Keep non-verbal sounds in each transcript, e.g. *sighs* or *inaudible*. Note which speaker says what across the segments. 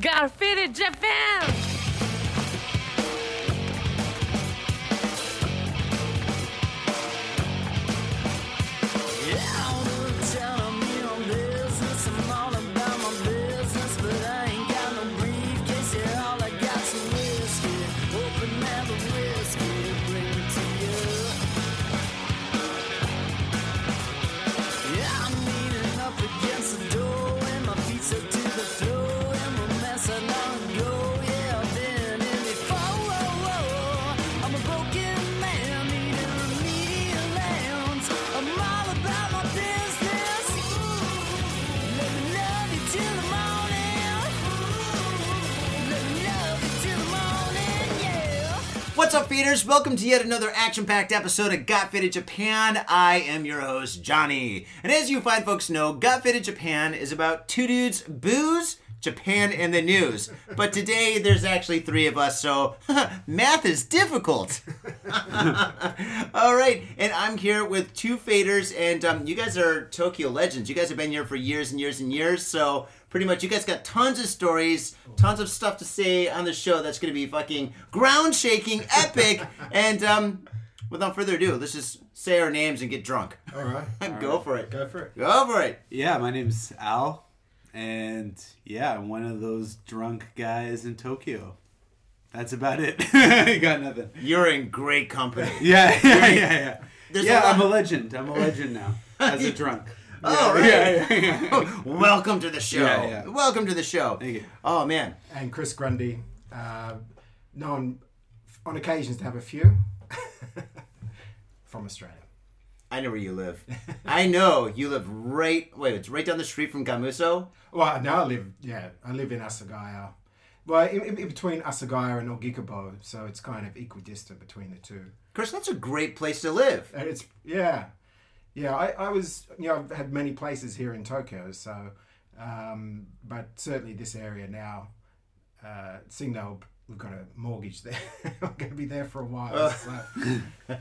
Speaker 1: Graffiti Japan!
Speaker 2: What's up, faders? Welcome to yet another action-packed episode of Got Faded Japan. I am your host, Johnny. And as you fine folks know, Got Faded Japan is about two dudes, booze, Japan, and the news. But today, there's actually three of us, so *laughs* math is difficult. *laughs* All right, and I'm here with two faders, and um, you guys are Tokyo legends. You guys have been here for years and years and years, so pretty much you guys got tons of stories, tons of stuff to say on the show that's going to be fucking ground shaking, *laughs* epic, and um, without further ado, let's just say our names and get drunk.
Speaker 3: All right. *laughs*
Speaker 2: Go for it.
Speaker 3: Go for it.
Speaker 2: Go for it.
Speaker 4: Yeah, my name's Al, and yeah, I'm one of those drunk guys in Tokyo. That's about it. *laughs* You got nothing.
Speaker 2: You're in great company.
Speaker 4: Yeah, yeah, yeah, yeah.
Speaker 2: There's
Speaker 4: yeah,
Speaker 2: a lot-
Speaker 4: I'm a legend. I'm a legend now as a drunk.
Speaker 2: Oh, right.
Speaker 4: Yeah, yeah, yeah. *laughs*
Speaker 2: Welcome to the show.
Speaker 4: Yeah, yeah.
Speaker 2: Welcome to the show.
Speaker 4: Thank you.
Speaker 2: Oh man,
Speaker 3: And Chris Grundy, uh, known on occasions to have a few *laughs* from Australia.
Speaker 2: I know where you live. *laughs* I know you live right. Wait, it's right down the street from Gamuso.
Speaker 3: Well, now I live, yeah, I live in Asagaya. Well, in, in between Asagaya and Ogikubo, so it's kind of equidistant between the two.
Speaker 2: Chris, that's a great place to live.
Speaker 3: And it's, yeah, yeah, I, I was, you know, I've had many places here in Tokyo, so, um, but certainly this area now, uh, seeing though we've got a mortgage there, I'm going to be there for a while. so *laughs*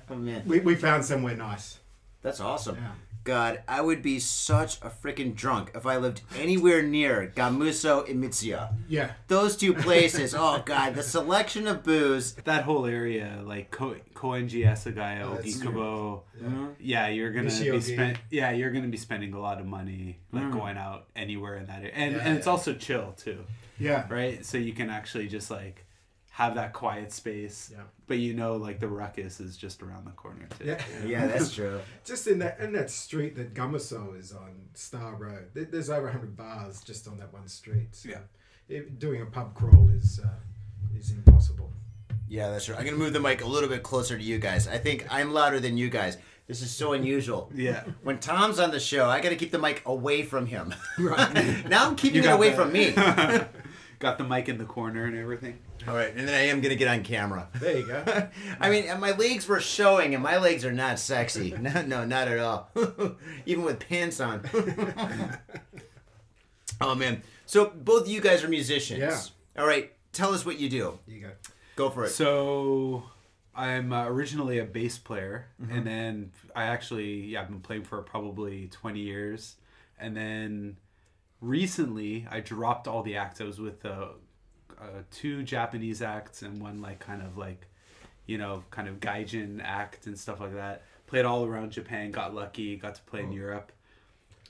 Speaker 2: Oh
Speaker 3: we, we found somewhere nice.
Speaker 2: That's awesome.
Speaker 3: Yeah.
Speaker 2: God, I would be such a freaking drunk if I lived anywhere near Gamuso and Mitsuya.
Speaker 3: Yeah.
Speaker 2: Those two *laughs* places. oh God, the selection of booze.
Speaker 4: That whole area, like Ko- Koenji, Asagaya,
Speaker 3: Oh, that's
Speaker 4: Ogikubo, yeah, you're gonna be
Speaker 3: Nishiogi.
Speaker 4: spend. Yeah, you're gonna be spending a lot of money, like
Speaker 2: Mm.
Speaker 4: going out anywhere in that area, and
Speaker 3: Yeah,
Speaker 4: and it's also chill too.
Speaker 3: Yeah.
Speaker 4: right? So you can actually just like have that quiet space,
Speaker 3: Yeah.
Speaker 4: but you know, like the ruckus is just around the corner too.
Speaker 3: Yeah. *laughs*
Speaker 2: Yeah, that's *laughs* true.
Speaker 3: Just in that in that street that Gamuso is on, Star Road. There's over hundred bars just on that one street. So
Speaker 4: Yeah.
Speaker 3: it- doing a pub crawl is uh, is impossible.
Speaker 2: Yeah, that's true. I'm gonna move the mic a little bit closer to you guys. I think I'm louder than you guys. This is so unusual.
Speaker 4: Yeah.
Speaker 2: When Tom's on the show, I gotta keep the mic away from him.
Speaker 3: Right. *laughs*
Speaker 2: now I'm keeping
Speaker 4: You
Speaker 2: it away
Speaker 4: that.
Speaker 2: from me.
Speaker 4: Got the mic in the corner and everything.
Speaker 2: All right, and then I am gonna get on camera. *laughs*
Speaker 3: there you go.
Speaker 2: I mean, and my legs were showing, and my legs are not sexy. *laughs* No, no, not at all. *laughs* Even with pants on. oh man! So both of you guys are musicians.
Speaker 3: Yeah.
Speaker 2: All right, tell us what you do.
Speaker 3: You go.
Speaker 2: Go for it.
Speaker 4: So I'm uh, originally a bass player, and then I actually yeah I've been playing for probably 20 years, and then recently I dropped all the acts. I was with uh, uh, two Japanese acts and one like kind of like you know kind of gaijin act and stuff like that. Played all around Japan, got lucky, got to play in Europe,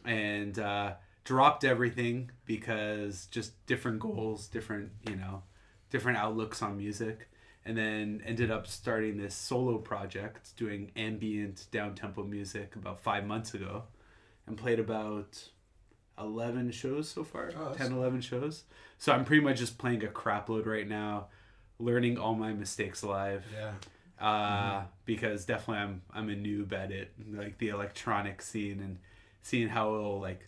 Speaker 4: and uh, dropped everything because just different goals, different you know different outlooks on music. And then ended up starting this solo project doing ambient down tempo music about five months ago and played about 11 shows so far
Speaker 3: Oh,
Speaker 4: 10 11 shows so i'm pretty much just playing a crap load right now learning all my mistakes live
Speaker 3: Yeah.
Speaker 4: uh, because definitely I'm I'm a noob at it, like the electronic scene and seeing how it'll like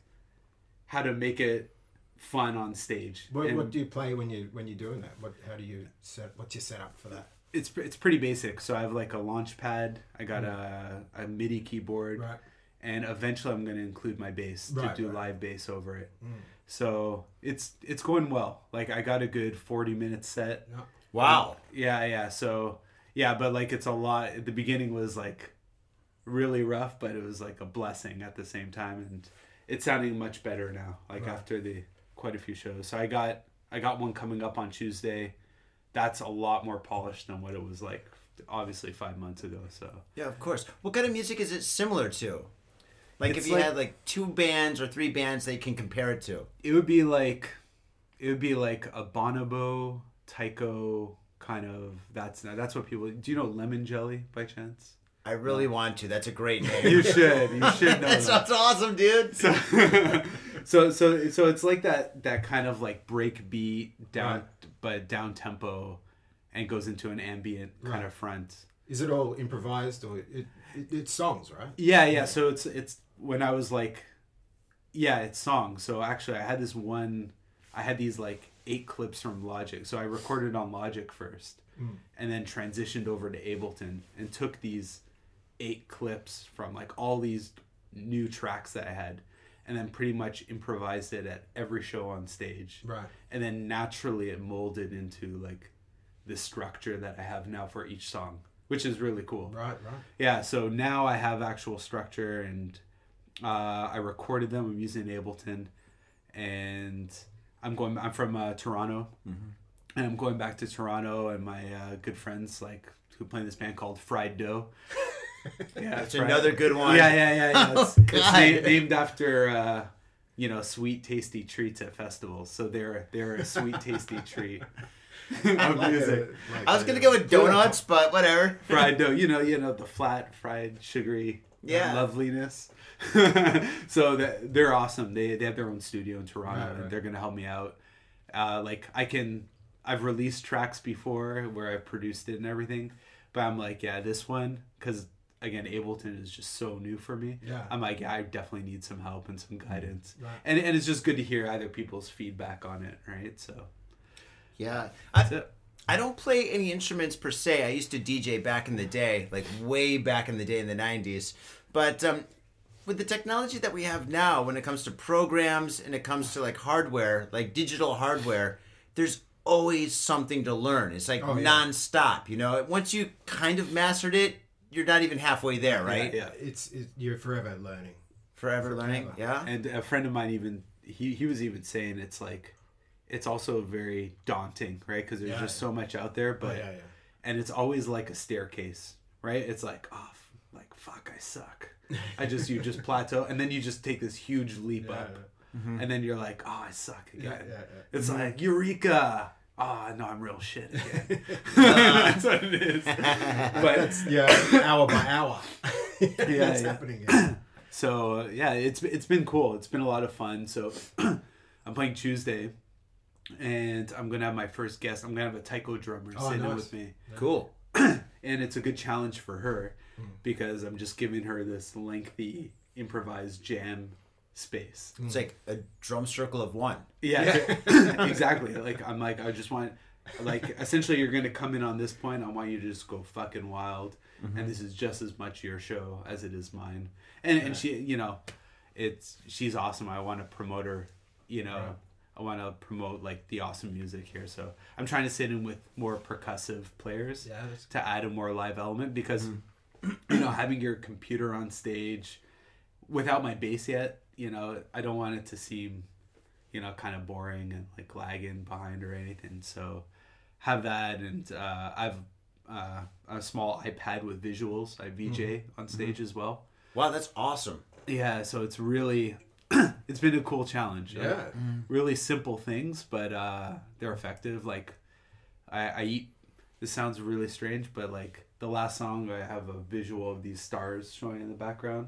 Speaker 4: how to make it fun on stage.
Speaker 3: What,
Speaker 4: And
Speaker 3: what do you play when you when you're doing that? What how do you set? What's your setup for that?
Speaker 4: it's it's pretty basic. So I have like a launch pad. I got a a MIDI keyboard,
Speaker 3: Right.
Speaker 4: And eventually I'm going to include my bass
Speaker 3: Right,
Speaker 4: to do
Speaker 3: right.
Speaker 4: live bass over it. Mm. So it's it's going well. Like I got a good 40 minute set.
Speaker 3: No.
Speaker 2: Wow.
Speaker 4: Um, yeah, yeah. So yeah, but like it's a lot. The beginning was like really rough, but it was like a blessing at the same time, and it's sounding much better now. Like
Speaker 3: Right.
Speaker 4: after the quite a few shows. So I got I got one coming up on Tuesday. That's a lot more polished than what it was like, obviously five months ago. So
Speaker 2: Yeah, of course. What kind of music is it similar to? Like
Speaker 4: It's
Speaker 2: if you
Speaker 4: like-
Speaker 2: had like two bands or three bands they can compare it to.
Speaker 4: it would be like, it would be like a Bonobo, Tycho kind of. That's that's what people. Do you know Lemon Jelly by chance?
Speaker 2: I really want to. That's a great *laughs* name.
Speaker 4: You should. You should *laughs* know.
Speaker 2: that's,
Speaker 4: that.
Speaker 2: sounds awesome, dude.
Speaker 4: so, *laughs* so so so it's like that that kind of like break beat down
Speaker 3: Right.
Speaker 4: but down tempo and goes into an ambient kind
Speaker 3: Right.
Speaker 4: of front
Speaker 3: Is it all improvised or it, it, it's songs, right?
Speaker 4: yeah yeah so it's it's when i was like yeah it's songs. So actually i had this one i had these like eight clips from logic. So i recorded on logic first hmm. and then transitioned over to ableton and took these eight clips from like all these new tracks that i had and then pretty much improvised it at every show on stage.
Speaker 3: Right.
Speaker 4: and then naturally it molded into like the structure that i have now for each song which is really cool.
Speaker 3: Right, right.
Speaker 4: yeah so now i have actual structure and uh, i recorded them. I'm using ableton and i'm going i'm from uh, toronto. And i'm going back to toronto and my uh, good friends like who play in this band called fried dough. *laughs* Yeah
Speaker 2: That's
Speaker 4: Fried-
Speaker 2: another good one.
Speaker 4: yeah yeah yeah, yeah. *laughs*
Speaker 2: Oh,
Speaker 4: It's, it's na- named after uh, you know sweet tasty treats at festivals. So they're they're a sweet tasty treat. *laughs* Of
Speaker 3: Like
Speaker 4: music.
Speaker 3: A- like
Speaker 2: I was gonna go with donuts, but whatever.
Speaker 4: fried dough. You know, you know the flat, fried, sugary
Speaker 2: Yeah.
Speaker 4: loveliness. *laughs* so that they're awesome. They they have their own studio in Toronto,
Speaker 3: Right,
Speaker 4: and they're gonna help me out. Uh, like I can, I've released tracks before where I've produced it and everything, but I'm like, yeah, this one because again, Ableton is just so new for me.
Speaker 3: Yeah.
Speaker 4: I'm like, yeah, I definitely need some help and some guidance,
Speaker 3: Right.
Speaker 4: and and it's just good to hear other people's feedback on it, right? So
Speaker 2: Yeah. I,
Speaker 4: that's it.
Speaker 2: I don't play any instruments per se. I used to DJ back in the day, like way back in the day in the 90s. But um, with the technology that we have now, when it comes to programs and it comes to like hardware, like digital hardware, there's always something to learn. It's like
Speaker 3: Oh, yeah.
Speaker 2: nonstop, you know? Once you kind of mastered it, you're not even halfway there, right?
Speaker 4: Yeah.
Speaker 3: It's, it, you're forever learning.
Speaker 2: Forever learning.
Speaker 3: Forever.
Speaker 2: Yeah.
Speaker 4: and a friend of mine even he he was even saying it's like it's also very daunting right because there's
Speaker 3: Yeah,
Speaker 4: just
Speaker 3: yeah.
Speaker 4: so much out there but
Speaker 3: oh, yeah,
Speaker 4: and it's always like a staircase right it's like oh f- like fuck i suck i just you just *laughs* plateau and then you just take this huge leap up
Speaker 2: Mm-hmm.
Speaker 4: and then you're like oh i suck again it's like eureka oh no i'm real shit again *laughs* *laughs* that's what it is but
Speaker 3: yeah, hour by hour.
Speaker 4: Yeah,
Speaker 3: That's
Speaker 4: yeah.
Speaker 3: happening.
Speaker 4: So yeah, it's it's been cool. It's been a lot of fun. So *clears throat* I'm playing Tuesday, and I'm gonna have my first guest. I'm gonna have a taiko drummer
Speaker 3: Oh,
Speaker 4: sitting
Speaker 3: nice.
Speaker 4: with me,
Speaker 2: Cool. *clears throat*
Speaker 4: and it's a good challenge for her
Speaker 3: Hmm.
Speaker 4: because I'm just giving her this lengthy improvised jam space.
Speaker 2: It's like a drum circle of one.
Speaker 4: Yeah, *laughs* *laughs* exactly. Like I'm like I just want like essentially you're gonna come in on this point. I want you to just go fucking wild, and this is just as much your show as it is mine. And and she, you know, it's she's awesome. I want to promote her. You know,
Speaker 3: Right.
Speaker 4: I want to promote like the awesome music here. So I'm trying to sit in with more percussive players
Speaker 3: Yeah,
Speaker 4: to add a more live element because *clears throat* you know having your computer on stage without my bass yet you know i don't want it to seem you know kind of boring and like lagging behind or anything so have that and uh, i've uh, a small ipad with visuals i vj on stage as well
Speaker 2: Wow, that's awesome.
Speaker 4: yeah so it's really it's been a cool challenge Like,
Speaker 3: Yeah.
Speaker 4: really simple things but uh they're effective like i i eat this sounds really strange but like the last song i have a visual of these stars showing in the background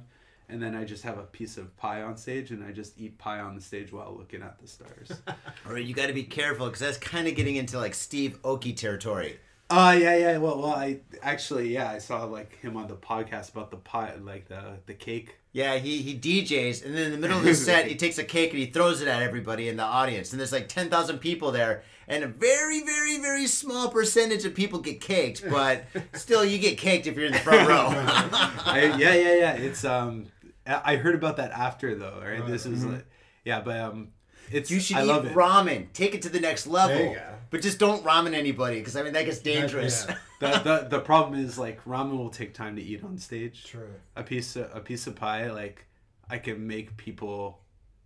Speaker 4: and then i just have a piece of pie on stage and i just eat pie on the stage while looking at the stars *laughs*
Speaker 2: All right, you got to be careful because that's kind of getting into like Steve Aoki territory.
Speaker 4: oh yeah yeah well well i actually yeah i saw like him on the podcast about the pie like the the cake
Speaker 2: Yeah, he, he DJs, and then in the middle of *laughs* the set, he takes a cake and he throws it at everybody in the audience. And there's like 10,000 people there, and a very, very, very small percentage of people get caked, but *laughs* still, you get caked if you're in the front row. *laughs*
Speaker 4: I, yeah, yeah, yeah. It's um, I heard about that after though. Right, this is like, yeah, but um, it's
Speaker 2: you should
Speaker 4: I
Speaker 2: eat
Speaker 4: love it.
Speaker 2: ramen. Take it to the next level.
Speaker 3: There you go.
Speaker 2: But just don't ramen anybody, because I mean, that gets dangerous.
Speaker 3: Yeah. *laughs*
Speaker 4: the, the the problem is like ramen will take time to eat on stage.
Speaker 3: True.
Speaker 4: A piece of, a piece of pie like I can make people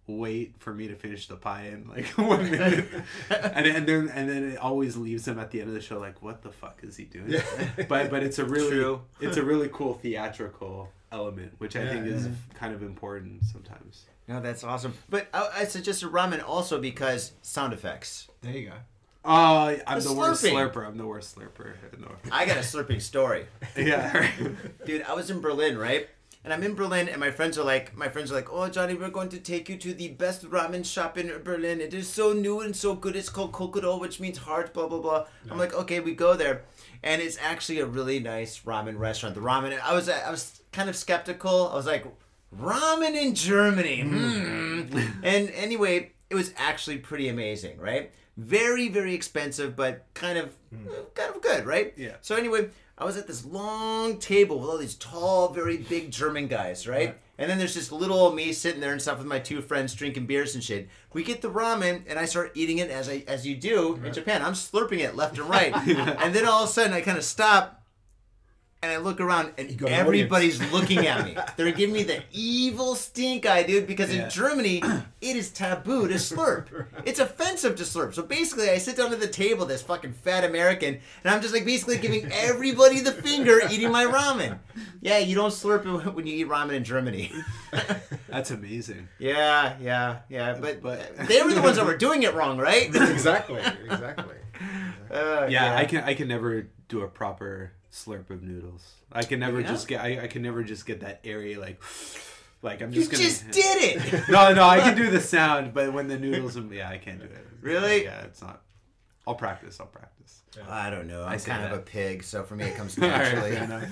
Speaker 4: wait for me to finish the pie in like *laughs* one minute, *laughs* and and then and then it always leaves them at the end of the show like, what the fuck is he doing? But but it's a really
Speaker 2: True.
Speaker 4: it's a really cool theatrical element, which I
Speaker 3: Yeah,
Speaker 4: think is
Speaker 3: mm-hmm.
Speaker 4: kind of important sometimes.
Speaker 2: No, that's awesome. But I, I suggested ramen also because sound effects.
Speaker 3: There you go.
Speaker 4: Oh, I'm
Speaker 2: The
Speaker 4: the, worst slurper. I'm the worst slurper. in the-
Speaker 2: I got a slurping story. *laughs*
Speaker 4: yeah.
Speaker 2: Dude, I was in Berlin, right? And I'm in Berlin, and my friends are like, my friends are like, oh Johnny, we're going to take you to the best ramen shop in Berlin. It is so new and so good. It's called Kokoro, which means heart. Blah blah blah. I'm like, okay, we go there, and it's actually a really nice ramen restaurant. The ramen, I was, I was kind of skeptical. I was like, ramen in Germany, hmm. and anyway, it was actually pretty amazing, right? Very very expensive, but kind of, hmm. uh, kind of good, right?
Speaker 4: Yeah.
Speaker 2: So anyway, I was at this long table with all these tall, very big German guys, right? And then there's this little old me sitting there and stuff with my two friends drinking beers and shit. We get the ramen and I start eating it as I as you do in Japan. I'm slurping it left and right. *laughs* and then all of a sudden I kind of stop and I look around and everybody's looking at me. *laughs* They're giving me the evil stink eye, dude, because
Speaker 4: Yeah.
Speaker 2: in Germany *clears throat* it is taboo to slurp. *laughs* It's offensive to slurp. So basically I sit down at the table, this fucking fat American, and I'm just like basically giving *laughs* everybody the finger eating my ramen. Yeah, you don't slurp when you eat ramen in Germany.
Speaker 4: That's amazing.
Speaker 2: Yeah, yeah, yeah. But,
Speaker 4: But-
Speaker 2: they were the ones that were doing it wrong, right?
Speaker 3: exactly. Exactly.
Speaker 2: Uh,
Speaker 4: Yeah, I can I can never do a proper slurp of noodles. I can never
Speaker 2: Yeah?
Speaker 4: just get I, I can never just get that airy like *sighs* like I'm
Speaker 2: You
Speaker 4: just gonna
Speaker 2: just *laughs* did it. *laughs*
Speaker 4: No, no, I can do the sound, but when the noodles yeah, I can't do it.
Speaker 2: Really?
Speaker 4: Yeah, it's not. I'll practice. I'll practice.
Speaker 2: I don't know. I'm
Speaker 4: say
Speaker 2: kind of
Speaker 4: that.
Speaker 2: a pig, so for me it comes *laughs* naturally.
Speaker 4: fair.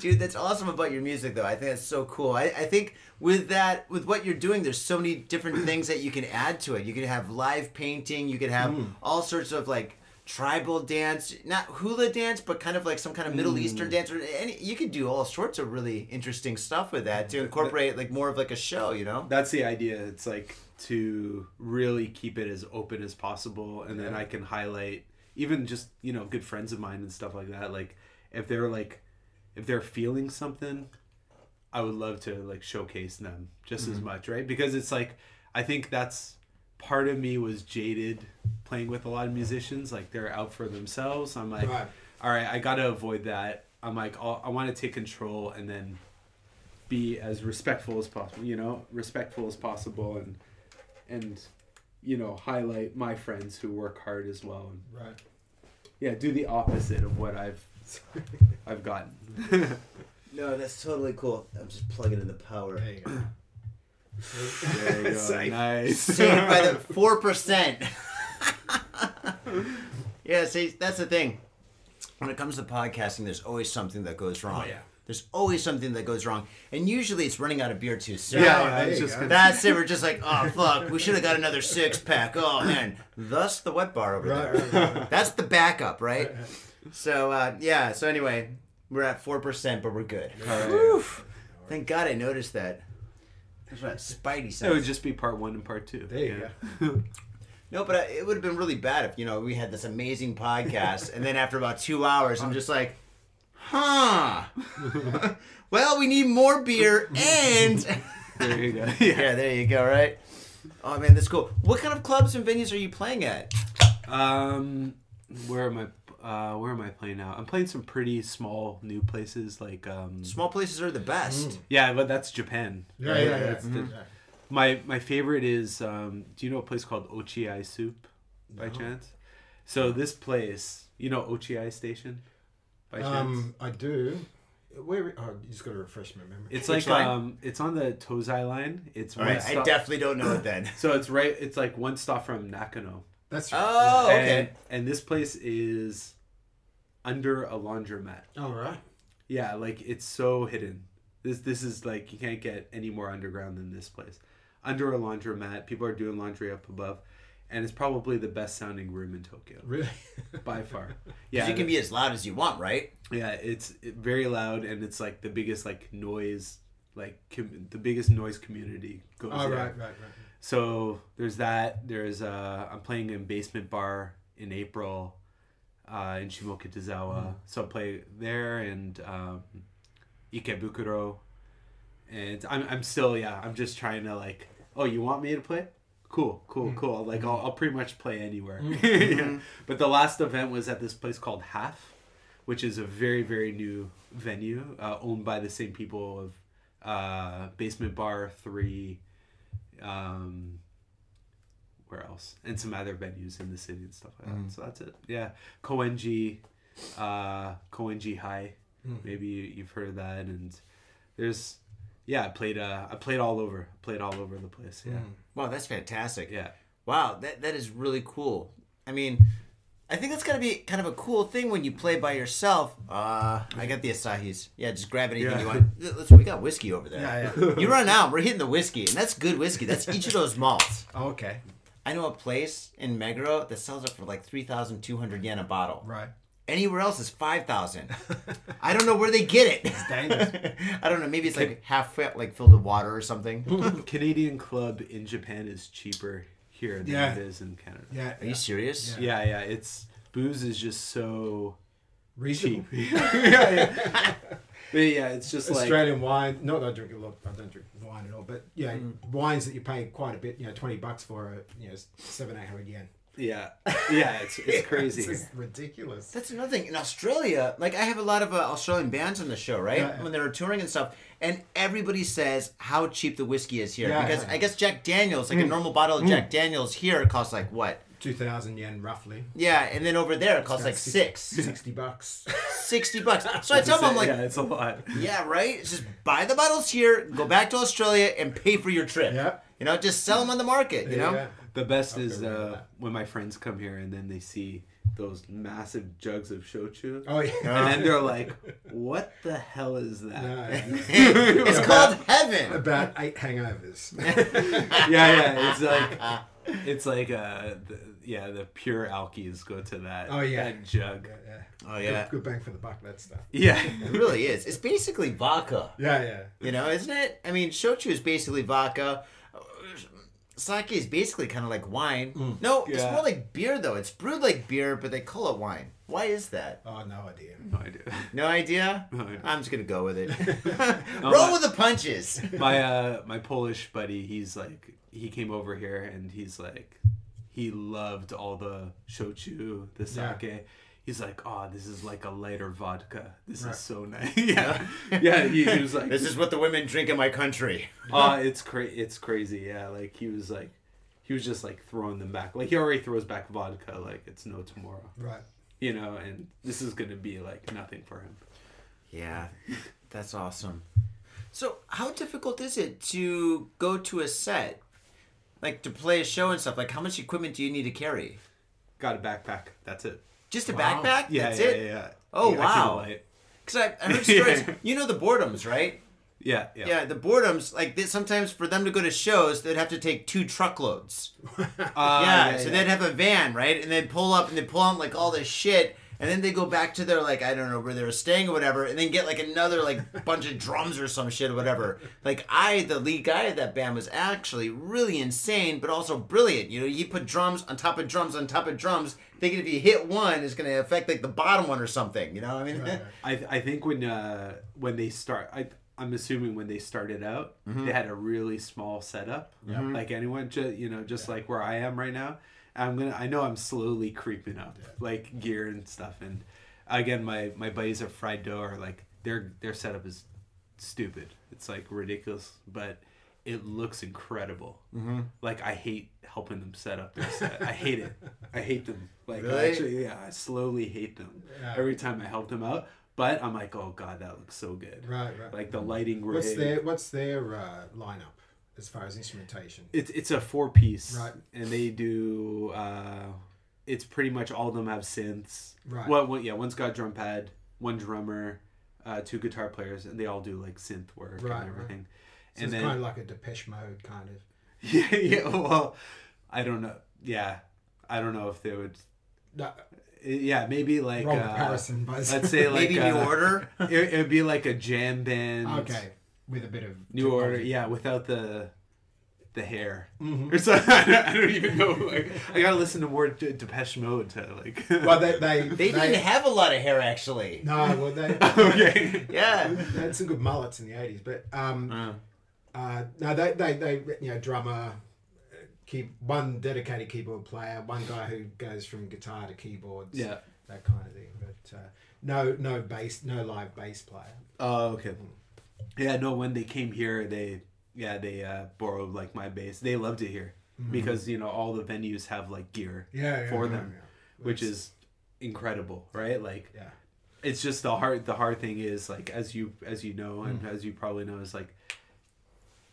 Speaker 2: Dude, that's awesome about your music, though. I think that's so cool. I, I think with that, with what you're doing, there's so many different things that you can add to it. You could have live painting. You could have
Speaker 4: Hmm.
Speaker 2: all sorts of like tribal dance, not hula dance, but kind of like some kind of Middle
Speaker 4: Hmm.
Speaker 2: Eastern dance. Or any, you could do all sorts of really interesting stuff with that to incorporate like more of like a show. You know?
Speaker 4: That's the idea. It's like to really keep it as open as possible, and then
Speaker 3: Yeah.
Speaker 4: I can highlight even just you know good friends of mine and stuff like that. Like if they're like if they're feeling something, I would love to like showcase them just as much, right? Because it's like I think that's part of me was jaded playing with a lot of musicians. Like they're out for themselves. I'm like,
Speaker 3: Right.
Speaker 4: all right, I got to avoid that. I'm like, I'll, I want to take control and then be as respectful as possible. You know, respectful as possible, and and you know highlight my friends who work hard as well. And
Speaker 3: Right.
Speaker 4: yeah, do the opposite of what I've *laughs* I've gotten. *laughs*
Speaker 2: No, that's totally cool. I'm just plugging in the power.
Speaker 3: There you go.
Speaker 4: there you go.
Speaker 3: Safe.
Speaker 4: Nice.
Speaker 2: saved by the *laughs* four percent. *laughs* yeah, see, that's the thing. When it comes to podcasting, there's always something that goes wrong.
Speaker 3: Oh, yeah.
Speaker 2: There's always something that goes wrong, and usually it's running out of beer too soon.
Speaker 4: Yeah, I
Speaker 3: there
Speaker 4: was
Speaker 3: you
Speaker 4: just gonna
Speaker 2: That's it. We're just like, oh fuck, we should have got another six pack. Oh man, thus the wet bar over
Speaker 3: Right,
Speaker 2: there.
Speaker 3: right, right.
Speaker 2: That's the backup, right? So uh, yeah. So anyway, we're at four percent, but we're good.
Speaker 4: All right.
Speaker 2: Whew. Thank God I noticed that. That's right, Spidey sense.
Speaker 4: It would just be part one and part two.
Speaker 3: There you
Speaker 4: yeah. *laughs*
Speaker 2: No, but uh, it would have been really bad if you know we had this amazing podcast, and then after about two hours, I'm just like, huh. *laughs* well, we need more beer, and *laughs*
Speaker 4: There you go.
Speaker 2: yeah, there you go. Right. Oh man, that's cool. What kind of clubs and venues are you playing at?
Speaker 4: Um, where am I? Uh, where am I playing now? I'm playing some pretty small new places like um.
Speaker 2: Small places are the best.
Speaker 4: Yeah, but that's Japan.
Speaker 3: Yeah,
Speaker 4: right?
Speaker 3: yeah, yeah.
Speaker 4: That's the-
Speaker 3: yeah.
Speaker 4: My my favorite is um. Do you know a place called Ochiai Soup, by chance? So this place, you know Ochiai Station, by chance.
Speaker 3: Um, I do. Where? Oh, you just got to refresh my memory.
Speaker 4: it's
Speaker 2: which
Speaker 4: like
Speaker 2: line?
Speaker 4: um, it's on the Tozai line. It's
Speaker 2: All
Speaker 4: one
Speaker 2: right, I
Speaker 4: stop.
Speaker 2: definitely don't know it then. *coughs*
Speaker 4: so it's right. It's like one stop from Nakano.
Speaker 3: That's right.
Speaker 2: Oh, okay.
Speaker 4: And, and this place is under a laundromat.
Speaker 3: All right.
Speaker 4: Yeah, like it's so hidden. This this is like you can't get any more underground than this place. Under a laundromat, people are doing laundry up above, and it's probably the best sounding room in Tokyo
Speaker 3: Really? *laughs*
Speaker 4: by far. *laughs* Yeah,
Speaker 2: you can be as loud as you want, right?
Speaker 4: yeah, it's very loud and it's like the biggest like noise, like com- the biggest noise community goes
Speaker 3: oh,
Speaker 4: there.
Speaker 3: right, right, right.
Speaker 4: So there's that. There's uh, I'm playing in Basement Bar in April, uh, in Shimokitazawa. So I play there and um, Ikebukuro, and I'm I'm still yeah I'm just trying to like "Oh, you want me to play? Cool, cool,
Speaker 3: Mm.
Speaker 4: cool. Like I'll, I'll pretty much play anywhere."
Speaker 3: Mm-hmm. *laughs*
Speaker 4: yeah. But the last event was at this place called Half, which is a very very new venue uh, owned by the same people of uh, Basement Bar Three. Um, where else? And some other venues in the city and stuff like that. So that's it. Yeah, Koenji, uh, Koenji High. Maybe you- you've heard of that. And there's, yeah, I played. Uh, I played all over. Played all over the place. Yeah,
Speaker 2: Wow, that's fantastic.
Speaker 4: yeah.
Speaker 2: Wow, that that is really cool. I mean, I think that's gotta be kind of a cool thing when you play by yourself. Uh, I got the Asahis. Yeah, just grab anything
Speaker 4: Yeah.
Speaker 2: you want. Let's. We got whiskey over there.
Speaker 3: Yeah, yeah.
Speaker 2: You run out. We're hitting the whiskey, and that's good whiskey. That's each of those malts. *laughs*
Speaker 3: Oh, okay.
Speaker 2: I know a place in Meguro that sells it for like three thousand two hundred yen a bottle.
Speaker 3: Right.
Speaker 2: Anywhere else is five thousand. *laughs* I don't know where they get it.
Speaker 3: It's dangerous. *laughs*
Speaker 2: I don't know. Maybe it's like half like filled with water or something.
Speaker 4: Canadian club in Japan is cheaper here than
Speaker 3: Yeah.
Speaker 4: it is in Canada.
Speaker 3: Yeah.
Speaker 2: Are you serious?
Speaker 3: Yeah.
Speaker 4: Yeah, yeah. It's booze is just so
Speaker 3: Reasonable.
Speaker 4: cheap. *laughs* *laughs* yeah, yeah. But yeah, it's just like
Speaker 3: Australian wine. Not that I drink a lot. I don't drink wine at all. But yeah,
Speaker 2: Mm.
Speaker 3: wines that you pay quite a bit. You know, twenty bucks for a you know seven eight hundred yen.
Speaker 4: Yeah, yeah. It's it's *laughs* crazy.
Speaker 3: It's just ridiculous.
Speaker 2: That's another thing. In Australia, like I have a lot of uh, Australian bands on the show, right?
Speaker 3: Yeah, yeah.
Speaker 2: When they're touring and stuff, and everybody says how cheap the whiskey is here
Speaker 3: Yeah,
Speaker 2: because
Speaker 3: yeah.
Speaker 2: I guess Jack Daniels, like a normal bottle of Jack Daniels here, costs like what?
Speaker 3: Two thousand yen roughly.
Speaker 2: Yeah, and then over there it costs like six,
Speaker 3: Sixty bucks. *laughs*
Speaker 2: sixty bucks. So I tell them, I'm like,
Speaker 4: yeah, it's a lot.
Speaker 2: yeah, right. It's just buy the bottles here, go back to Australia, and pay for your trip.
Speaker 3: Yeah.
Speaker 2: You know, just sell them on the market. You know.
Speaker 3: Yeah.
Speaker 4: The best
Speaker 3: Okay,
Speaker 4: is uh, when my friends come here and then they see those massive jugs of shochu.
Speaker 3: Oh yeah.
Speaker 4: And then they're like, "What the hell is that?"
Speaker 3: No, *laughs*
Speaker 2: it's *laughs* called heaven.
Speaker 3: about eight hangovers. *laughs*
Speaker 4: yeah, yeah. It's like it's like uh, the, yeah, the pure alkies go to that.
Speaker 3: Oh, yeah.
Speaker 4: that jug.
Speaker 3: yeah, yeah.
Speaker 2: Oh yeah,
Speaker 3: Good, good bang for the buck. That stuff.
Speaker 4: Yeah,
Speaker 2: it really is. It's basically vodka.
Speaker 3: Yeah, yeah.
Speaker 2: You know, isn't it? I mean, shochu is basically vodka. Sake is basically kind of like wine. No, it's more like beer though. It's brewed like beer, but they call it wine. Why is that?
Speaker 3: Oh no idea.
Speaker 4: no idea.
Speaker 2: No idea.
Speaker 4: No idea.
Speaker 2: I'm just gonna go with it.
Speaker 4: Oh, *laughs* *laughs*
Speaker 2: Roll
Speaker 4: my-
Speaker 2: with the punches. *laughs*
Speaker 4: my uh my Polish buddy, he's like he came over here and he's like he loved all the shochu, the
Speaker 3: Yeah.
Speaker 4: Sake. He's like, oh, this is like a lighter vodka. This
Speaker 3: Right.
Speaker 4: is so nice. *laughs* *laughs* yeah, yeah. He, he was like,
Speaker 2: This is what the women drink in my country.
Speaker 4: oh, it's cra- it's crazy. Yeah, like he was like, he was just like throwing them back. Like he already throws back vodka like it's no tomorrow.
Speaker 3: Right.
Speaker 4: You know, and this is gonna be like nothing for him.
Speaker 2: Yeah, that's awesome. So, how difficult is it to go to a set, like to play a show and stuff? Like, how much equipment do you need to carry?
Speaker 4: Got a backpack. That's it.
Speaker 2: Just a
Speaker 3: Wow.
Speaker 2: backpack?
Speaker 4: Yeah,
Speaker 2: That's
Speaker 4: yeah,
Speaker 2: it.
Speaker 4: yeah, yeah.
Speaker 2: Oh,
Speaker 4: Yeah, I keep it
Speaker 2: wow. Because I, I heard stories.
Speaker 4: Yeah. *laughs*
Speaker 2: You know the boredoms, right?
Speaker 4: Yeah, yeah.
Speaker 2: Yeah, the boredoms. Like they, sometimes for them to go to shows, they'd have to take two truckloads. *laughs*
Speaker 4: Uh,
Speaker 2: yeah, so they'd have a van, right? And they'd pull up and they'd pull out like all this shit. And then they go back to their like I don't know where they were staying or whatever, and then get like another like *laughs* bunch of drums or some shit or whatever. Like I, the lead guy of that band, was actually really insane, but also brilliant. You know, he put drums on top of drums on top of drums, thinking if you hit one, it's gonna affect like the bottom one or something. You know, what I mean,
Speaker 3: Right, right. *laughs*
Speaker 4: I I think when uh when they start I I'm assuming when they started out
Speaker 2: Mm-hmm.
Speaker 4: they had a really small setup. Like anyone just you know just like where I am right now I'm gonna I know I'm slowly creeping up like gear and stuff. And again my my buddies at Fried Dough are like their their setup is stupid. It's like ridiculous. But it looks incredible
Speaker 2: Mm-hmm.
Speaker 4: like I hate helping them set up their set I hate it I hate them like
Speaker 2: Really?
Speaker 4: actually yeah I slowly hate them
Speaker 3: Yeah.
Speaker 4: every time I help them out. But I'm like, oh god, that looks so good.
Speaker 3: Right, right.
Speaker 4: Like the lighting rig.
Speaker 3: What's their What's their uh, lineup as far as instrumentation?
Speaker 4: It's it's a four piece,
Speaker 3: Right.
Speaker 4: And they do. uh It's pretty much all of them have synths.
Speaker 3: Right.
Speaker 4: Well, one, yeah, one's got drum pad, one drummer, uh, two guitar players, and they all do like synth work
Speaker 3: Right,
Speaker 4: and everything.
Speaker 3: So
Speaker 4: and
Speaker 3: it's
Speaker 4: then
Speaker 3: kind of like a Depeche Mode kind of. *laughs*
Speaker 4: yeah, yeah. Well, I don't know. Yeah, I don't know if they would.
Speaker 3: No,
Speaker 4: Yeah, maybe like
Speaker 3: wrong
Speaker 4: uh,
Speaker 3: comparison, but
Speaker 4: Let's say *laughs* like
Speaker 2: maybe
Speaker 4: uh,
Speaker 2: New Order. *laughs*
Speaker 4: It, it'd be like a jam band.
Speaker 3: okay, with a bit of
Speaker 4: New Order, yeah, without the the hair.
Speaker 3: Mhm.
Speaker 4: Or something. I don't, I don't even know. Like, I gotta listen to more De- Depeche Mode to like.
Speaker 3: Well, they they
Speaker 2: They didn't have a lot of hair actually.
Speaker 3: no, well they
Speaker 4: okay.
Speaker 2: Yeah.
Speaker 3: they had some good mullets in the eighties, but um,
Speaker 2: Uh,
Speaker 3: Uh, no, they, they, they, you know, drummer, keep one dedicated keyboard player, one guy who goes from guitar to keyboards,
Speaker 4: Yeah.
Speaker 3: that kind of thing. But uh, no, no bass, no live bass player.
Speaker 4: Oh, okay. Yeah, no. When they came here, they yeah they uh, borrowed like my bass. They loved it here because you know all the venues have like gear
Speaker 3: Mm-hmm. Yeah, yeah,
Speaker 4: for
Speaker 3: yeah,
Speaker 4: them,
Speaker 3: yeah.
Speaker 4: which is incredible, right? Like
Speaker 3: Yeah,
Speaker 4: it's just the hard the hard thing is like as you as you know and
Speaker 3: Mm-hmm.
Speaker 4: as you probably know is like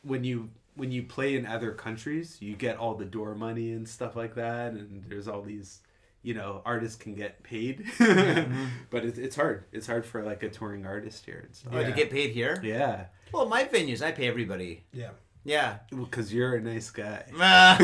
Speaker 4: when you when you play in other countries you get all the door money and stuff like that and there's all these you know artists can get paid *laughs* mm-hmm. but it's, it's hard it's hard for like a touring artist here and stuff
Speaker 2: Oh, to get paid here?
Speaker 4: yeah
Speaker 2: Well, my venues, I pay everybody.
Speaker 3: yeah.
Speaker 2: Yeah.
Speaker 4: because you're a nice guy *laughs*
Speaker 2: Uh,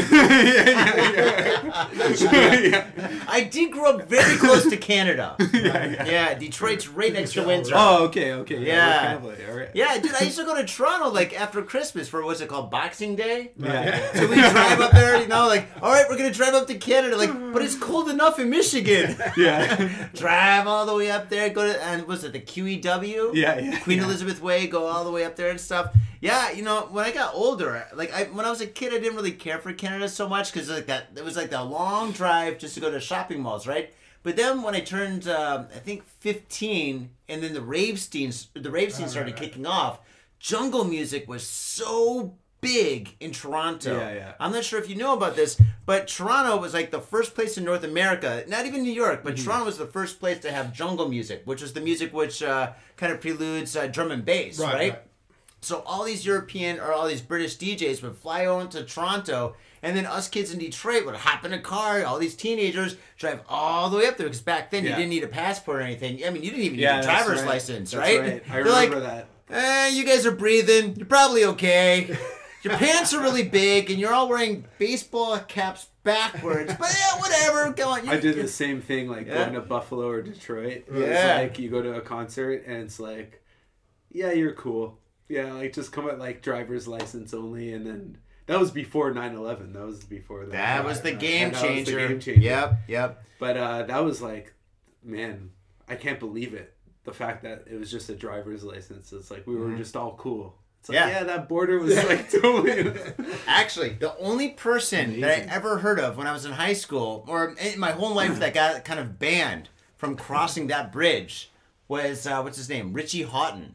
Speaker 2: I did grow up very close to Canada. *laughs* yeah, Detroit's right next to Windsor.
Speaker 4: oh okay okay yeah,
Speaker 2: Yeah.
Speaker 4: family all right
Speaker 2: Yeah, dude, I used to go to Toronto like after Christmas for what's it called, Boxing Day.
Speaker 4: yeah.
Speaker 2: So we drive up there, you know, like, all right, we're gonna drive up to Canada, like, but it's cold enough in Michigan. *laughs*
Speaker 4: yeah
Speaker 2: drive all the way up there, go to and was it the QEW?
Speaker 4: Yeah, yeah,
Speaker 2: Queen
Speaker 4: yeah.
Speaker 2: Elizabeth Way, go all the way up there and stuff. Yeah, you know, when I got older, like I when I was a kid, I didn't really care for Canada so much because like that, it was like that long drive just to go to shopping malls, right? But then when I turned, um, I think fifteen, and then the rave scene, the rave scene started kicking off. Jungle music was so big in Toronto.
Speaker 4: Yeah, yeah.
Speaker 2: I'm not sure if you know about this, but Toronto was like the first place in North America, not even New York, but Toronto was the first place to have jungle music, which was the music which uh, kind of preludes uh, drum and bass,
Speaker 3: Right,
Speaker 2: right? So all these European or all these British DJs would fly over to Toronto, and then us kids in Detroit would hop in a car. All these teenagers drive all the way up there because back then you didn't need a passport or anything. I mean, you didn't even
Speaker 4: Yeah,
Speaker 2: need a driver's
Speaker 4: right.
Speaker 2: license,
Speaker 4: That's
Speaker 2: right?
Speaker 4: right. I
Speaker 2: They're
Speaker 4: remember
Speaker 2: like,
Speaker 4: that.
Speaker 2: eh, you guys are breathing. You're probably okay. *laughs* Your pants are really big, and you're all wearing baseball caps backwards. But yeah, whatever. Go on. You,
Speaker 4: I did the same thing, like
Speaker 2: Yeah.
Speaker 4: going to Buffalo or Detroit. It's
Speaker 2: Yeah.
Speaker 4: like you go to a concert and it's like, yeah, you're cool. Yeah, like just come with like driver's license only, and then that was before 9-11. That was before that.
Speaker 2: That was the game
Speaker 4: That was the
Speaker 2: changer.
Speaker 4: game changer.
Speaker 2: Yep, yep.
Speaker 4: But uh, that was like, man, I can't believe it. The fact that it was just a driver's license. It's like we were just all cool. It's like,
Speaker 2: Mm-hmm. Yeah.
Speaker 4: yeah, that border was like *laughs* totally. *laughs*
Speaker 2: Actually, the only person that I ever heard of when I was in high school, or in my whole life, that got kind of banned from crossing that bridge was uh, what's his name, Richie Hawtin.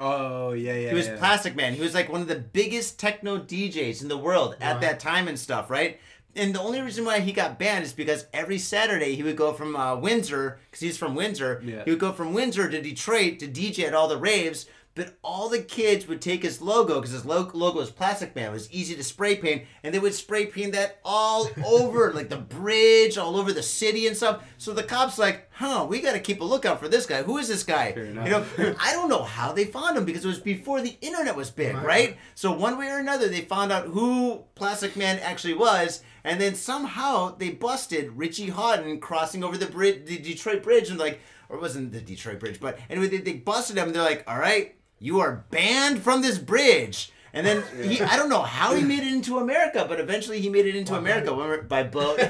Speaker 4: Oh yeah, yeah.
Speaker 2: He was
Speaker 4: yeah.
Speaker 2: Plastikman. He was like one of the biggest techno DJs in the world at that time and stuff, right? And the only reason why he got banned is because every Saturday he would go from uh, Windsor, because he's from Windsor.
Speaker 4: Yeah.
Speaker 2: He would go from Windsor to Detroit to DJ at all the raves. But all the kids would take his logo because his lo- logo was Plastikman. It was easy to spray paint, and they would spray paint that all *laughs* over, like the bridge, all over the city and stuff. So the cops like, huh, we got to keep a lookout for this guy. Who is this guy? You know, *laughs* I don't know how they found him because it was before the internet was big,
Speaker 3: Right.
Speaker 2: right? So one way or another, they found out who Plastikman actually was, and then somehow they busted Richie Hawtin crossing over the bridge, the Detroit Bridge, and like, or it wasn't the Detroit Bridge, but anyway, they, they busted him. And they're like, all right, you are banned from this bridge. And then *laughs* he, I don't know how he made it into America, but eventually he made it into America by boat. *laughs*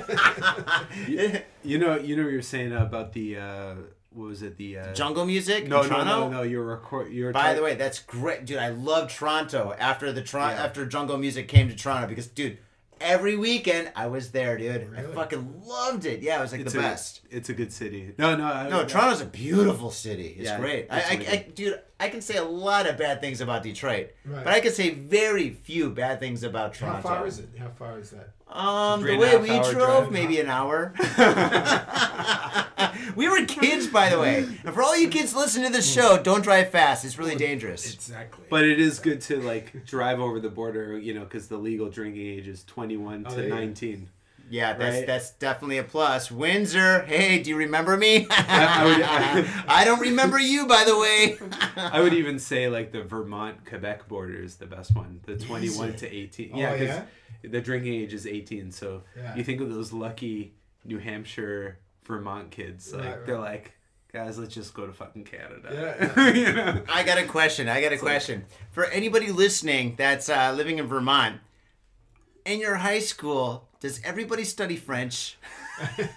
Speaker 4: You know, you know what you're saying about the uh, what was it? The uh,
Speaker 2: Jungle music
Speaker 4: No,
Speaker 2: in
Speaker 4: no,
Speaker 2: Toronto.
Speaker 4: no, no. You're record. You're
Speaker 2: By the way, that's great, dude. I love Toronto after the Toronto
Speaker 4: Yeah.
Speaker 2: after Jungle Music came to Toronto because, dude, every weekend I was there, dude. I fucking loved it. Yeah, it was like
Speaker 4: it's
Speaker 2: the
Speaker 4: a,
Speaker 2: best.
Speaker 4: It's a good city. No, no, I,
Speaker 2: No, Toronto's a beautiful city. It's
Speaker 4: Yeah,
Speaker 2: great.
Speaker 4: it's
Speaker 2: I, I,
Speaker 4: really
Speaker 2: I, dude, I can say a lot of bad things about Detroit,
Speaker 3: Right.
Speaker 2: but I can say very few bad things about Toronto.
Speaker 3: How far is it? How far is that?
Speaker 2: Um, the way we drove,
Speaker 4: drive.
Speaker 2: maybe an hour. *laughs* we were kids, by the way. And for all you kids listening to this show, don't drive fast. It's really dangerous.
Speaker 3: Exactly.
Speaker 4: But it is good to like drive over the border, you know, because the legal drinking age is 21
Speaker 3: Oh,
Speaker 4: to
Speaker 3: there you go.
Speaker 4: 19.
Speaker 2: Yeah, that's
Speaker 4: Right?
Speaker 2: that's definitely a plus. Windsor, hey, do you remember me? *laughs*
Speaker 4: I would- I- *laughs*
Speaker 2: I don't remember you, by the way. *laughs*
Speaker 4: I would even say like the Vermont Quebec border is the best one. The 21 to 18.
Speaker 3: Oh,
Speaker 4: yeah, because
Speaker 3: yeah?
Speaker 4: the drinking age is 18. So
Speaker 3: Yeah.
Speaker 4: you think of those lucky New Hampshire, Vermont kids. Like
Speaker 3: Right, right.
Speaker 4: they're like, guys, let's just go to fucking Canada.
Speaker 3: Yeah,
Speaker 4: you know?
Speaker 2: I got a question. I got a question for anybody listening that's uh, living in Vermont. In your high school, does everybody study French? *laughs*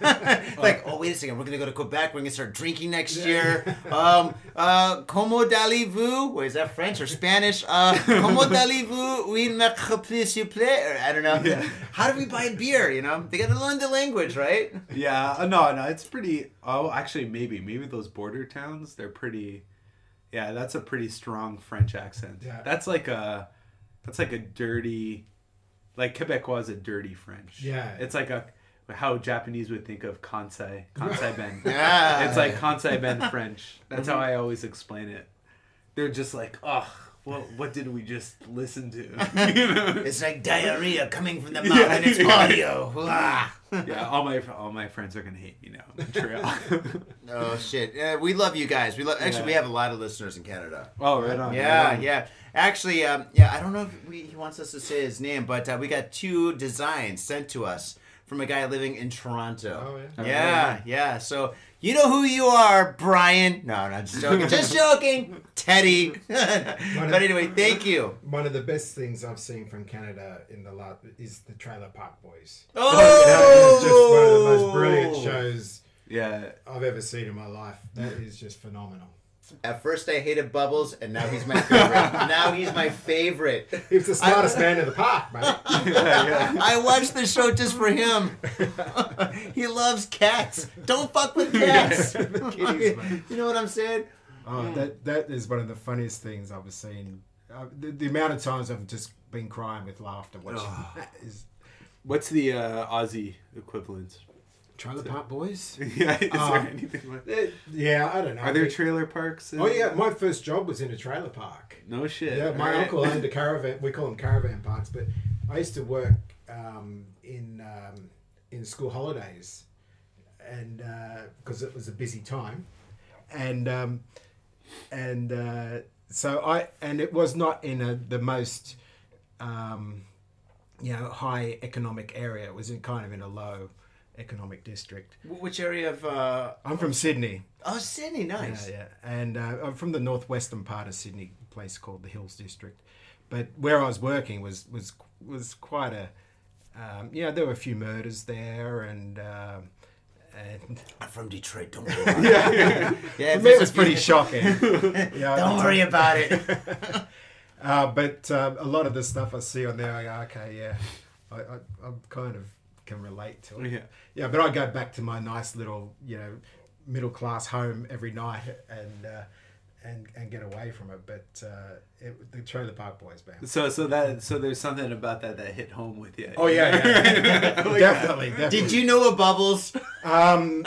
Speaker 2: like, oh wait a second, we're gonna go to Quebec. We're gonna start drinking next year. Um, uh, como allez-vous? Wait, is that French or Spanish? Uh, como *laughs* allez-vous? Oui, merci, s'il vous plaît. Or, I don't know. How do we buy beer? You know, they gotta learn the language, right?
Speaker 4: Yeah, uh, no, no, it's pretty. Oh, actually, maybe, maybe those border towns, they're pretty. Yeah, that's a pretty strong French accent.
Speaker 3: Yeah.
Speaker 4: that's like a, that's like a dirty, like Quebecois is a dirty French.
Speaker 3: Yeah.
Speaker 4: it's like a how Japanese would think of Kansai, Kansai *laughs* Ben.
Speaker 2: Yeah.
Speaker 4: It's like Kansai Ben French. That's how I always explain it. They're just like, oh, well, what did we just listen to? *laughs* you know?
Speaker 2: It's like diarrhea coming from the mouth, and it's *laughs* audio. Ah.
Speaker 4: Yeah, all my all my friends are gonna hate me now. Montreal.
Speaker 2: Oh shit! Uh, we love you guys. We love. Actually,
Speaker 4: Yeah.
Speaker 2: we have a lot of listeners in Canada.
Speaker 4: oh, right on.
Speaker 2: Yeah,
Speaker 4: right on.
Speaker 2: yeah. Actually, um, yeah. I don't know if we, he wants us to say his name, but uh, we got two designs sent to us from a guy living in Toronto.
Speaker 3: Oh, yeah?
Speaker 2: Yeah, yeah. So you know who you are, Brian. No, no, just joking. *laughs* just joking, Teddy. *laughs* but anyway, thank you.
Speaker 3: One of the best things I've seen from Canada in the last is the Trailer Park Boys.
Speaker 2: Oh,
Speaker 3: That is just one of the most brilliant shows
Speaker 4: Yeah.
Speaker 3: I've ever seen in my life. That is just phenomenal.
Speaker 2: At first, I hated Bubbles, and now he's my favorite. *laughs* now he's my favorite.
Speaker 3: He's the smartest man in the park, mate. *laughs*
Speaker 2: I watched the show just for him. *laughs* he loves cats. Don't fuck with cats. you know what I'm saying?
Speaker 3: Oh, that that is one of the funniest things I've ever seen. Uh, the, the amount of times I've just been crying with laughter watching that is
Speaker 4: What's the uh, Aussie equivalent?
Speaker 3: Trailer Park Boys. *laughs*
Speaker 4: yeah, is
Speaker 3: Um,
Speaker 4: there anything like
Speaker 3: Eh, yeah, I don't know.
Speaker 4: Are there trailer parks?
Speaker 3: oh yeah, my first job was in a trailer park.
Speaker 4: No shit.
Speaker 3: Yeah, my
Speaker 4: Alright.
Speaker 3: uncle owned a *laughs* caravan. We call them caravan parks, but I used to work um, in um, in school holidays, and because it was a busy time, and um, and uh, so I and it was not in a, the most um, you know high economic area. It was in kind of in a low economic district.
Speaker 2: Which area of? uh
Speaker 3: I'm from Sydney.
Speaker 2: Oh, Sydney, nice.
Speaker 3: Yeah, yeah. And uh, I'm from the northwestern part of Sydney, a place called the Hills District. But where I was working was was was quite a, um, you know, there were a few murders there, and um, and
Speaker 2: I'm from Detroit. Don't *laughs* worry. About it. yeah, yeah.
Speaker 3: it was pretty shocking. *laughs* Yeah,
Speaker 2: Don't worry about it. *laughs*
Speaker 3: Uh, but uh, a lot of the stuff I see on there, I go, okay, yeah, I, I, I kind of can relate to it.
Speaker 4: Yeah.
Speaker 3: Yeah, but I go back to my nice little, you know, middle class home every night and uh, and and get away from it. But uh, it, the Trailer Park Boys, band.
Speaker 4: So so that so there's something about that that hit home with you.
Speaker 3: Oh yeah, yeah. *laughs* *laughs* definitely, definitely.
Speaker 2: Did you know a Bubbles
Speaker 3: Um,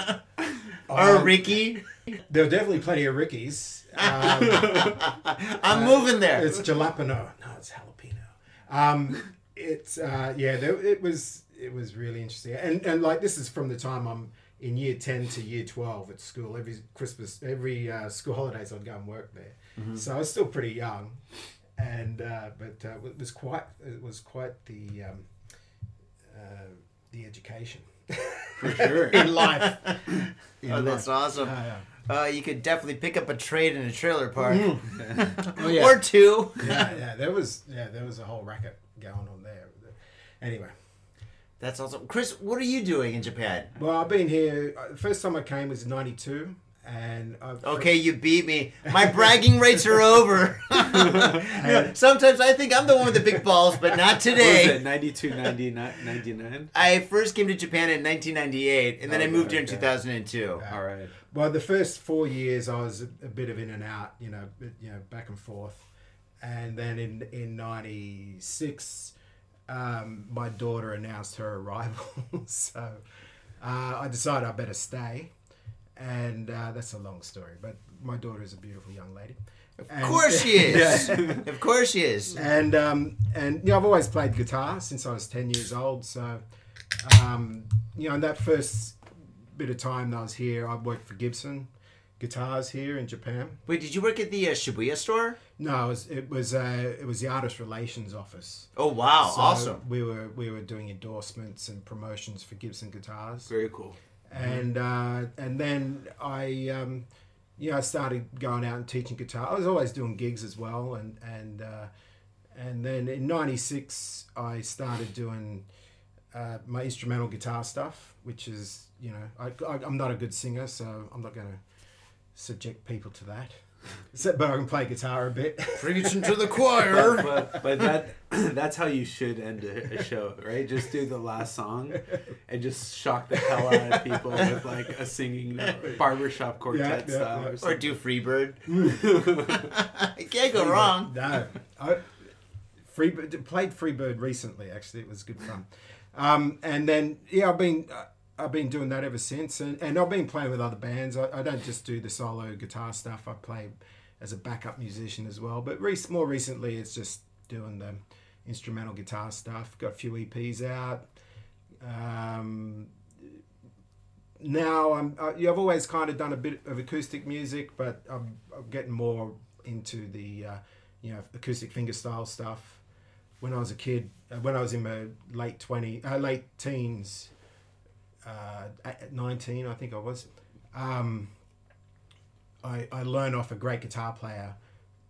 Speaker 2: or
Speaker 3: um,
Speaker 2: Ricky?
Speaker 3: there were definitely plenty of Rickies. Um, *laughs*
Speaker 2: I'm moving there.
Speaker 3: it's jalapeno. No, it's jalapeno. Um, it's uh, yeah. There, it was it was really interesting, and and like this is from the time I'm in year ten to year twelve at school. Every Christmas, every uh, school holidays, I'd go and work there. So I was still pretty young, and uh, but uh, it was quite it was quite the um, uh, the education.
Speaker 4: for sure. *laughs*
Speaker 3: in life. *laughs*
Speaker 2: Oh, that's awesome.
Speaker 3: yeah.
Speaker 2: Uh, you could definitely pick up a trade in a trailer park *laughs*
Speaker 3: Oh yeah.
Speaker 2: or two.
Speaker 3: yeah, yeah. There was yeah, there was a whole racket going on there. Anyway,
Speaker 2: That's awesome. Chris, what are you doing in Japan?
Speaker 3: well, I've been here. uh, The first time I came was '92, and I've,
Speaker 2: Okay, you beat me. My bragging rights are over. *laughs* You know, sometimes I think I'm the one with the big balls, but not
Speaker 4: What was it?
Speaker 2: today.
Speaker 4: 92, 99, 99?
Speaker 2: I first came to Japan in 1998, and then I
Speaker 4: Okay,
Speaker 2: moved here in
Speaker 4: okay.
Speaker 2: 2002.
Speaker 4: All right.
Speaker 3: Well, the first four years I was a, a bit of in and out, you know, you know, back and forth, and then in in '96, um, my daughter announced her arrival, *laughs* so uh, I decided I better stay, and uh, that's a long story. But my daughter is a beautiful young lady.
Speaker 2: Of course she is. *laughs* of course she is.
Speaker 3: and um, and you know, I've always played guitar since I was ten years old. So, um, you know, in that first bit of time that I was here, I worked for Gibson Guitars here in Japan.
Speaker 2: Wait, did you work at the uh, Shibuya store?
Speaker 3: No, it was it was uh, it was the artist relations office.
Speaker 2: Oh wow,
Speaker 3: So
Speaker 2: awesome.
Speaker 3: We were we were doing endorsements and promotions for Gibson guitars,
Speaker 4: Very cool.
Speaker 3: and uh, and then I. Um, know, I started going out and teaching guitar. I was always doing gigs as well, and and uh, and then in '96 I started doing uh, my instrumental guitar stuff, which is you know I, I I'm not a good singer, so I'm not going to subject people to that. So, but I can play guitar a bit. *laughs*
Speaker 2: Preaching to the choir.
Speaker 4: but but that *clears throat* that's how you should end a, a show, right? Just do the last song and just shock the hell out of people with like a singing barbershop quartet
Speaker 3: Yeah, yeah,
Speaker 4: style
Speaker 3: yeah.
Speaker 4: or
Speaker 2: or do Freebird. *laughs* you can't go wrong.
Speaker 3: No, I, Freebird played Freebird recently. Actually, it was good fun. Um, and then yeah, I've been uh, I've been doing that ever since, and, and I've been playing with other bands. I, I don't just do the solo guitar stuff. I play as a backup musician as well. But rec- more recently, it's just doing the instrumental guitar stuff. Got a few EPs out. Um, now I'm I've always kind of done a bit of acoustic music, but I'm, I'm getting more into the uh, you know acoustic fingerstyle stuff. When I was a kid, uh, when I was in my late twenty, uh, late teens, uh, at nineteen, I think I was. Um, I I learned off a great guitar player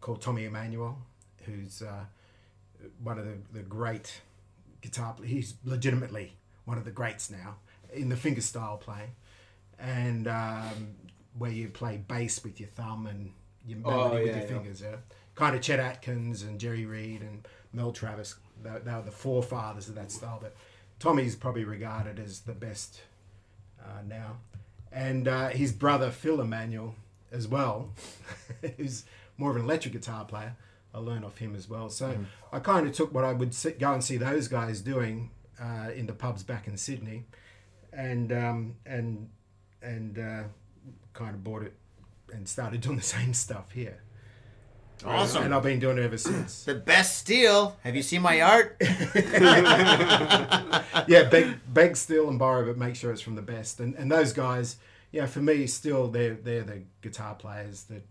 Speaker 3: called Tommy Emmanuel, who's uh, one of the, the great guitar. He's legitimately one of the greats now in the fingerstyle playing, and um, where you play bass with your thumb and your melody
Speaker 4: Oh,
Speaker 3: with
Speaker 4: yeah,
Speaker 3: your
Speaker 4: yeah.
Speaker 3: fingers. Yeah. Kind of Chet Atkins and Jerry Reed and Merle Travis. They, they were the forefathers of that style. But Tommy's probably regarded as the best uh, now, and uh, his brother Phil Emmanuel as well, *laughs* who's more of an electric guitar player. I learned off him as well. So I kind of took what I would sit, go and see those guys doing uh, in the pubs back in Sydney, and um, and and uh, kind of bought it and started doing the *laughs* same stuff here.
Speaker 2: Awesome.
Speaker 3: And I've been doing it ever since.
Speaker 2: The best steel. Have you seen my art? *laughs* *laughs*
Speaker 3: yeah, beg, beg, steal, and borrow, but make sure it's from the best. And and those guys, yeah, for me, still they're they're the guitar players that,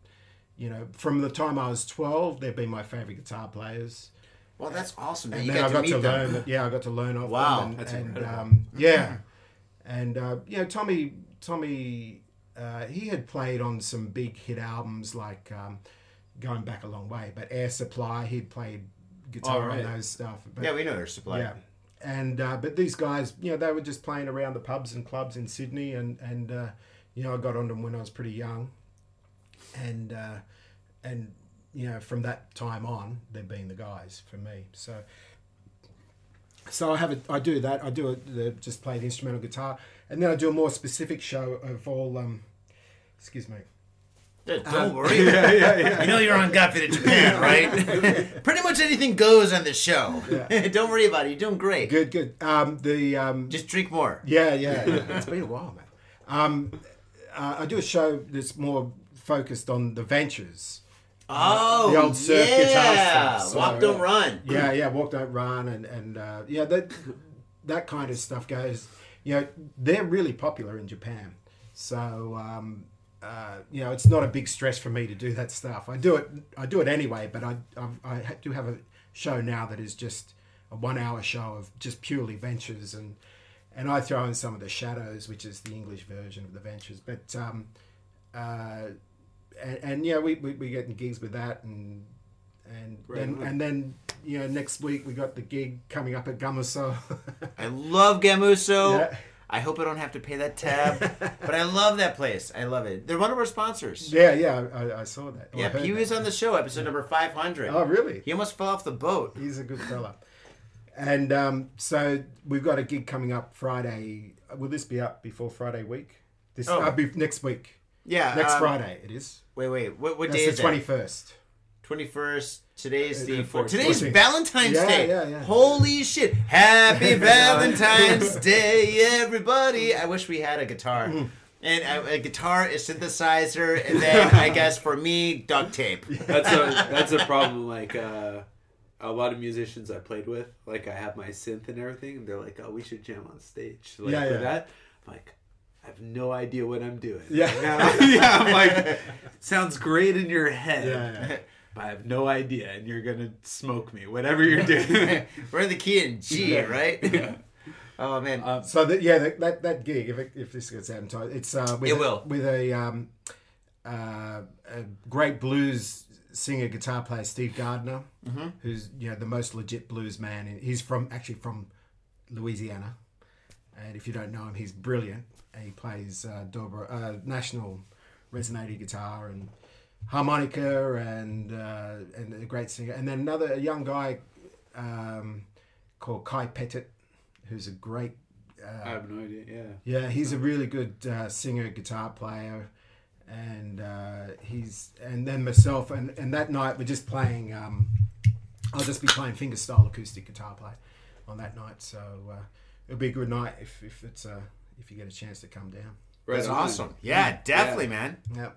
Speaker 3: you know, from the time I was twelve, they've been my favorite guitar players.
Speaker 2: Well, that's awesome. Man.
Speaker 3: And
Speaker 2: You
Speaker 3: then
Speaker 2: got
Speaker 3: I
Speaker 2: to
Speaker 3: got
Speaker 2: meet
Speaker 3: to learn. That, yeah, I got to learn off
Speaker 2: Wow,
Speaker 3: them. And,
Speaker 4: that's
Speaker 3: and
Speaker 4: incredible.
Speaker 3: um, yeah, and uh, you know, Tommy, Tommy, uh, he had played on some big hit albums like um, going back a long way, but Air Supply. He'd played guitar
Speaker 4: Oh, right.
Speaker 3: on those stuff. But,
Speaker 2: Yeah, we know Air supply.
Speaker 3: yeah. And uh, but these guys, you know, they were just playing around the pubs and clubs in Sydney, and and uh, you know, I got on them when I was pretty young, and uh, and you know, from that time on, they've been the guys for me. So. So I have a, I do that. I do a, the, just play the instrumental guitar, and then I do a more specific show of all. Um, excuse me.
Speaker 2: Yeah, Don't
Speaker 3: Um,
Speaker 2: worry.
Speaker 4: yeah, yeah, yeah.
Speaker 2: You know you're on Got Faded Japan, right? *laughs* Pretty much anything goes on this show.
Speaker 3: Yeah. *laughs*
Speaker 2: Don't worry about it. You're doing great.
Speaker 3: Good, good. Um, the um,
Speaker 2: Just drink more.
Speaker 3: Yeah, yeah, yeah. it's been a while, man. Um, uh, I do a show that's more focused on the ventures.
Speaker 2: Oh,
Speaker 3: the old surf
Speaker 2: yeah.
Speaker 3: guitar stuff, so,
Speaker 2: Walk, don't
Speaker 3: uh,
Speaker 2: run.
Speaker 3: Yeah, yeah. Walk, don't run, and and uh, yeah, that that kind of stuff goes. You know, they're really popular in Japan. So um, uh, you know, it's not a big stress for me to do that stuff. I do it. I do it anyway, but I I, I do have a show now that is just a one-hour show of just purely ventures and. And I throw in some of the shadows, which is the English version of the ventures. But um, uh, and, and yeah, we, we we getting gigs with that, and and
Speaker 4: Right
Speaker 3: then and then you know next week we got the gig coming up at Gamuso. *laughs*
Speaker 2: I love Gamuso.
Speaker 3: Yeah.
Speaker 2: I hope I don't have to pay that tab, *laughs* but I love that place. I love it. They're one of our sponsors.
Speaker 3: yeah, yeah, I, I saw that.
Speaker 2: Yeah, he was on the show, episode number 500.
Speaker 3: Oh, really?
Speaker 2: He almost fell off the boat.
Speaker 3: He's a good fella. And um, so we've got a gig coming up Friday. Will this be up before Friday week? This
Speaker 2: Oh.
Speaker 3: uh, be next week.
Speaker 2: Yeah.
Speaker 3: Next
Speaker 2: um,
Speaker 3: Friday it is.
Speaker 2: Wait, wait. What, what
Speaker 3: That's
Speaker 2: day
Speaker 3: the
Speaker 2: is
Speaker 3: twenty first.
Speaker 2: 21st. Today's the...
Speaker 3: the
Speaker 2: four-
Speaker 3: 14th.
Speaker 2: Today's
Speaker 3: 14th.
Speaker 2: Valentine's
Speaker 3: Yeah,
Speaker 2: Day.
Speaker 3: yeah, yeah.
Speaker 2: Holy shit. Happy *laughs* *laughs* Valentine's Day, everybody. I wish we had a guitar.
Speaker 3: Mm.
Speaker 2: And a, a guitar, a synthesizer, and then *laughs* I guess for me, duct tape.
Speaker 4: that's a that's a problem. Like uh, a lot of musicians I played with, like I have my synth and everything, and they're like, "Oh, we should jam on stage." Like
Speaker 3: Yeah, yeah.
Speaker 4: that, I'm like, I have no idea what I'm doing.
Speaker 3: Yeah.
Speaker 4: yeah. I'm like, sounds great in your head,
Speaker 3: Yeah, yeah.
Speaker 4: But I have no idea, and you're gonna smoke me, whatever you're doing. *laughs*
Speaker 2: We're in the key in G, right?
Speaker 4: Yeah. *laughs*
Speaker 2: Oh, man.
Speaker 4: Um,
Speaker 3: So that yeah, that, that that gig if it, if this gets out in time, it's uh, with
Speaker 2: It
Speaker 3: a-
Speaker 2: will.
Speaker 3: with a um, uh, a great blues singer guitar player Steve Gardner,
Speaker 2: Mm-hmm.
Speaker 3: who's you know the most legit blues man. In, he's from actually from Louisiana, And if you don't know him, he's brilliant. He plays uh, dobro, uh, national resonating guitar and harmonica and uh, and a great singer. And then another a young guy um, called Kai Pettit, who's a great.
Speaker 4: I
Speaker 3: Uh,
Speaker 4: have no idea. Yeah.
Speaker 3: yeah, he's a really good uh, singer, guitar player, and uh, he's and then myself and and that night we're just playing. Um, I'll just be playing fingerstyle acoustic guitar play on that night, so uh, it'll be a good night if if it's uh, if you get a chance to come down.
Speaker 4: Right
Speaker 2: That's
Speaker 4: on.
Speaker 2: awesome. Yeah, definitely,
Speaker 4: Yeah.
Speaker 2: man.
Speaker 3: Yep.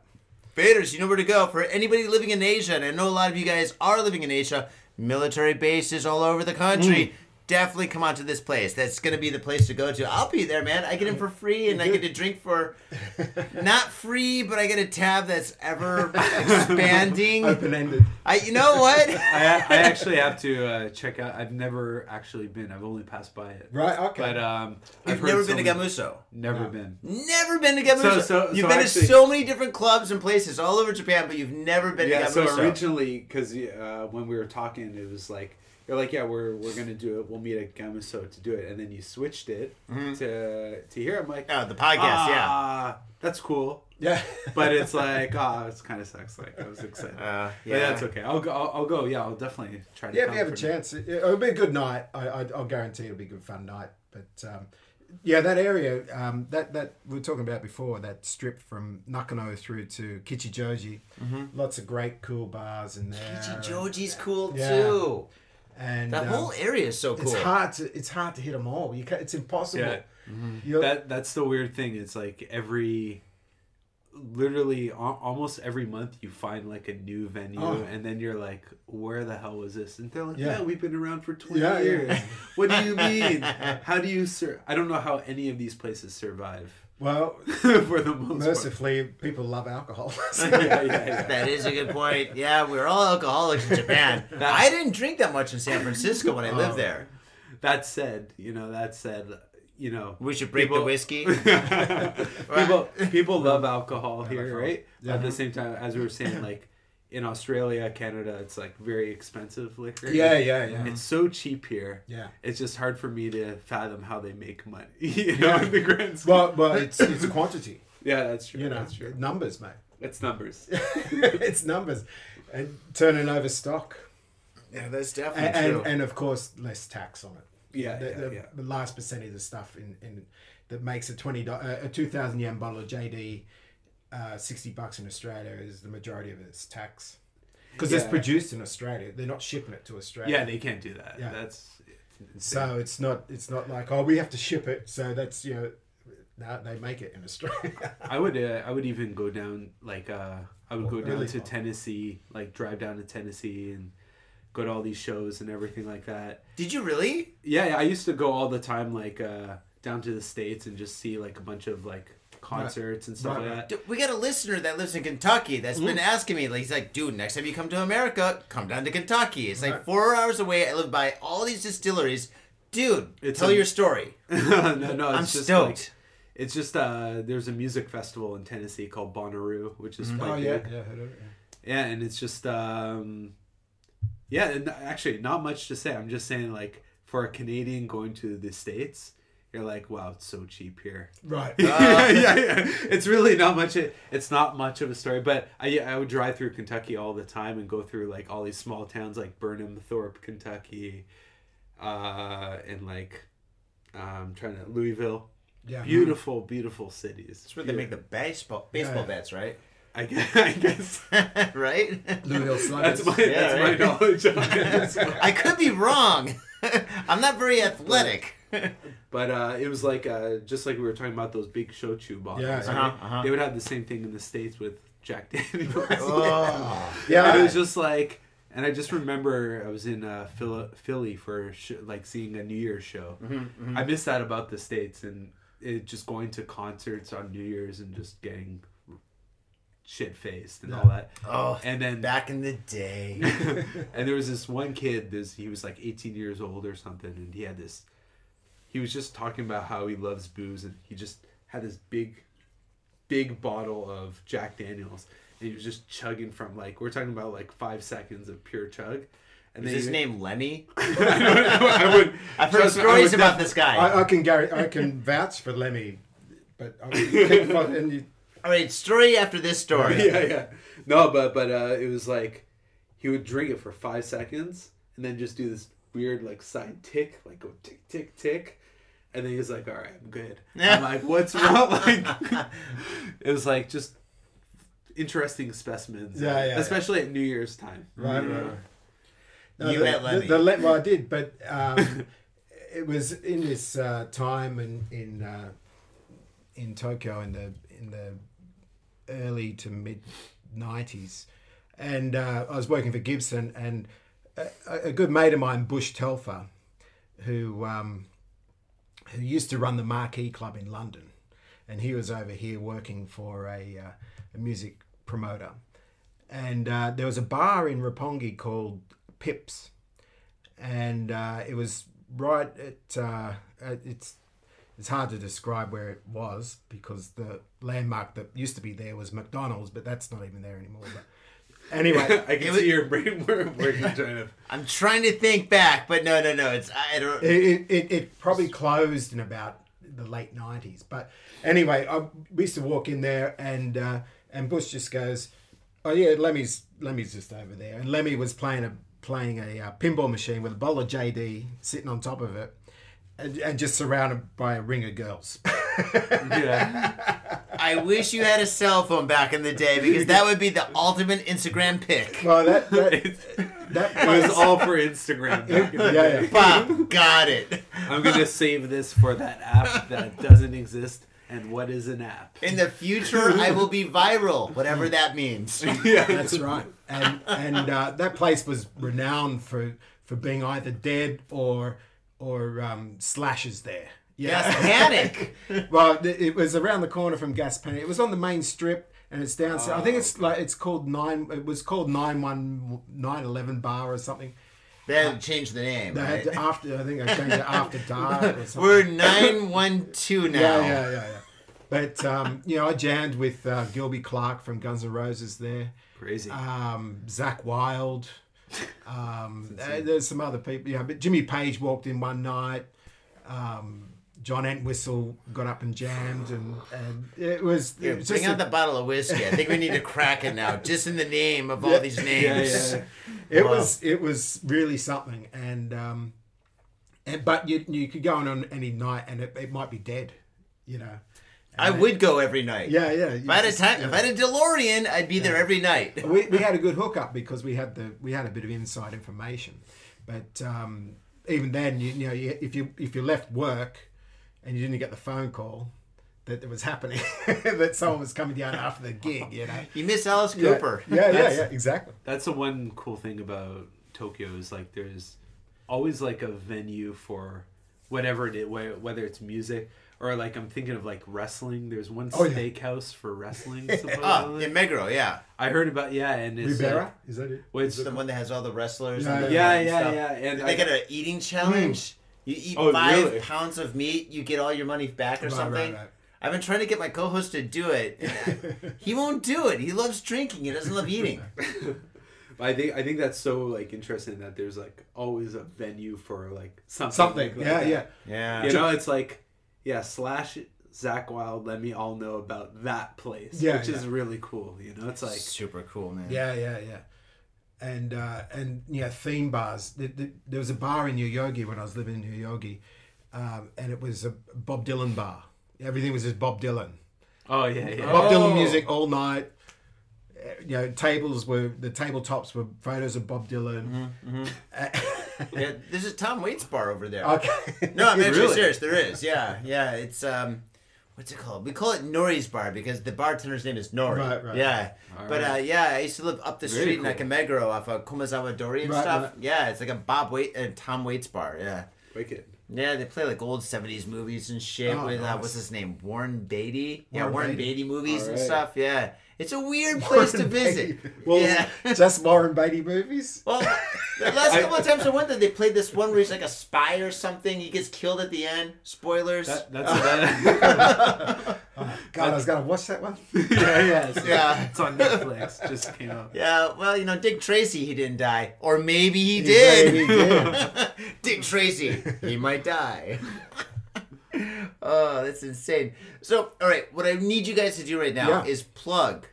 Speaker 2: Faders, you know where to go. For anybody living in Asia, and I know a lot of you guys are living in Asia, military bases all over the country. Mm. Definitely come on to this place. That's going to be the place to go to. I'll be there, man. I get in for free, and I get to drink for *laughs* not free, but I get a tab that's ever expanding. *laughs*
Speaker 3: Open ended.
Speaker 2: I, you know what? *laughs*
Speaker 4: I, I actually have to uh, check out. I've never actually been. I've only passed by it.
Speaker 3: Right. Okay.
Speaker 4: But um,
Speaker 2: You've
Speaker 4: I've
Speaker 2: never
Speaker 4: so
Speaker 2: been to
Speaker 4: many-
Speaker 2: Gamuso.
Speaker 4: Never
Speaker 3: No.
Speaker 4: been.
Speaker 2: Never been to Gamuso.
Speaker 4: So- so-
Speaker 2: you've
Speaker 4: so
Speaker 2: been
Speaker 4: actually-
Speaker 2: to so many different clubs and places all over Japan, but you've never been
Speaker 4: Yeah.
Speaker 2: to
Speaker 4: So originally, because uh, when we were talking, it was like you're like, yeah, we're we're gonna do it. We'll meet at Gamuso to do it, and then you switched it to to here. I'm like,
Speaker 2: oh, the podcast, yeah.
Speaker 4: ah, that's cool.
Speaker 3: yeah.
Speaker 4: But it's like, ah, it's kind of sucks. Like I was excited.
Speaker 2: Uh,
Speaker 4: But that's okay. I'll go. I'll, I'll go. Yeah, I'll definitely try to.
Speaker 3: Yeah, if
Speaker 4: come
Speaker 3: you have a
Speaker 4: for-
Speaker 3: chance, it, it'll be a good night. I, I, I'll guarantee it'll be a good fun night. But um, yeah, that area, um, that that we were talking about before, that strip from Nakano through to Kichijoji, lots of great cool bars in there.
Speaker 2: Kichijoji's cool
Speaker 3: Yeah.
Speaker 2: too.
Speaker 3: And
Speaker 2: That
Speaker 3: um,
Speaker 2: whole area is so cool.
Speaker 3: it's hard to it's hard to hit them all. You can, it's impossible.
Speaker 4: Yeah.
Speaker 3: You're-
Speaker 4: That that's the weird thing. It's like every, literally al- almost every month you find like a new venue,
Speaker 3: Oh.
Speaker 4: and then you're like, where the hell was this? And they're like,
Speaker 3: Yeah.
Speaker 4: yeah, we've been around for twenty
Speaker 3: Yeah, yeah.
Speaker 4: years. What do you *laughs* mean? How do you sur- I don't know how any of these places survive.
Speaker 3: Well, *laughs*
Speaker 4: for the most
Speaker 3: mercifully, people love alcohol.
Speaker 4: part. *laughs* *laughs* yeah, yeah, yeah.
Speaker 2: That is a good point. Yeah, we're all alcoholics in Japan. I didn't drink that much in San Francisco when I lived
Speaker 3: Oh.
Speaker 2: there.
Speaker 4: That said, you know, that said, you know,
Speaker 2: We should break the whiskey.
Speaker 4: people people love alcohol here, right?
Speaker 3: Yeah.
Speaker 4: At the same time, as we were saying, like in Australia, Canada, it's like very expensive liquor.
Speaker 3: yeah, yeah, yeah,
Speaker 4: It's so cheap here.
Speaker 3: yeah.
Speaker 4: It's just hard for me to fathom how they make money. *laughs* You know, in the grand scheme.
Speaker 3: Well, well, it's it's quantity. *laughs*
Speaker 4: yeah, that's true.
Speaker 3: You know,
Speaker 4: that's true.
Speaker 3: numbers, mate.
Speaker 4: It's numbers. *laughs*
Speaker 3: it's numbers, and turning over stock.
Speaker 2: yeah, that's definitely
Speaker 3: and,
Speaker 2: true.
Speaker 3: and and of course less tax on it.
Speaker 4: Yeah,
Speaker 3: the,
Speaker 4: yeah,
Speaker 3: the,
Speaker 4: yeah.
Speaker 3: the last percentage of the stuff in, in that makes a twenty do- uh, a two thousand yen bottle of JD uh, sixty bucks in Australia is the majority of its tax because it's produced in Australia. They're not shipping it to Australia.
Speaker 4: Yeah, they can't do that.
Speaker 3: Yeah.
Speaker 4: That's insane.
Speaker 3: so it's not it's not like oh we have to ship it. So that's you know. No, they make it in Australia. *laughs*
Speaker 4: I would uh, I would even go down like uh I would go down
Speaker 3: really?
Speaker 4: to Tennessee, like drive down to Tennessee and go to all these shows and everything like that.
Speaker 2: Did you really?
Speaker 4: Yeah, yeah, I used to go all the time like uh down to the states and just see like a bunch of like concerts and stuff
Speaker 3: Right,
Speaker 4: like that.
Speaker 2: Dude, We got a listener that lives in Kentucky that's been
Speaker 3: Mm.
Speaker 2: asking me. Like, he's like, dude, next time you come to America, come down to Kentucky. It's like
Speaker 3: Right.
Speaker 2: four hours away. I live by all these distilleries. Dude,
Speaker 4: It's
Speaker 2: tell
Speaker 4: a-
Speaker 2: your story. *laughs*
Speaker 4: no, no, it's
Speaker 2: I'm
Speaker 4: just
Speaker 2: stoked.
Speaker 4: like it's just uh there's a music festival in Tennessee called Bonnaroo, which is quite
Speaker 3: oh yeah,
Speaker 4: big.
Speaker 3: yeah, heard of it, yeah.
Speaker 4: Yeah, and it's just um yeah, and actually not much to say. I'm just saying like for a Canadian going to the States, you're like, wow, it's so cheap here.
Speaker 3: Right. *laughs*
Speaker 4: yeah, yeah, yeah. It's really not much. It, It's not much of a story, but I I would drive through Kentucky all the time and go through like all these small towns like Burnham, Thorpe, Kentucky, uh, and like um, trying to Louisville.
Speaker 3: Yeah.
Speaker 4: Beautiful, beautiful cities.
Speaker 2: That's where they make the baseball baseball
Speaker 3: Yeah.
Speaker 2: bets, right?
Speaker 4: I guess. *laughs* I guess *laughs*
Speaker 2: right?
Speaker 3: Louisville Sluggers.
Speaker 4: that's my
Speaker 2: Yeah,
Speaker 4: that's
Speaker 2: right.
Speaker 4: my knowledge of it.
Speaker 2: I could be wrong. I'm not very athletic. *laughs*
Speaker 4: But uh, it was like uh, just like we were talking about those big shochu bottles.
Speaker 3: Yeah,
Speaker 4: right?
Speaker 2: Uh-huh, uh-huh.
Speaker 4: They would have the same thing in the states with Jack *laughs* Daniels.
Speaker 2: oh. *laughs*
Speaker 3: Yeah.
Speaker 4: and it was just like, and I just remember I was in uh, Philly, Philly for sh- like seeing a New Year's show.
Speaker 2: Mm-hmm,
Speaker 4: I miss that about the states and it just going to concerts on New Year's and just getting shit faced and all that.
Speaker 2: oh,
Speaker 4: And then
Speaker 2: back in the day.
Speaker 4: and there was this one kid. This he was like 18 years old or something, and he had this. He was just talking about how he loves booze, and he just had this big, big bottle of Jack Daniels, and he was just chugging from like we're talking about like five seconds of pure chug, And
Speaker 2: Is his
Speaker 4: you-
Speaker 2: name Lemmy? *laughs*
Speaker 4: I, don't know, I would. *laughs*
Speaker 2: I've heard
Speaker 4: trust me, I
Speaker 2: stories
Speaker 4: would
Speaker 2: about
Speaker 4: def-
Speaker 2: this guy.
Speaker 3: I, I can gar- I can vouch for Lemmy, but I keep fo- and you,
Speaker 2: All right, story after this story. *laughs*
Speaker 4: yeah, yeah. No, but but uh, it was like he would drink it for five seconds and then just do this weird like side tick, like go tick tick tick, and then he's like, "All right, I'm good." *laughs* I'm like, "What's wrong?" Like, *laughs* it was like just interesting specimens.
Speaker 3: Yeah, yeah,
Speaker 4: Especially at New Year's time.
Speaker 3: right,
Speaker 4: You
Speaker 3: right, right. No,
Speaker 2: You
Speaker 3: the,
Speaker 2: met Lemmy.
Speaker 3: The, the, well, I did, but um, *laughs* it was in this uh, time in in uh, in Tokyo in the in the early to mid '90s, and uh, I was working for Gibson, and a, good mate of mine, Bush Telfer, who um, who used to run the Marquee Club in London, and he was over here working for a, uh, a music promoter, and uh, there was a bar in Roppongi called Pips, and uh, it was right at uh, it's it's hard to describe where it was because the landmark that used to be there was McDonald's, but that's not even there anymore. But anyway, *laughs*
Speaker 4: I can see your brain *laughs* working trying to.
Speaker 2: I'm trying to think back, but no, no, no. It's I don't.
Speaker 3: it, it, it probably closed in about the late nineties. But anyway, I, we used to walk in there, and uh, and Bush just goes, "Oh yeah, Lemmy's Lemmy's just over there." And Lemmy was playing a playing a uh, pinball machine with a bowl of JD sitting on top of it, and, and just surrounded by a ring of girls. *laughs*
Speaker 4: Yeah.
Speaker 2: I wish you had a cell phone back in the day because that would be the ultimate Instagram pic.
Speaker 3: well, that that, *laughs* that
Speaker 4: was all for Instagram. back in
Speaker 3: yeah, yeah.
Speaker 2: Pop, got it.
Speaker 4: I'm gonna save this for that app that doesn't exist. And what is an app?
Speaker 2: In the future, I will be viral, whatever *laughs* that means. *laughs*
Speaker 4: yeah,
Speaker 3: That's right. And and uh, that place was renowned for for being either dead or or um, slashes there. Yeah.
Speaker 2: Gas panic. *laughs*
Speaker 3: well, it was around the corner from Gas Panic. It was on the main strip, and it's down. I think it's like it's called nine. It was called nine one nine eleven bar or something.
Speaker 2: They had to change the name.
Speaker 3: They had to, after I think I changed it after *laughs* dark or something.
Speaker 2: We're nine one two *laughs* now.
Speaker 3: yeah, yeah, yeah, yeah. But um, you know, I jammed with uh, Gilby Clarke from Guns N' Roses there.
Speaker 4: crazy.
Speaker 3: um, Zakk Wylde. Um, uh, there's some other people, yeah. But Jimmy Page walked in one night. Um, John Entwistle got up and jammed, and, and it was,
Speaker 2: Here,
Speaker 3: it was
Speaker 2: bring out
Speaker 3: a-
Speaker 2: the bottle of whiskey. I think we need to crack it now, just in the name of all these names.
Speaker 4: yeah, yeah.
Speaker 3: it
Speaker 2: Wow.
Speaker 3: was it was really something, and um, and but you you could go on on any night, and it, it might be dead, you know.
Speaker 2: I would go every night.
Speaker 3: Yeah, yeah.
Speaker 2: If I had a time, if I had a DeLorean, I'd be there every night. *laughs*
Speaker 3: we, we had a good hookup because we had the we had a bit of inside information, but um, even then, you, you know, you, if you if you left work and you didn't get the phone call that it was happening, *laughs* that someone was coming down after the gig, you know.
Speaker 2: You miss Alice Cooper.
Speaker 3: Yeah, yeah,
Speaker 4: That's-
Speaker 3: yeah, exactly.
Speaker 4: That's the one cool thing about Tokyo is like there's always like a venue for whatever it is, whether it's music or like I'm thinking of like wrestling. There's one
Speaker 3: Oh, yeah.
Speaker 4: steakhouse for wrestling. *laughs*
Speaker 2: Ah,
Speaker 4: oh,
Speaker 2: in Meguro, yeah.
Speaker 4: I heard about yeah, and it's uh,
Speaker 3: Ribera,
Speaker 4: like,
Speaker 3: is that it?
Speaker 4: well, it's-
Speaker 2: It's the one that has all the wrestlers.
Speaker 3: Yeah,
Speaker 2: and the
Speaker 4: yeah, yeah, yeah, and
Speaker 2: They
Speaker 4: I-
Speaker 2: get an eating challenge. Hmm. You eat
Speaker 4: Oh,
Speaker 2: five
Speaker 4: really?
Speaker 2: pounds of meat, you get all your money back or
Speaker 3: Right,
Speaker 2: something.
Speaker 3: right, right.
Speaker 2: I've been trying to get my co-host to do it. *laughs* he won't do it. He loves drinking. He doesn't love eating. *laughs*
Speaker 4: I think I think that's so like interesting that there's like always a venue for like something.
Speaker 3: Something,
Speaker 4: like
Speaker 3: yeah,
Speaker 4: that.
Speaker 3: yeah.
Speaker 2: Yeah.
Speaker 4: You know, it's like yeah, slash Zakk Wylde. Let me all know about that place,
Speaker 3: Yeah,
Speaker 4: which is really cool. You know, it's like
Speaker 2: super cool, man.
Speaker 3: Yeah, yeah, yeah. And uh, and yeah, theme bars. There, there, there was a bar in New Yogi when I was living in New Yogi, um, and it was a Bob Dylan bar. Everything was just Bob Dylan.
Speaker 4: oh yeah, yeah.
Speaker 3: Bob
Speaker 2: Oh.
Speaker 3: Dylan music all night. Uh, You know, tables were the tabletops were photos of Bob Dylan. *laughs*
Speaker 2: Yeah, there's a Tom Waits bar over there.
Speaker 3: okay.
Speaker 2: No, I'm *laughs* actually
Speaker 4: Really?
Speaker 2: serious. There is. Yeah, yeah. It's um, what's it called? We call it Nori's bar because the bartender's name is Nori.
Speaker 3: Right, right.
Speaker 2: Yeah,
Speaker 4: All
Speaker 2: but uh, yeah, I used to live up the
Speaker 4: Very
Speaker 2: street in
Speaker 4: cool.
Speaker 2: Nakameguro off of Komazawa Dori and
Speaker 3: Right,
Speaker 2: stuff.
Speaker 3: right.
Speaker 2: Yeah, it's like a Bob Wait and Tom Waits bar. Yeah.
Speaker 4: Wicked.
Speaker 2: Yeah, they play like old '70s movies and shit
Speaker 3: Oh,
Speaker 2: with uh, what's his name, Warren Beatty. yeah,
Speaker 3: Warren
Speaker 2: Warren
Speaker 3: Beatty.
Speaker 2: Beatty, movies and stuff. Yeah, it's a weird place to visit.
Speaker 3: Beatty. Well,
Speaker 2: yeah. *laughs*
Speaker 3: just Warren Beatty movies.
Speaker 2: Well, the last couple of times I went there, they played this one where he's like a spy or something. He gets killed at the end. Spoilers.
Speaker 4: That, that's *laughs* that. *laughs*
Speaker 3: Oh, God, I was going to watch that one.
Speaker 4: yeah, yeah, it's,
Speaker 2: Yeah.
Speaker 4: It's on Netflix. Just came out.
Speaker 2: Yeah, well, you know, Dick Tracy, he didn't die. Or maybe he
Speaker 3: He
Speaker 2: did.
Speaker 3: maybe did.
Speaker 2: Dick Tracy, he might die. Oh, that's insane. So, all right, what I need you guys to do right now
Speaker 3: Yeah.
Speaker 2: is plug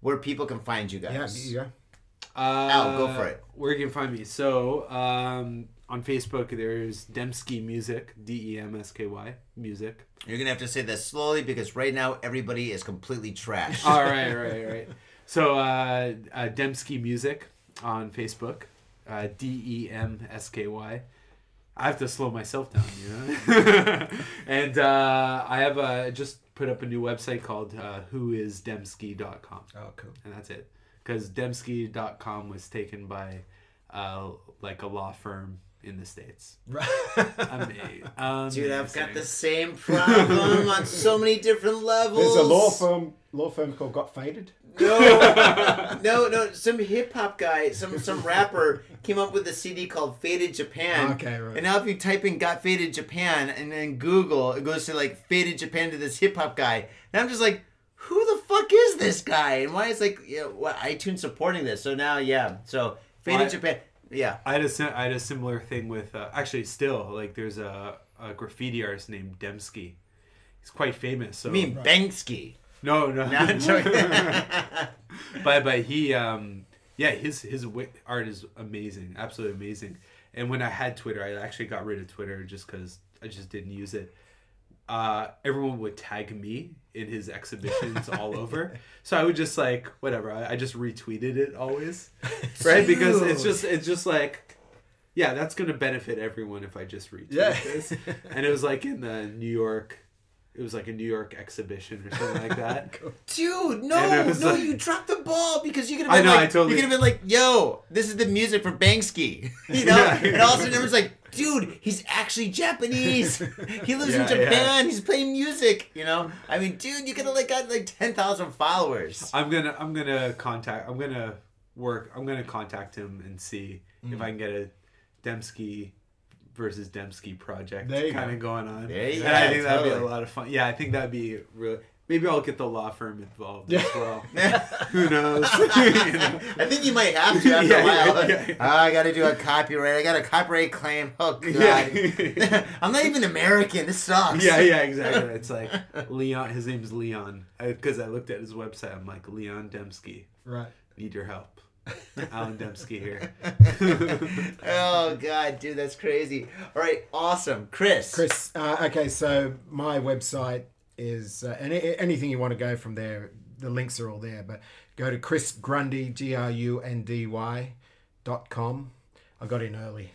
Speaker 2: where people can find you guys.
Speaker 3: yeah.
Speaker 4: Uh,
Speaker 2: Al, go for it.
Speaker 4: Where you can find me? So um, on Facebook, there's Demsky Music, D E M S K Y Music.
Speaker 2: You're gonna have to say that slowly because right now everybody is completely trash.
Speaker 4: All *laughs* right, right, right. So uh, uh, Demsky Music on Facebook, uh, D E M S K Y. I have to slow myself down, you know. *laughs* and uh, I have uh, just put up a new website called uh, whoisdemsky.com.
Speaker 3: Oh, cool.
Speaker 4: and that's it. Because Demsky.com was taken by uh, like a law firm in the states. Ama- *laughs*
Speaker 2: Dude, I've got the same problem on so many different levels.
Speaker 3: There's a law firm law firm called Got Faded.
Speaker 2: No, *laughs* no, no. Some hip hop guy, some some rapper came up with a CD called Faded Japan.
Speaker 3: Okay, right.
Speaker 2: And now if you type in "Got Faded Japan" and then Google, it goes to like Faded Japan to this hip hop guy, and I'm just like, who the fuck is this guy? And why is like, yeah, what iTunes supporting this? So now, yeah, so Faded
Speaker 4: Why-
Speaker 2: Japan, yeah.
Speaker 4: I had a I had a similar thing with uh, actually still like there's a, a graffiti artist named Demsky. He's quite famous. So
Speaker 2: I mean Banksy.
Speaker 4: No, no,
Speaker 2: No, I'm joking. *laughs*
Speaker 4: but but he um yeah his his art is amazing absolutely amazing. And when i had twitter i actually got rid of twitter just because i just didn't use it. Uh everyone would tag me in his exhibitions all over. So i would just like whatever. I, I just retweeted it always. *laughs* Right? Because it's just it's just like yeah that's gonna benefit everyone if i just retweet
Speaker 3: Yeah.
Speaker 4: this. *laughs* And it was like in the new york it was like a new york exhibition or something like that *laughs*
Speaker 2: Dude, no,
Speaker 4: And it was
Speaker 2: no,
Speaker 4: like-
Speaker 2: you dropped the ball because you could have
Speaker 4: I
Speaker 2: been
Speaker 4: know,
Speaker 2: like,
Speaker 4: I totally-
Speaker 2: you could have been like, yo, this is the music for Banksy, *laughs* you know?
Speaker 4: Yeah.
Speaker 2: And all of a sudden everyone's like, dude, he's actually Japanese. *laughs* he lives in
Speaker 4: Yeah,
Speaker 2: Japan. He's playing music, you know? I mean, dude, you could have like got like ten thousand followers.
Speaker 4: I'm gonna I'm gonna contact I'm gonna work I'm gonna contact him and see
Speaker 2: Mm.
Speaker 4: if I can get a Demsky versus Demsky project
Speaker 3: There you
Speaker 4: kind
Speaker 3: go.
Speaker 4: of going on.
Speaker 2: There you
Speaker 4: and I
Speaker 2: go,
Speaker 4: think that'd be a lot of fun. Yeah, I think that'd be really. Maybe I'll get the law firm involved as *laughs* well. *laughs* Who knows? *laughs* You know?
Speaker 2: think you might have to after
Speaker 4: Yeah,
Speaker 2: a while.
Speaker 4: yeah, yeah.
Speaker 2: Oh, I got to do a copyright. I got a copyright claim. Oh god,
Speaker 4: Yeah.
Speaker 2: I'm not even American. This sucks.
Speaker 4: yeah, yeah, exactly. It's like Leon. His name's Leon because I, looked at his website. I'm like Leon Demsky.
Speaker 3: Right.
Speaker 4: Need your help. *laughs* Alan Demsky here. *laughs*
Speaker 2: Oh god, dude, that's crazy. All right, awesome, Chris.
Speaker 3: Chris, uh, okay, so my website is, uh, and anything you want to go from there, the links are all there, but go to Chris Grundy, G R U N D Y dot com. I got in early.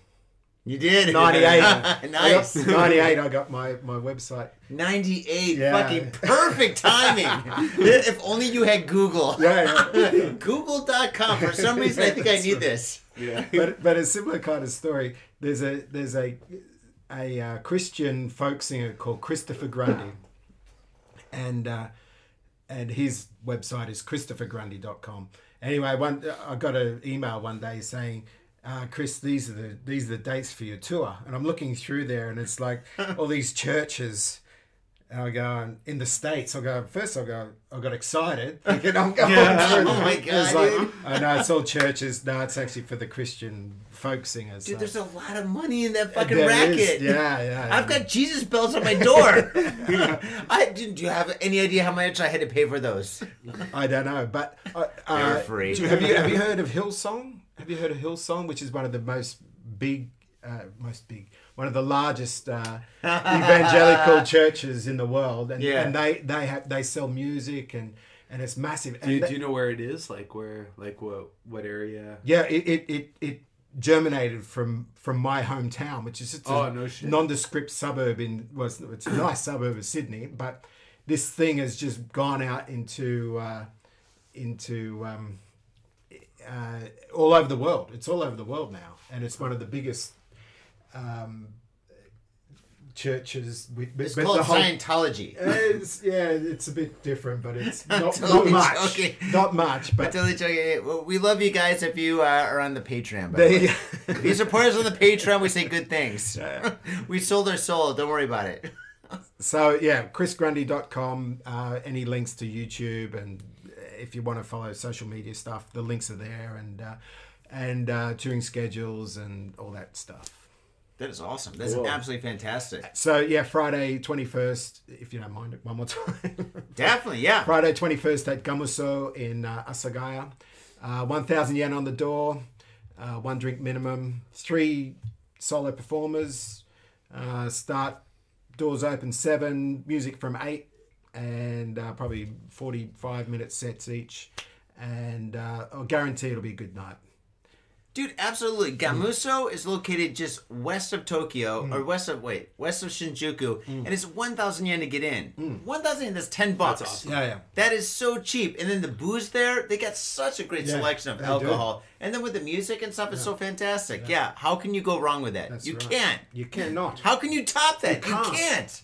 Speaker 2: You did
Speaker 3: 98. *laughs*
Speaker 2: nice. *laughs*
Speaker 3: 98, I got my, my website.
Speaker 2: 98.
Speaker 3: Yeah.
Speaker 2: Fucking perfect timing. *laughs* if only you had Google.
Speaker 3: Yeah, yeah.
Speaker 2: Google.com. For some reason, I think I need this.
Speaker 4: Yeah.
Speaker 3: but but a similar kind of story. There's a there's a a uh, Christian folk singer called Christopher Grundy, and uh, and his website is christophergrundy.com. Anyway, one I got an email one day saying. Uh, Chris, these are the these are the dates for your tour, and I'm looking through there, and it's like *laughs* all these churches. And I go in the states. I go first. I go. I got excited, *laughs* thinking I'm going
Speaker 4: Yeah.
Speaker 3: through.
Speaker 2: Oh my God,
Speaker 3: like, know it's all churches. No, it's actually for the Christian folk singers.
Speaker 2: Dude,
Speaker 3: so-
Speaker 2: there's a lot of money in that fucking
Speaker 3: There
Speaker 2: racket.
Speaker 3: is, Yeah, yeah.
Speaker 2: I've got Jesus bells on my door. *laughs* I didn't. Do you have any idea how much I had to pay for those?
Speaker 3: I don't know, but uh, uh,
Speaker 2: free.
Speaker 3: do- have you have you heard of Hillsong? Have you heard of Hillsong, which is one of the most big, uh, most big, one of the largest uh, *laughs* evangelical churches in the world, and,
Speaker 2: Yeah.
Speaker 3: and they they have they sell music and and it's massive. And
Speaker 4: Do you, do you know where it is? Like where? Like what? What area?
Speaker 3: Yeah, it, it, it, it germinated from from my hometown, which is just a
Speaker 4: Oh, no shit.
Speaker 3: nondescript suburb in was it's a nice suburb of Sydney, but this thing has just gone out into uh, into um, uh, all over the world. It's all over the world now, and it's one of the biggest um, churches. With,
Speaker 2: It's called
Speaker 3: the whole-
Speaker 2: Scientology. *laughs*
Speaker 3: It's, yeah, it's a bit different, but it's *laughs* not, not much.
Speaker 2: joking.
Speaker 3: Not much, but
Speaker 2: Totally joking. Well, We love you guys if you uh, are on the Patreon. The
Speaker 3: they. *laughs*
Speaker 2: If you support us on the Patreon, we say good things. we sold our soul. Don't worry about it.
Speaker 3: so yeah, chrisgrundy.com. Uh, any links to YouTube, and if you want to follow social media stuff, the links are there, and uh, and uh, touring schedules and all that stuff.
Speaker 2: That is awesome. That's
Speaker 3: Cool.
Speaker 2: absolutely fantastic.
Speaker 3: So yeah, Friday twenty first, if you don't mind it, one more time. *laughs*
Speaker 2: Definitely, yeah.
Speaker 3: Friday twenty first at Gamuso in uh, Asagaya. Uh, one thousand yen on the door, uh, one drink minimum, three solo performers. Uh, start doors open seven, music from eight, and uh, probably forty five minute sets each. And uh, I guarantee it'll be a good night.
Speaker 2: Dude, absolutely. Gamuso is located just west of Tokyo, or west of, wait, west of Shinjuku, and it's 1,000 yen to get in. 1,000 yen, that's 10 bucks.
Speaker 4: awesome.
Speaker 3: Yeah, yeah.
Speaker 2: That is so cheap. And then the booze there, they got such a great
Speaker 3: Yeah,
Speaker 2: selection of alcohol. And then with the music and stuff, it's so fantastic. Yeah. how can you go wrong with that?
Speaker 3: That's
Speaker 2: you
Speaker 3: right.
Speaker 2: can't.
Speaker 3: You cannot.
Speaker 2: How can you top that? You
Speaker 3: can't.
Speaker 2: can't.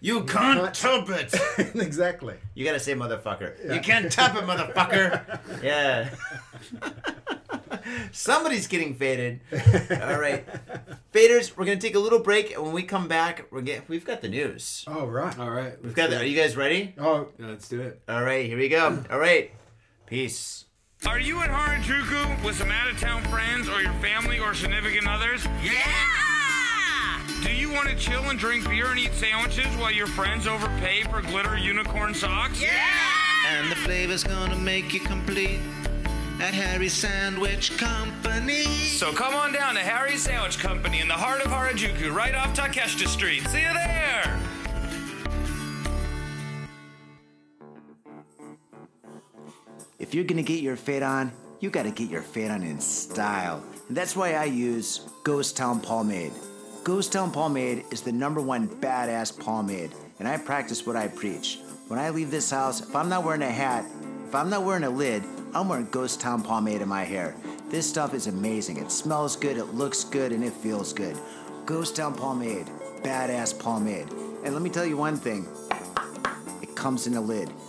Speaker 2: You can't
Speaker 3: can't.
Speaker 2: top it. *laughs*
Speaker 3: exactly.
Speaker 2: You gotta say motherfucker. You can't top it, motherfucker. *laughs* yeah. *laughs* Somebody's getting faded. All right. Faders, we're gonna take a little break, and when we come back, we're get we've got the news.
Speaker 3: Oh right.
Speaker 4: All right.
Speaker 2: We've got the, are you guys ready?
Speaker 3: Oh
Speaker 4: Yeah, let's do it.
Speaker 2: All right, here we go. All right. Peace.
Speaker 5: Are you at Harajuku with some out of town friends or your family or significant others?
Speaker 1: Yeah!
Speaker 5: Do you want to chill and drink beer and eat sandwiches while your friends overpay for glitter unicorn socks? Yeah!
Speaker 6: And the flavor's gonna make you complete at Harry's Sandwich Company.
Speaker 5: So come on down to Harry's Sandwich Company in the heart of Harajuku, right off Takeshita Street. See you there!
Speaker 2: If you're gonna get your fade on, you gotta get your fade on in style. And that's why I use Ghost Town Pomade. Ghost Town Pomade is the number one badass pomade, and I practice what I preach. When I leave this house, if I'm not wearing a hat, if I'm not wearing a lid, I'm wearing Ghost Town Pomade in my hair. This stuff is amazing. It smells good, it looks good, and it feels good. Ghost Town Pomade, badass pomade. And let me tell you one thing it comes in a lid.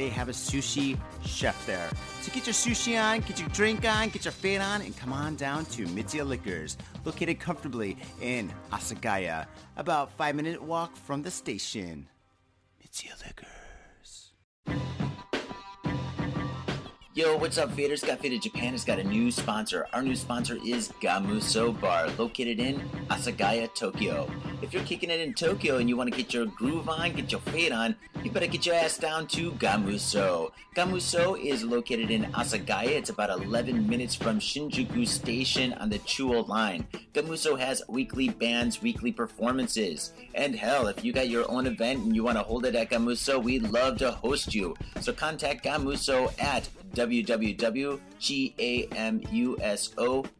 Speaker 2: they have a sushi chef there. So get your sushi on, get your drink on, get your fade on, and come on down to Mitsuya Liquors, located comfortably in Asagaya, about five minute walk from the station. Mitsuya Liquors. Yo, what's up, faders? Got Faded Japan has got a new sponsor. Our new sponsor is Gamuso Bar, located in Asagaya, Tokyo. If you're kicking it in Tokyo and you want to get your groove on, get your fade on, you better get your ass down to Gamuso. Gamuso is located in Asagaya. It's about 11 minutes from Shinjuku Station on the Chuo line. Gamuso has weekly bands, weekly performances. And hell, if you got your own event and you want to hold it at Gamuso, we'd love to host you. So contact Gamuso at www.gamuso.com.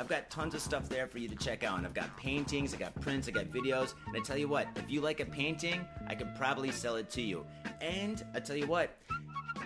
Speaker 2: I've got tons of stuff there for you to check out. And I've got paintings, I've got prints, I've got videos. And I tell you what, if you like a painting, I could probably sell it to you.
Speaker 1: And I tell you what,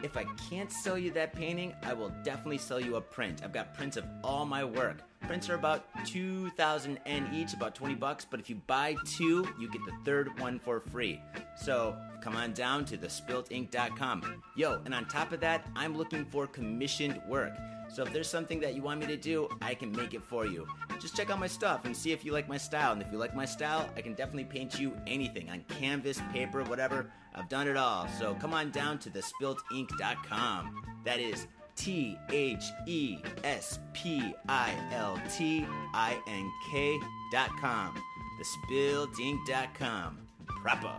Speaker 1: if I can't sell you that painting, I will definitely sell you a print. I've got prints of all my work. Prints are about 2,000 N each, about 20 bucks, but if you buy two, you get the third one for free. So come on down to thespiltink.com. Yo, and on top of that, I'm looking for commissioned work. So if there's something that you want me to do, I can make it for you. Just check out my stuff and see if you like my style. And if you like my style, I can definitely paint you anything on canvas, paper, whatever. I've done it all. So come on down to thespiltink.com. That is T H E S P I L T I N K dot com. Thespiltink.com. Proper.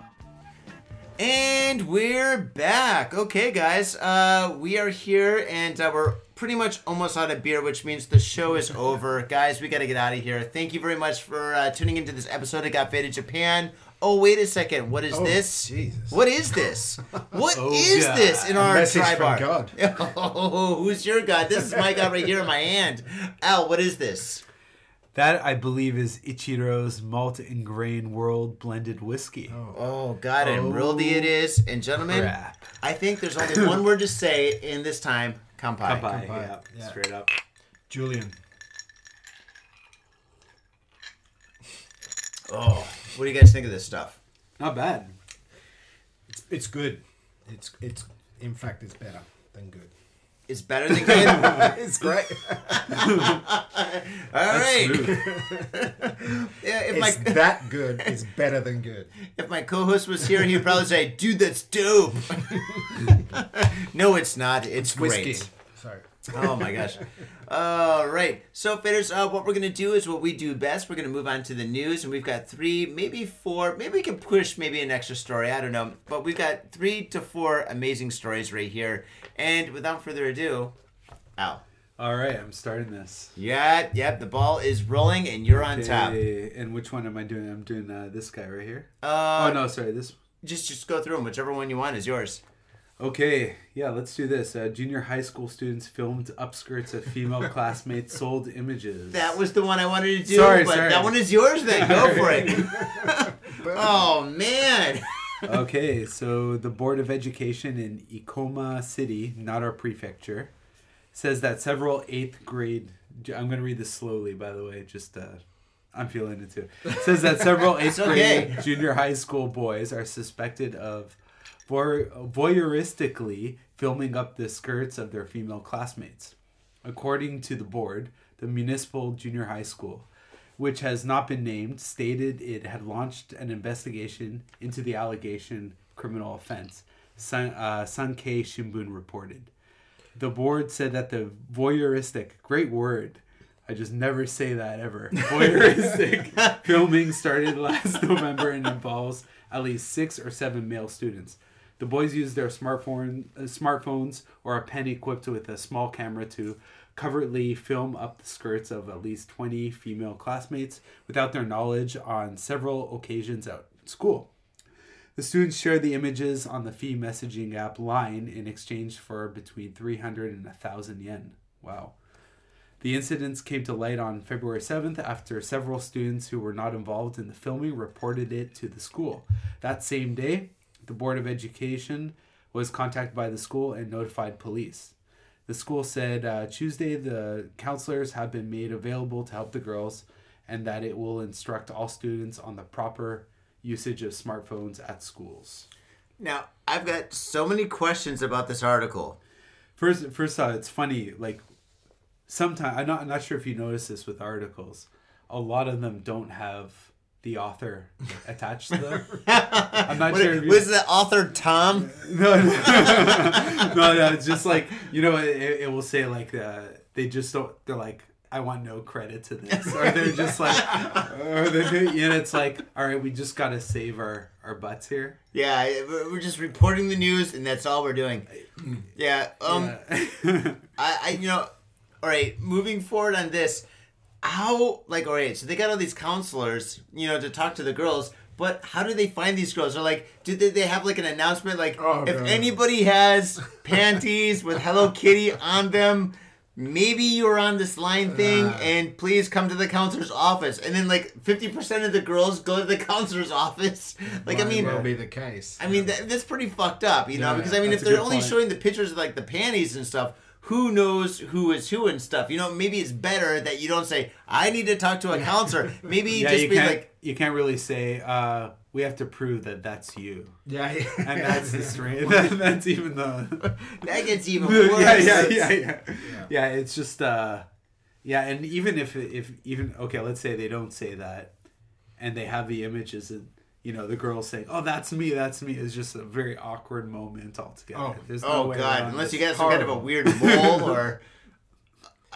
Speaker 2: And we're back. Okay, guys, uh, we are here, and uh, we're pretty much almost out of beer, which means the show is *laughs* over. guys, we got to get out of here. Thank you very much for uh, tuning into this episode of Got Faded Japan. Oh, wait a second. What is
Speaker 3: Oh,
Speaker 2: this?
Speaker 3: Jesus.
Speaker 2: What is this? *laughs* What is
Speaker 4: God.
Speaker 2: this in our
Speaker 3: message
Speaker 2: tri
Speaker 3: from
Speaker 2: bar?
Speaker 3: God. *laughs*
Speaker 2: Oh, who's your God? This is my God right here in my hand. Al, what is this?
Speaker 4: That I believe is Ichiro's malt and grain world blended whiskey.
Speaker 2: Oh, God, and realty it is. And gentlemen,
Speaker 4: Crap.
Speaker 2: I think there's only *coughs* one word to say in this time. Kampai.
Speaker 4: Kampai,
Speaker 3: Kampai,
Speaker 4: yeah,
Speaker 3: yeah.
Speaker 4: straight up.
Speaker 3: Julian.
Speaker 2: Oh, what do you guys think of this stuff?
Speaker 4: Not bad.
Speaker 3: It's, it's good. It's it's in fact it's better than good.
Speaker 2: It's better than good. *laughs*
Speaker 3: it's great. *laughs*
Speaker 2: All right. *laughs* Yeah, if my
Speaker 3: that good. It's better than good.
Speaker 2: if my co-host was here, he'd probably say, "Dude, that's dope." no, it's not. It's
Speaker 3: Whiskey.
Speaker 2: great.
Speaker 3: Sorry.
Speaker 2: Oh my gosh. All right. So, faders, uh, what we're going to do is what we do best. We're going to move on to the news, and we've got three, maybe four, maybe we can push maybe an extra story. I don't know. But we've got three to four amazing stories right here. And without further ado, Al.
Speaker 4: All right, I'm starting this.
Speaker 2: Yeah, yep, the ball is rolling, and you're on top.
Speaker 4: And which one am I doing? I'm doing uh, this guy right here.
Speaker 2: Uh,
Speaker 4: oh no, sorry, this.
Speaker 2: Just, just go through them. Whichever one you want is yours.
Speaker 4: Okay, yeah, let's do this. Uh, junior high school students filmed upskirts of female *laughs* classmates sold images.
Speaker 2: That was the one I wanted to do,
Speaker 4: Sorry,
Speaker 2: but
Speaker 4: sorry.
Speaker 2: that one is yours then. Go for it. *laughs* *laughs* oh, man.
Speaker 4: okay, so the Board of Education in Ikoma City, Nara prefecture, says that several eighth grade. I'm going to read this slowly, by the way, just uh, I'm feeling it too. says that several eighth
Speaker 2: okay.
Speaker 4: grade junior high school boys are suspected of voy- voyeuristically filming up the skirts of their female classmates. According to the board, the municipal junior high school, which has not been named, stated it had launched an investigation into the allegation criminal offense. Sun, uh, Sankei Shimbun reported. The board said that the voyeuristic, great word, I just never say that ever. *laughs* Voyeuristic filming started last November and involves at least six or seven male students. The boys use their smartphone, uh, smartphones or a pen equipped with a small camera to covertly film up the skirts of at least 20 female classmates without their knowledge on several occasions at school. The students shared the images on the fee messaging app Line in exchange for between 300 and 1,000 yen. Wow. The incidents came to light on February 7th after several students who were not involved in the filming reported it to the school. That same day, the Board of Education was contacted by the school and notified police. The school said uh, Tuesday the counselors have been made available to help the girls and that it will instruct all students on the proper usage of smartphones at schools.
Speaker 2: Now, I've got so many questions about this article.
Speaker 4: First, first off, it's funny. Like, sometimes I'm not, I'm not sure if you notice this with articles. A lot of them don't have the author *laughs* attached to them. I'm not
Speaker 2: What,
Speaker 4: sure. If you,
Speaker 2: was the author Tom?
Speaker 4: no, no, *laughs* no, no, It's just like you know, it, it will say like uh, they just don't. They're like, I want no credit to this, or they're *laughs* just like, or they, and it's like, all right, we just gotta save our our butts here.
Speaker 2: Yeah, we're just reporting the news, and that's all we're doing. Yeah. Um.
Speaker 4: Yeah.
Speaker 2: I, I, you know, all right. Moving forward on this, how like all right. So they got all these counselors, you know, to talk to the girls. But how do they find these girls? Or like, did they, they have like an announcement like,
Speaker 3: Oh,
Speaker 2: if
Speaker 3: God.
Speaker 2: anybody has panties with Hello *laughs* Kitty on them, maybe you're on this line thing
Speaker 3: Uh.
Speaker 2: and please come to the counselor's office. And then like 50% of the girls go to the *laughs* counselor's office. Like, I mean,
Speaker 3: will be the case.
Speaker 2: I mean, that, that's pretty fucked up, you know?
Speaker 3: Yeah,
Speaker 2: because I mean, if they're only
Speaker 3: point.
Speaker 2: showing the pictures of like the panties and stuff, who knows who is who and stuff? You know, maybe it's better that you don't say, I need to talk to a counselor. Maybe *laughs*
Speaker 4: Yeah,
Speaker 2: just
Speaker 4: you
Speaker 2: be like,
Speaker 4: you can't really say. Uh, we have to prove that that's you,
Speaker 3: yeah, yeah.
Speaker 4: and *laughs* that's the straight. *laughs* that, that's even the.
Speaker 2: that gets even worse.
Speaker 4: yeah, yeah, yeah, yeah, yeah. It's just. uh Yeah, and even if if even okay, let's say they don't say that, and they have the images and. You know, the girl saying, "Oh, that's me, that's me," is just a very awkward moment altogether.
Speaker 3: Oh.
Speaker 4: There's no
Speaker 2: Oh
Speaker 4: way
Speaker 2: god! Unless you got some kind of a weird mole *laughs* or.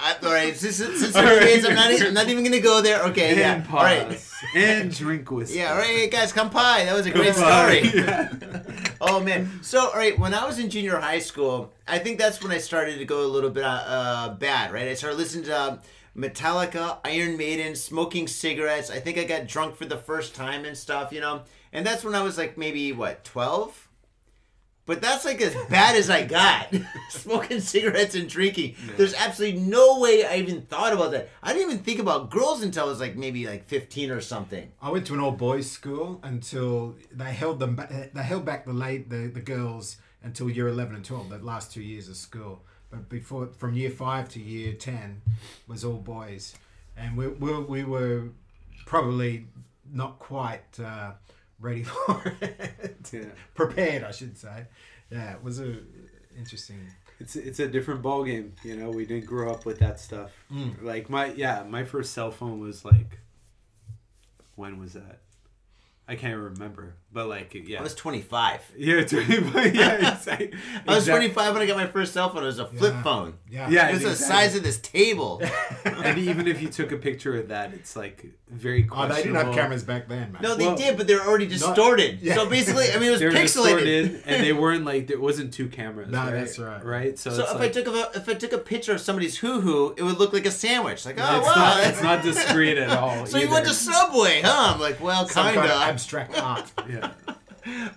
Speaker 2: I, all right, since, since *laughs*
Speaker 4: All
Speaker 2: we're
Speaker 4: right.
Speaker 2: kids, I'm not, e- I'm not even gonna go there. Okay, yeah.
Speaker 4: and
Speaker 2: All right,
Speaker 4: pause and drink whiskey.
Speaker 2: yeah. All right, guys, kampai. That was a great
Speaker 4: Bye.
Speaker 2: story. *laughs*
Speaker 4: Yeah.
Speaker 2: Oh man! So all right, when I was in junior high school, I think that's when I started to go a little bit uh, bad. Right, I started listening to uh, Metallica, Iron Maiden, smoking cigarettes. I think I got drunk for the first time and stuff. You know, and that's when I was like maybe what twelve. But that's like as bad as I got. *laughs* Smoking cigarettes and drinking. There's absolutely no way I even thought about that. I didn't even think about girls until I was like maybe like 15 or something.
Speaker 3: I went to an all boys school until they held them. Ba- they held back the late the, the girls until year eleven and twelve. The last two years of school, but before from year five to year ten was all boys, and we we, we were probably not quite uh, ready *laughs* for it.
Speaker 4: Yeah.
Speaker 3: Prepared, I should say. Yeah, it was a interesting.
Speaker 4: It's it's a different ball game, you know. We didn't grow up with that stuff.
Speaker 2: Mm.
Speaker 4: Like my yeah, my first cell phone was like when was that? I can't remember, but like yeah,
Speaker 2: I was 25. *laughs*
Speaker 4: yeah, 25, yeah, *laughs* exactly.
Speaker 2: I was 25 when I got my first cell phone. It was a flip
Speaker 3: Yeah.
Speaker 2: phone.
Speaker 3: Yeah,
Speaker 4: Yeah,
Speaker 2: It was the size of this table. *laughs*
Speaker 4: and even if you took a picture of that, it's like very
Speaker 3: Oh, they didn't have cameras back then, man.
Speaker 2: No, they
Speaker 4: Well-
Speaker 2: did, but they were already distorted.
Speaker 3: yeah.
Speaker 2: So basically, I mean, it was
Speaker 4: They were
Speaker 2: pixelated.
Speaker 4: distorted, and they weren't like there wasn't two cameras.
Speaker 3: No,
Speaker 4: right?
Speaker 3: that's right.
Speaker 4: Right, so,
Speaker 2: So
Speaker 4: it's
Speaker 2: if
Speaker 4: like,
Speaker 2: I took a if I took a picture of somebody's hoo hoo, it would look like a sandwich. Like, oh
Speaker 4: it's
Speaker 2: wow,
Speaker 4: not
Speaker 2: that's
Speaker 4: it's not discreet at all.
Speaker 2: So you went to Subway, huh? I'm like, well, kinda.
Speaker 3: kind of abstract art.
Speaker 4: yeah. *laughs*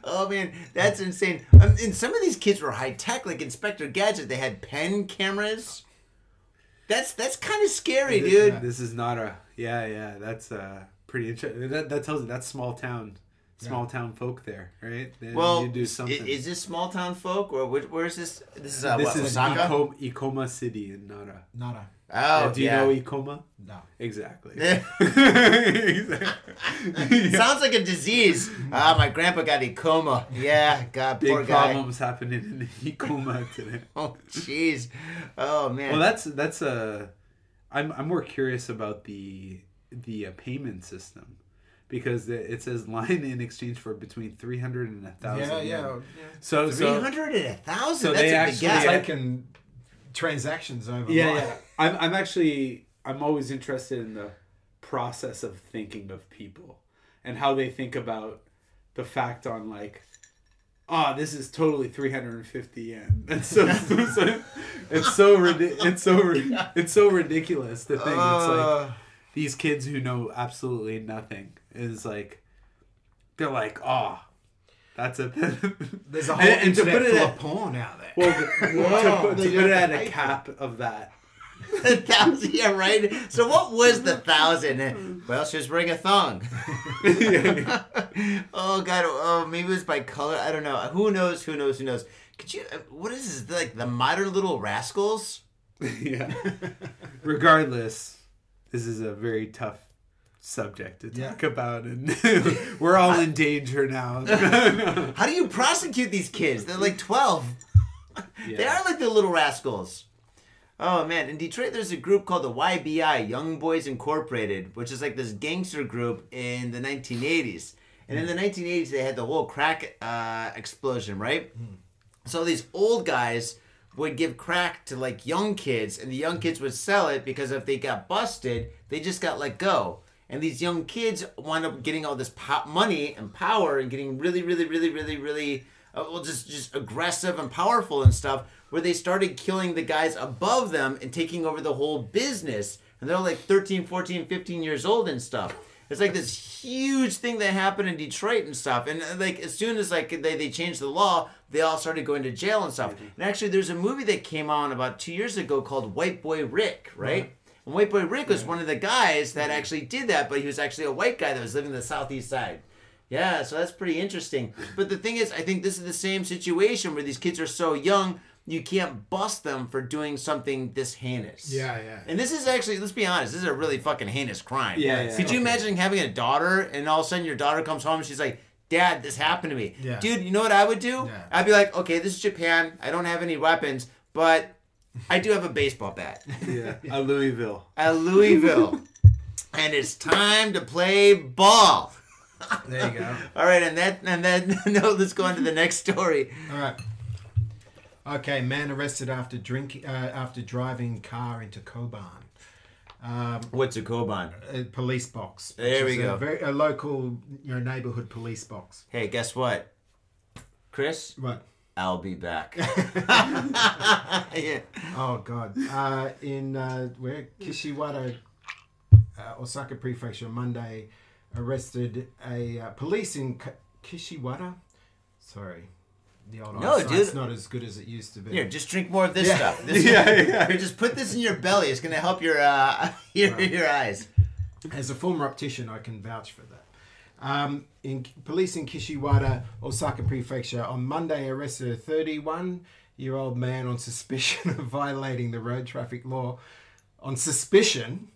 Speaker 2: Oh man, that's insane. Um, and some of these kids were high tech, like Inspector Gadget. They had pen cameras. That's that's kind of scary, dude.
Speaker 4: This is not a yeah yeah. That's uh pretty interesting. That that tells you that's small town, small town folk there, right? Then
Speaker 2: Well,
Speaker 4: you do something.
Speaker 2: is this small town folk or where, where's this? This is uh,
Speaker 4: this
Speaker 2: what,
Speaker 4: is
Speaker 2: Osaka.
Speaker 4: Iko- Ikoma City in Nara.
Speaker 3: Nada.
Speaker 2: Oh,
Speaker 4: Uh, do you
Speaker 2: yeah.
Speaker 4: know Ikoma?
Speaker 3: No.
Speaker 4: Exactly.
Speaker 2: Yeah. *laughs* *laughs* Sounds like a disease. Ah, my grandpa got Ecoma. Yeah, God,
Speaker 4: Big
Speaker 2: poor guy.
Speaker 4: problems happening in Ikoma *laughs* today.
Speaker 2: Oh, jeez. Oh man.
Speaker 4: Well, that's that's a. I'm I'm more curious about the the uh, payment system because it it says line in exchange for between three hundred and a thousand.
Speaker 3: Yeah, yeah.
Speaker 4: So
Speaker 2: Three
Speaker 4: so
Speaker 2: hundred and a thousand.
Speaker 4: so
Speaker 2: That's
Speaker 4: they
Speaker 2: a big
Speaker 4: actually
Speaker 2: gap.
Speaker 4: Yeah.
Speaker 3: Taking transactions over.
Speaker 4: yeah,
Speaker 3: line.
Speaker 4: yeah. I'm I'm actually I'm always interested in the process of thinking of people and how they think about the fact on like oh this is totally 350 yen. *laughs* That's so, *laughs* so it's so it's so it's so ridiculous the thing it's like
Speaker 2: Uh,
Speaker 4: these kids who know absolutely nothing is like they're like oh that's a *laughs*
Speaker 3: There's a whole
Speaker 4: And- and to
Speaker 3: internet
Speaker 4: put it
Speaker 3: full of porn out there.
Speaker 4: well the- to put, to put it at a cap of that *laughs*
Speaker 2: a thousand. Yeah, right. So what was the thousand? Well, she was wearing a thong. *laughs* oh God. Oh, maybe it was by color. I don't know. Who knows? Who knows? Who knows? Could you? uh, What is this? Like the modern little rascals? *laughs*
Speaker 4: yeah. Regardless, this is a very tough subject to
Speaker 3: Yeah.
Speaker 4: talk about, and we're all in danger now.
Speaker 2: How do you prosecute these kids? They're like twelve. They are like the little rascals. Oh man, in Detroit there's a group called the YBI, Young Boys Incorporated, which is like this gangster group in the 1980s. And in the hmm. 1980s they had the whole crack uh, explosion, right? Hmm. So these old guys would give crack to like young kids, and the young hmm. kids would sell it because if they got busted, they just got let go. And these young kids wind up getting all this po- money and power and getting really, really, really, really, really, uh, well, just just aggressive and powerful and stuff. Where they started killing the guys above them and taking over the whole business. And they're like 13, 14, 15 years old and stuff. It's like this huge thing that happened in Detroit and stuff. And uh, like as soon as like they, they changed the law, they all started going to jail and stuff. And actually, there's a movie that came on about two years ago called White Boy Rick, right? And White Boy Rick was one of the guys that actually did that, but he was actually a white guy that was living in the southeast side. Yeah, so that's pretty interesting. But the thing is, I think this is the same situation where these kids are so young, you can't bust them for doing something this heinous.
Speaker 3: Yeah, yeah.
Speaker 2: And this is actually, let's be honest, this is a really fucking heinous crime.
Speaker 4: Yeah, yeah.
Speaker 2: Could you imagine having a daughter and all of a sudden your daughter comes home and she's like, Dad, this happened to me.
Speaker 3: Yeah.
Speaker 2: Dude, you know what I would do?
Speaker 3: Yeah.
Speaker 2: I'd be like, okay, this is Japan. I don't have any weapons, but I do have a baseball bat *laughs*
Speaker 4: Yeah, a Louisville.
Speaker 2: at Louisville. *laughs* and it's time to play ball.
Speaker 3: There you go. *laughs*
Speaker 2: All right, and that and then *laughs* no, let's go on to the next story.
Speaker 3: All right. Okay, man arrested after drinking uh, after driving car into Koban. Um,
Speaker 2: What's a Koban?
Speaker 3: a police box.
Speaker 2: There we go.
Speaker 3: A, very, a local, you know, neighborhood police box.
Speaker 2: Hey, guess what? Chris,
Speaker 3: What?
Speaker 2: I'll be back. *laughs* yeah.
Speaker 3: Oh God! Uh, in uh, where Kishiwada, uh, Osaka Prefecture, Monday, arrested a uh, police in K- Kishiwada. Sorry, the old
Speaker 2: No, dude.
Speaker 3: not as good as it used to be.
Speaker 2: Here, just drink more of this
Speaker 3: Yeah.
Speaker 2: stuff. *laughs* This
Speaker 4: Yeah, yeah.
Speaker 2: Here, just put this in your belly. It's gonna help your uh *laughs* your, your eyes.
Speaker 3: As a former optician, I can vouch for that. Um, in police in Kishiwada, Osaka Prefecture, on Monday arrested a 31-year-old man on suspicion *laughs* of violating the road traffic law. On suspicion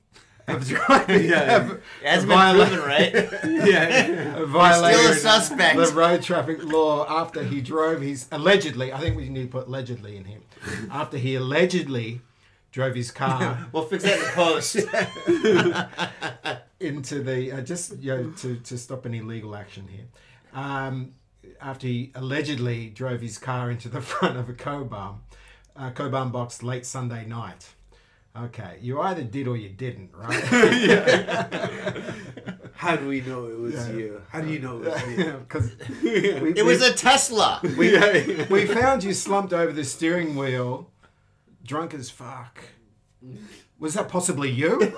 Speaker 3: *laughs* of driving,
Speaker 4: Yeah.
Speaker 3: of-
Speaker 2: hasn't
Speaker 3: of
Speaker 2: been
Speaker 3: viola-
Speaker 2: proven, right? *laughs*
Speaker 4: Yeah, *laughs*
Speaker 3: of violating
Speaker 2: Still a suspect.
Speaker 3: the road traffic law after he drove his allegedly. I think we need to put allegedly in him. After he allegedly drove his car
Speaker 2: We'll fix that in the post.
Speaker 3: into the uh, just you know to, to stop any legal action here. Um, after he allegedly drove his car into the front of a Koban, uh, Koban box late Sunday night. Okay, you either did or you didn't, right? *laughs* *laughs*
Speaker 4: How do we know it was
Speaker 3: Yeah.
Speaker 4: you? How do you know it was me? *laughs*
Speaker 3: Because
Speaker 2: It was a Tesla.
Speaker 3: we, we found you slumped over the steering wheel, drunk as fuck. Was that possibly you?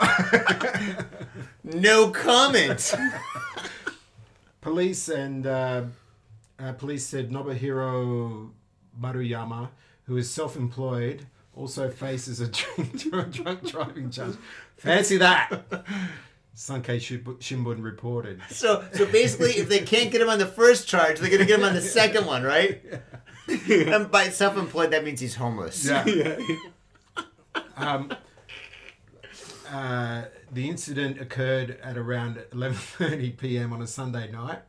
Speaker 2: No comment.
Speaker 3: Police and uh, uh, police said Nobuhiro Maruyama, who is self-employed, also faces a *laughs* drunk, drunk driving charge. Fancy that! Sankei Shib- Shimbun reported.
Speaker 2: So so basically, if they can't get him on the first charge, they're gonna get him on the second one, right? And by self-employed, that means he's homeless.
Speaker 3: Yeah. Um, uh, the incident occurred at around 11:30 p.m. on a Sunday night.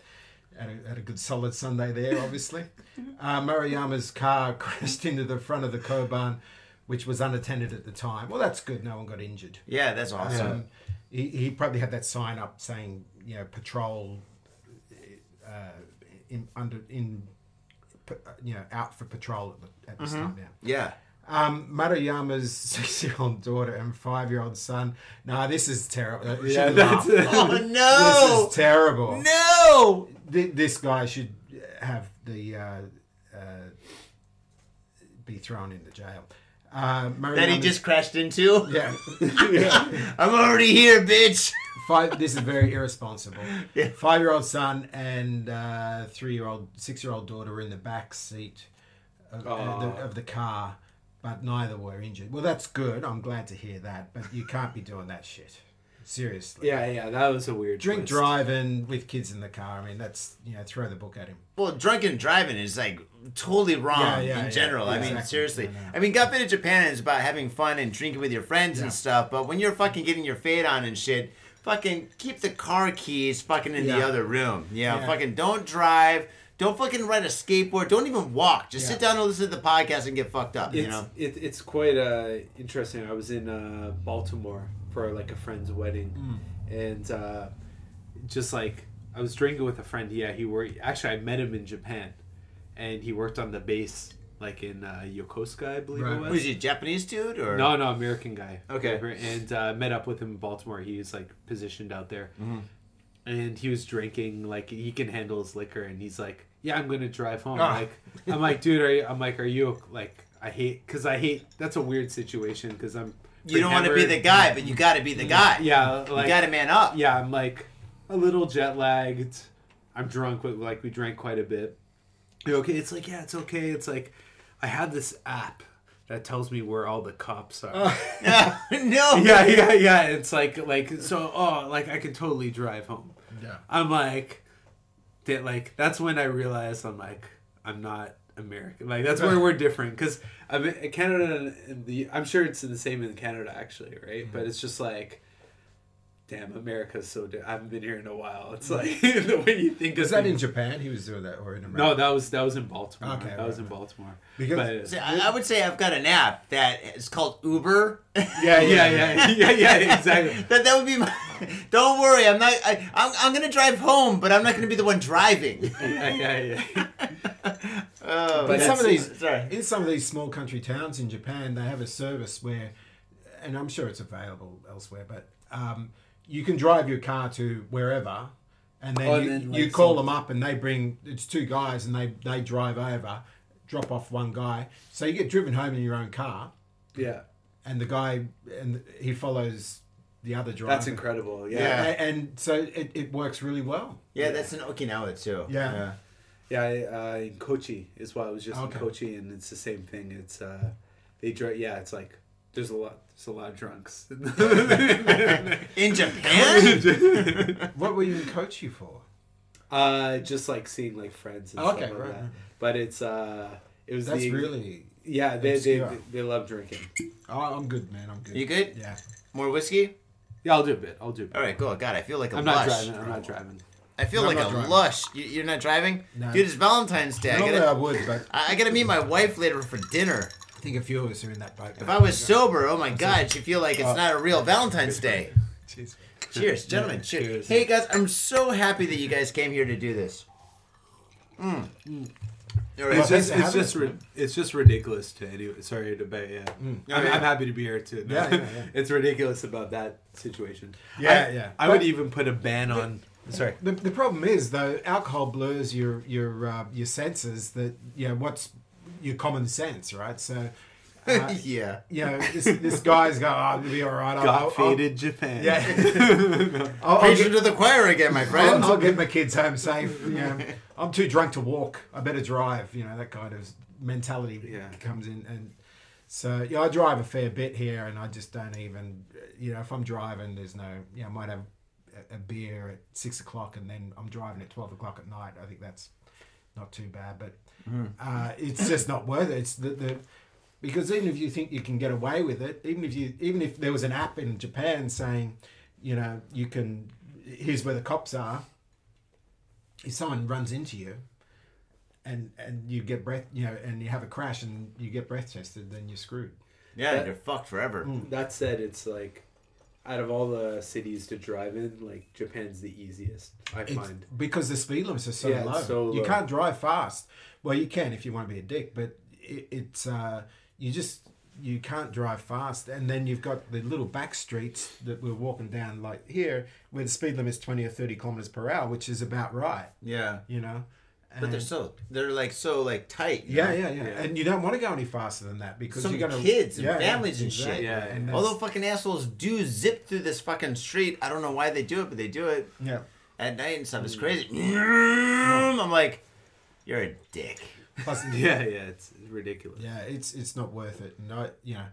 Speaker 3: At a, at a good solid Sunday there, obviously. Uh, Maruyama's car *laughs* crashed into the front of the Koban, which was unattended at the time. Well, that's good. No one got injured.
Speaker 2: Yeah, that's awesome.
Speaker 3: Um, he, he probably had that sign up saying, you know, patrol uh, in under in you know out for patrol at, the, at this time now.
Speaker 2: Yeah.
Speaker 3: Um, Maruyama's *laughs* six-year-old daughter and five-year-old son. Nah, this is terrible. Uh,
Speaker 4: Yeah, that's. *laughs*
Speaker 2: Oh no.
Speaker 3: This is terrible.
Speaker 2: No!
Speaker 3: Th- This guy should have the uh, uh, be thrown into jail. Uh,
Speaker 2: That he just crashed into.
Speaker 3: yeah. *laughs*
Speaker 2: I'm already here, bitch.
Speaker 3: Five. This is very irresponsible. *laughs*
Speaker 2: Yeah.
Speaker 3: Five-year-old son and uh, three-year-old, six-year-old daughter were in the back seat of, of, the, of the car, but neither were injured. Well, that's good. I'm glad to hear that. But you can't be doing that shit. Seriously.
Speaker 4: Yeah, yeah, that was a weird.
Speaker 3: Drink
Speaker 4: twist.
Speaker 3: driving with kids in the car. I mean, that's you know, throw the book at him.
Speaker 2: Well, drunken driving is like totally wrong
Speaker 3: Yeah, yeah,
Speaker 2: in
Speaker 3: yeah.
Speaker 2: general. I mean,
Speaker 3: exactly.
Speaker 2: seriously.
Speaker 3: Yeah, yeah.
Speaker 2: I mean, Got Faded Japan is about having fun and drinking with your friends
Speaker 3: Yeah.
Speaker 2: and stuff. But when you're fucking getting your fade on and shit, fucking keep the car keys fucking in the other room. Yeah,
Speaker 3: Yeah.
Speaker 2: fucking don't drive. Don't fucking ride a skateboard. Don't even walk. Just
Speaker 3: Yeah.
Speaker 2: sit down and listen to the podcast and get fucked up.
Speaker 4: It's,
Speaker 2: you know.
Speaker 4: it, it's quite uh, interesting. I was in uh, Baltimore for like a friend's wedding, and uh, just like I was drinking with a friend. Yeah, he worked. Actually, I met him in Japan, and he worked on the base like in uh, Yokosuka, I believe
Speaker 3: Right.
Speaker 4: it was.
Speaker 2: Was he a Japanese dude or
Speaker 4: No, no, American guy.
Speaker 2: Okay.
Speaker 4: And uh, met up with him in Baltimore. He was like positioned out there, and he was drinking. Like he can handle his liquor, and he's like, "Yeah, I'm gonna drive home."
Speaker 3: Ah.
Speaker 4: Like I'm like, dude, are you, I'm like, are you like? I hate because I hate. That's a weird situation because I'm.
Speaker 2: You don't want to be the guy, but you got to be the mm, guy.
Speaker 4: Yeah, like
Speaker 2: you got to man up.
Speaker 4: yeah, I'm like, a little jet lagged. I'm drunk with like we drank quite a bit. You're okay. It's like yeah, it's okay. It's like I have this app that tells me where all the cops are. Oh. *laughs* *laughs*
Speaker 2: no.
Speaker 4: yeah, yeah, yeah. It's like like so. Oh, like I can totally drive home.
Speaker 3: Yeah.
Speaker 4: I'm like, that like that's when I realized I'm like I'm not American. Like that's where we're different because I mean Canada and the I'm sure it's the same in Canada actually, right? Mm-hmm. But it's just like. Damn, America's so. Di- I haven't been here in a while. It's mm-hmm. like *laughs* the way you think.
Speaker 3: Was that in. Japan? He was doing that, or in America?
Speaker 4: No, that was that was in Baltimore.
Speaker 3: Okay,
Speaker 4: that was in. Baltimore.
Speaker 3: Because-
Speaker 4: but,
Speaker 2: See, I I would say I've got an app that is called Uber.
Speaker 3: Yeah,
Speaker 4: yeah, yeah, *laughs* yeah, yeah, exactly.
Speaker 2: that that would be my. Don't worry, I'm not. I, I'm I'm gonna drive home, but I'm not gonna be the one driving. *laughs*
Speaker 4: yeah, yeah, yeah.
Speaker 2: Oh,
Speaker 3: But
Speaker 2: that's-
Speaker 3: some of these,
Speaker 2: Sorry.
Speaker 3: in some of these small country towns in Japan, they have a service where, and I'm sure it's available elsewhere, but um, you can drive your car to wherever, and then
Speaker 4: Oh,
Speaker 3: you,
Speaker 4: and then,
Speaker 3: you call them up, and they bring it's two guys, and they they drive over, drop off one guy, so you get driven home in your own car,
Speaker 4: yeah.
Speaker 3: and the guy and he follows the other driver.
Speaker 4: That's incredible. Yeah.
Speaker 3: Yeah,
Speaker 4: yeah.
Speaker 3: and so it, it works really well.
Speaker 2: Yeah, that's in Okinawa too.
Speaker 3: Yeah.
Speaker 4: I, uh, in Kochi is why I was just
Speaker 3: Okay.
Speaker 4: in Kochi, and it's the same thing. It's uh, they drink. Yeah, it's like there's a lot. There's a lot of drunks. *laughs* *laughs*
Speaker 2: In Japan? *laughs*
Speaker 3: What were you in Kochi for?
Speaker 4: uh, just like seeing like friends and
Speaker 3: Okay,
Speaker 4: stuff like
Speaker 3: right,
Speaker 4: that. But it's uh, it was
Speaker 3: That's
Speaker 4: the,
Speaker 3: really.
Speaker 4: yeah. They, they
Speaker 3: obscure.
Speaker 4: they love drinking.
Speaker 3: Oh, I'm good, man. I'm good.
Speaker 2: You good?
Speaker 3: Yeah.
Speaker 2: More whiskey?
Speaker 4: Yeah, I'll do a bit. I'll do a bit.
Speaker 2: All right, cool. God, I feel like a
Speaker 4: I'm
Speaker 2: lush.
Speaker 4: not driving. I'm not driving.
Speaker 2: I feel
Speaker 3: No,
Speaker 2: like a
Speaker 3: driving.
Speaker 2: lush. You, you're not driving,
Speaker 3: No.
Speaker 2: dude. It's Valentine's Day. I
Speaker 3: Normally I
Speaker 2: gotta,
Speaker 3: would, but
Speaker 2: I I gotta meet my wife later for dinner.
Speaker 3: I think a few of us are in that boat.
Speaker 2: If I was sober, oh my God, she'd feel like it's not a real Valentine's Day.
Speaker 3: Cheers. *laughs*
Speaker 2: Cheers, gentlemen. cheers.
Speaker 4: cheers.
Speaker 2: Hey guys, I'm so happy that you guys came here to do this. Mm. All right.
Speaker 4: It's
Speaker 3: Well,
Speaker 4: just, it's just, ri- it's just ridiculous to anyway. Sorry to bet. Yeah, I'm,
Speaker 2: yeah.
Speaker 4: I'm happy to be here too. No,
Speaker 3: Yeah, yeah, yeah. *laughs*
Speaker 4: it's ridiculous about that situation.
Speaker 3: Yeah,
Speaker 4: I,
Speaker 3: yeah.
Speaker 4: I
Speaker 3: But-
Speaker 4: would even put a ban on. Sorry.
Speaker 3: The, the problem is though, alcohol blurs your your uh, your senses. That you know what's your common sense, right? So, uh, *laughs*
Speaker 2: yeah.
Speaker 3: you know, this, this guy's going, "Oh, it'll be all right." I'll-
Speaker 4: Got
Speaker 3: I'll-
Speaker 4: faded Japan.
Speaker 3: Yeah. *laughs* I'll, I'll, get,
Speaker 2: to the choir again, my friend.
Speaker 3: I'll, I'll get my kids home safe. You know, I'm too drunk to walk. I better drive. You know, that kind of mentality
Speaker 4: Yeah.
Speaker 3: comes in, and so yeah, I drive a fair bit here, and I just don't even, you know, if I'm driving, there's no, you know, I might have a, a beer at six o'clock, and then I'm driving at twelve o'clock at night. I think that's not too bad, but uh, it's just not worth it. It's the, the because even if you think you can get away with it, even if you even if there was an app in Japan saying, you know, you can here's where the cops are. If someone runs into you, and and you get breath, you know, and you have a crash and you get breath tested, then you're screwed.
Speaker 2: Yeah, you're fucked forever.
Speaker 4: That said, it's like out of all the cities to drive in, like Japan's the easiest. I
Speaker 3: It's
Speaker 4: find.
Speaker 3: because the speed limits are so
Speaker 4: Yeah,
Speaker 3: low.
Speaker 4: so
Speaker 3: You
Speaker 4: low.
Speaker 3: can't drive fast. Well, you can if you want to be a dick, but it, it's uh, you just you can't drive fast. And then you've got the little back streets that we're walking down, like here, where the speed limit is twenty or thirty kilometers per hour, which is about right.
Speaker 2: Yeah.
Speaker 3: You know.
Speaker 2: But they're so they're like so like tight.
Speaker 3: Yeah,
Speaker 2: know?
Speaker 3: yeah, yeah,
Speaker 4: Yeah.
Speaker 3: And you don't want to go any faster than that because
Speaker 2: Some
Speaker 3: you're gonna
Speaker 2: kids and
Speaker 3: Yeah, yeah,
Speaker 2: families and shit.
Speaker 3: exactly.
Speaker 4: Yeah,
Speaker 3: And
Speaker 2: Although fucking assholes do zip through this fucking street. I don't know why they do it, but they do it
Speaker 3: yeah.
Speaker 2: at night and stuff. It's mm. crazy. *laughs* I'm like, you're a dick.
Speaker 3: Plus, *laughs*
Speaker 4: Yeah, yeah, it's ridiculous.
Speaker 3: Yeah, it's it's not worth it. And I, you know,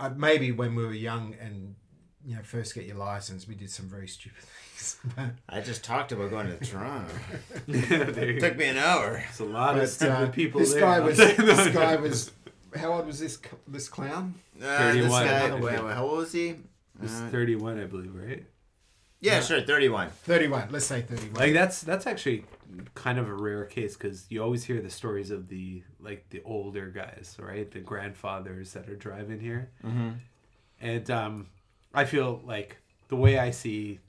Speaker 3: I, maybe when we were young and you know first get your license, we did some very stupid things. *laughs* But,
Speaker 2: I just talked about going to Toronto. *laughs*
Speaker 4: it.
Speaker 2: Took me an hour.
Speaker 4: It's a lot of
Speaker 3: but,
Speaker 4: stupid
Speaker 3: uh,
Speaker 4: people
Speaker 3: this
Speaker 4: there.
Speaker 3: guy was
Speaker 4: tell you that.
Speaker 3: this *laughs* guy was how old was this this clown?
Speaker 2: Uh, this
Speaker 4: 31,
Speaker 2: guy,
Speaker 4: I
Speaker 2: wait, wait, how old was he?
Speaker 4: It's
Speaker 2: Uh,
Speaker 4: 31, I believe, right?
Speaker 2: yeah, sure, 31.
Speaker 3: Thirty one. Let's say thirty one.
Speaker 4: Like that's that's actually kind of a rare case because you always hear the stories of the like the older guys, right? The grandfathers that are driving here, mm-hmm. and um, I feel like the way I see,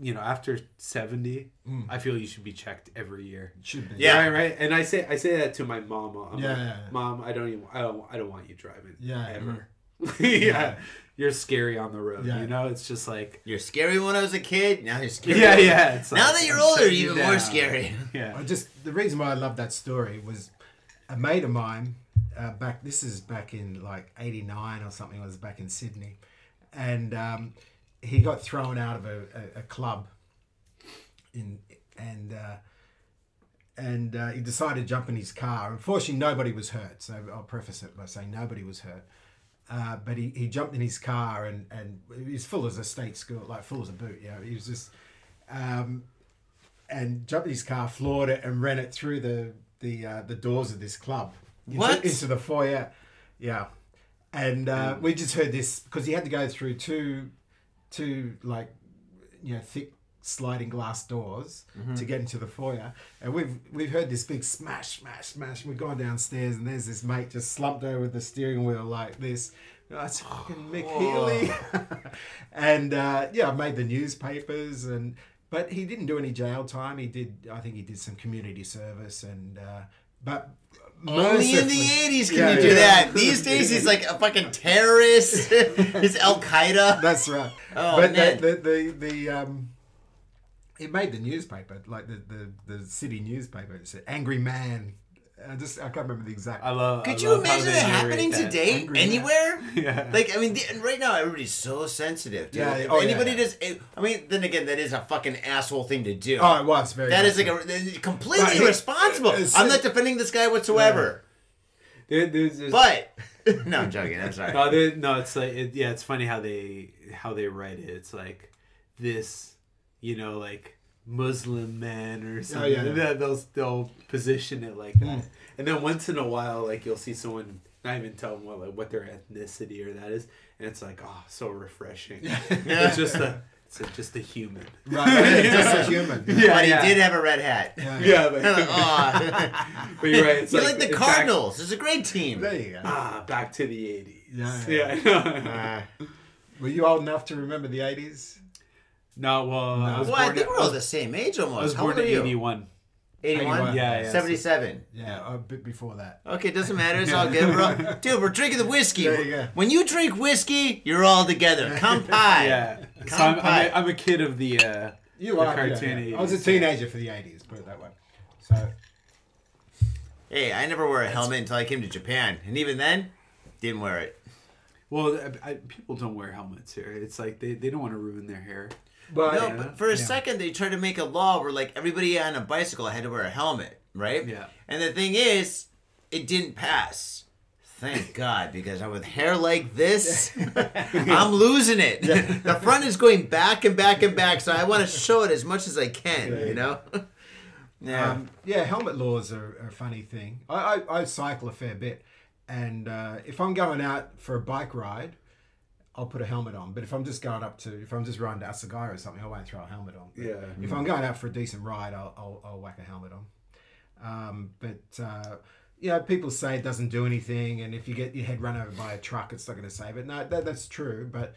Speaker 4: you know, after seventy, I feel you should be checked every year.
Speaker 3: Should be.
Speaker 2: Yeah.
Speaker 4: right, right. And I say I say that to my mom. I'm
Speaker 3: Yeah,
Speaker 4: like,
Speaker 3: yeah, yeah.
Speaker 4: mom, I don't even I don't I don't want you driving.
Speaker 3: Yeah,
Speaker 4: ever. *laughs* *laughs* yeah, you're scary on the road.
Speaker 3: Yeah.
Speaker 4: You know, it's just like
Speaker 2: You're scary when I was a kid. Now you're scary.
Speaker 4: yeah, yeah. It's
Speaker 2: Now
Speaker 4: like,
Speaker 2: that you're
Speaker 4: I'm
Speaker 2: older, you're
Speaker 4: you
Speaker 2: even more scary. *laughs*
Speaker 4: Yeah.
Speaker 3: I just the reason why I love that story was a mate of mine uh, back. This is back in like '89 or something. It was back in Sydney, and um, he got thrown out of a, a, a club in and uh, and uh, he decided to jump in his car. Unfortunately, nobody was hurt. So I'll preface it by saying nobody was hurt. Uh, but he, he jumped in his car and, and he was full as a state school, like full as a boot. You know, he was just um, and jumped in his car, floored it, and ran it through the the uh, the doors of this club into,
Speaker 2: What?
Speaker 3: into the foyer. Yeah, and uh, we just heard this because he had to go through two two like you know thick sliding glass doors to get into the foyer, and we've we've heard this big smash, smash, smash. We've gone downstairs, and there's this mate just slumped over the steering wheel like this. That's fucking *sighs* Mick Healy, *laughs* and uh, yeah, I made the newspapers, and but he didn't do any jail time. He did, I think he did some community service, and uh, but
Speaker 2: Only in the 80s can
Speaker 3: Yeah,
Speaker 2: you do
Speaker 3: yeah.
Speaker 2: that. These days, he's like a fucking terrorist. *laughs* he's Al Qaeda.
Speaker 3: That's right.
Speaker 2: Oh,
Speaker 3: but
Speaker 2: man.
Speaker 3: the, the the the um, it made the newspaper, like the the, the city newspaper. It said "angry man." I just I can't remember the exact.
Speaker 4: I love.
Speaker 2: Could
Speaker 4: I
Speaker 2: you
Speaker 4: love
Speaker 2: imagine
Speaker 4: they
Speaker 2: that happening
Speaker 4: that.
Speaker 2: today
Speaker 4: Angry
Speaker 2: anywhere? *laughs*
Speaker 4: Yeah.
Speaker 2: Like I mean, the, and right now everybody's so sensitive. Dude.
Speaker 3: Yeah,
Speaker 2: If
Speaker 3: oh,
Speaker 2: anybody
Speaker 3: yeah.
Speaker 2: does, it, I mean, then again, that is a fucking asshole thing to do.
Speaker 3: Oh, it was very.
Speaker 2: that is like a completely
Speaker 3: But he-
Speaker 2: irresponsible.
Speaker 3: uh,
Speaker 2: I'm not defending this guy whatsoever,
Speaker 4: There- there's, there's,
Speaker 2: but *laughs* no, I'm joking. I'm sorry.
Speaker 4: no, there- no, it's like it, yeah, it's funny how they how they write it. It's like this, you know, like Muslim man or something.
Speaker 3: yeah, yeah.
Speaker 4: They'll they'll position it like that, and then once in a while, like you'll see someone not even tell them what like what their ethnicity or that is, and it's like oh, so refreshing. *laughs* it's just a it's a, just a human.
Speaker 3: right, just a *laughs* human.
Speaker 4: Yeah,
Speaker 2: but he did have a red hat.
Speaker 4: Yeah, but, *laughs*
Speaker 2: Aw.
Speaker 4: but you're right. It's
Speaker 2: you like, the
Speaker 4: it's
Speaker 2: Cardinals. It's a great team.
Speaker 3: There you go.
Speaker 4: Back, ah, back to the '80s.
Speaker 3: Yeah,
Speaker 4: yeah.
Speaker 3: yeah.
Speaker 2: Uh,
Speaker 3: Were you old enough to remember the eighties?
Speaker 4: No, well, I was
Speaker 2: well, I
Speaker 4: born.
Speaker 2: think we're all the same age almost.
Speaker 4: I was
Speaker 2: How
Speaker 4: born
Speaker 2: old are
Speaker 4: in
Speaker 2: you?
Speaker 4: '81.
Speaker 2: 81?
Speaker 3: 81.
Speaker 4: Yeah, yeah.
Speaker 2: 77.
Speaker 3: Yeah, a bit before that.
Speaker 2: Okay, it doesn't matter. It's *laughs* all good, bro. Dude, we're drinking the whiskey.
Speaker 3: There you go.
Speaker 2: When you drink whiskey, you're all together. Come *laughs* pie.
Speaker 4: Yeah. So I'm, I'm, a, I'm a kid of the uh,
Speaker 3: You
Speaker 4: the
Speaker 3: are. yeah,
Speaker 4: cartoon
Speaker 3: yeah. I was a
Speaker 4: 80s.
Speaker 3: teenager for the eighties. Put it that way. So
Speaker 2: Hey, I never wore a helmet until I came to Japan, and even then, didn't wear it.
Speaker 4: Well, I, I, people don't wear helmets here. It's like they, they don't want to ruin their hair.
Speaker 3: But
Speaker 2: No, but for a
Speaker 3: Yeah.
Speaker 2: second they tried to make a law where like everybody on a bicycle had to wear a helmet, right?
Speaker 4: Yeah.
Speaker 2: And the thing is, it didn't pass. Thank *laughs* God, because I with hair like this, *laughs* I'm losing it. The front is going back and back and back, so I want to show it as much as I can. You know. *laughs* Yeah.
Speaker 3: Um, yeah, helmet laws are, are a funny thing. I, I, I cycle a fair bit, and uh, if I'm going out for a bike ride, I'll put a helmet on. But if I'm just going up to, if I'm just riding to Asagaya or something, I won't throw a helmet on. But
Speaker 4: Yeah.
Speaker 3: If I'm going out for a decent ride, I'll, I'll, I'll whack a helmet on. Um, but uh, you know, people say it doesn't do anything, and if you get your head run over by a truck, it's not going to save it. No, that, that's true, but.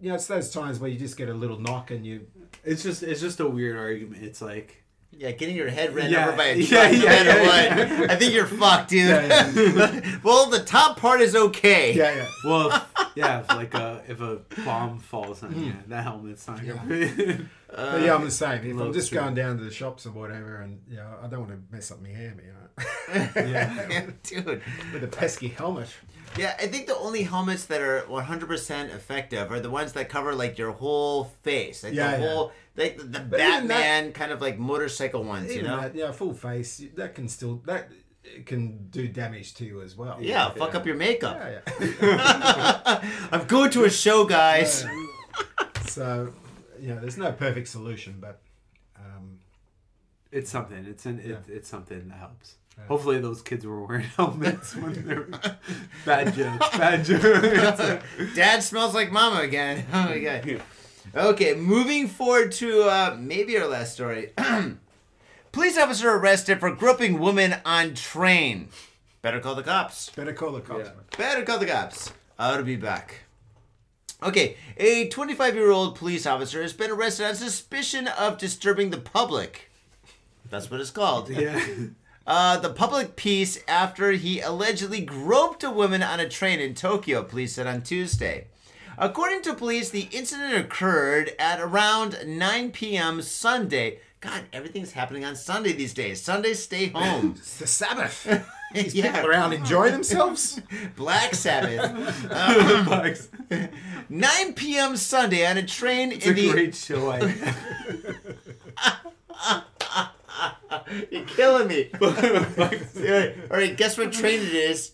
Speaker 3: You know, it's those times where you just get a little knock and you
Speaker 4: It's just it's just a weird argument. It's like
Speaker 2: Yeah, getting your head ran
Speaker 4: Yeah,
Speaker 2: over by a *laughs*
Speaker 4: yeah,
Speaker 2: truck, no
Speaker 4: yeah,
Speaker 2: matter
Speaker 4: yeah,
Speaker 2: what. I think you're fucked, dude.
Speaker 3: Yeah, *laughs*
Speaker 2: well, the top part is okay.
Speaker 3: yeah yeah
Speaker 4: well, if, *laughs* yeah, if like a if a bomb falls on you, hmm. that helmet's not gonna. be uh,
Speaker 3: But yeah, I'm the same. If I'm just
Speaker 4: to.
Speaker 3: going down to the shops or whatever, and you know, I don't want to mess up my hair, you know,
Speaker 2: Yeah, dude.
Speaker 3: with a pesky helmet.
Speaker 2: Yeah, I think the only helmets that are 100% effective are the ones that cover like your whole face, like
Speaker 3: Yeah,
Speaker 2: the
Speaker 3: yeah.
Speaker 2: whole, like the, the
Speaker 3: But even
Speaker 2: Batman kind of like motorcycle ones, you know?
Speaker 3: that, yeah, full face that can still that can do damage to you as well.
Speaker 2: yeah, fuck up your makeup.
Speaker 3: yeah, *laughs* yeah.
Speaker 2: I'm going to a show, guys.
Speaker 3: so, you know, there's no perfect solution, but um,
Speaker 4: It's something. It's an it, it's something that helps. Hopefully, those kids were wearing *laughs* helmets when they were *laughs* bad joke. Bad joke. *laughs*
Speaker 2: Dad smells like mama again. Oh my god. Okay, moving forward to uh, maybe our last story. *clears throat* Police officer arrested for groping woman on train. Better call the cops.
Speaker 3: better call the cops.
Speaker 4: Yeah.
Speaker 2: Better call the cops. I'll be back. Okay, a 25 year old police officer has been arrested on suspicion of disturbing the public. That's what it's called.
Speaker 4: yeah.
Speaker 2: Uh, the public peace after he allegedly groped a woman on a train in Tokyo, police said on Tuesday. According to police, the incident occurred at around 9 p.m. Sunday. God, everything's happening on Sunday these days. Sunday, stay home.
Speaker 3: It's *laughs* the Sabbath. *laughs*
Speaker 2: yeah.
Speaker 3: People around enjoying themselves. *laughs*
Speaker 2: Black Sabbath. Um, 9 p.m. Sunday on a train
Speaker 4: It's
Speaker 2: in
Speaker 4: a
Speaker 2: the.
Speaker 4: great show. *laughs*
Speaker 2: You're killing me. *laughs* All right, guess what train it is?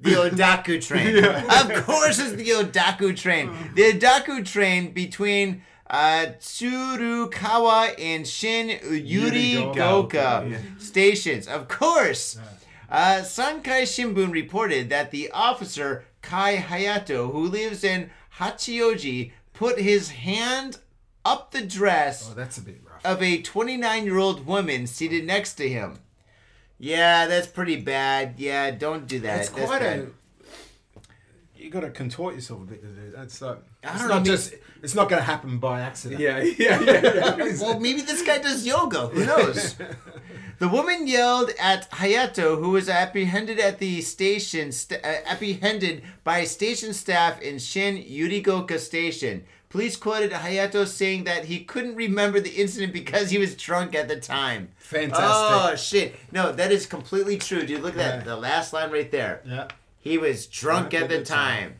Speaker 2: The Odakyu train. *laughs* Of course, it's the Odakyu train. The Odakyu train between uh, Tsurukawa and Shin Yurigaoka
Speaker 3: Yurigaoka,
Speaker 2: stations. Of course. Uh, Sankei Shimbun reported that the officer Kai Hayato, who lives in Hachioji, put his hand up the dress
Speaker 3: Oh, that's a bit.
Speaker 2: Of a 29 year old woman seated next to him. Yeah, that's pretty bad. Yeah, don't do that.
Speaker 3: It's
Speaker 2: That's
Speaker 3: quite
Speaker 2: bad.
Speaker 3: a. You got to contort yourself a bit to do. That's like. It's
Speaker 2: don't
Speaker 3: not
Speaker 2: know,
Speaker 3: just. It's not going to happen by accident.
Speaker 4: yeah, *laughs* yeah, yeah. yeah. *laughs*
Speaker 2: Well, maybe this guy does yoga. Who knows? *laughs* the woman yelled at Hayato, who was apprehended at the station, st- uh, apprehended by station staff in Shin Yurigaoka Station. Police quoted Hayato saying that he couldn't remember the incident because he was drunk at the time.
Speaker 3: Fantastic.
Speaker 2: Oh shit! No, that is completely true, dude. Look at that. The last line right there.
Speaker 3: Yeah.
Speaker 2: He was drunk at the time.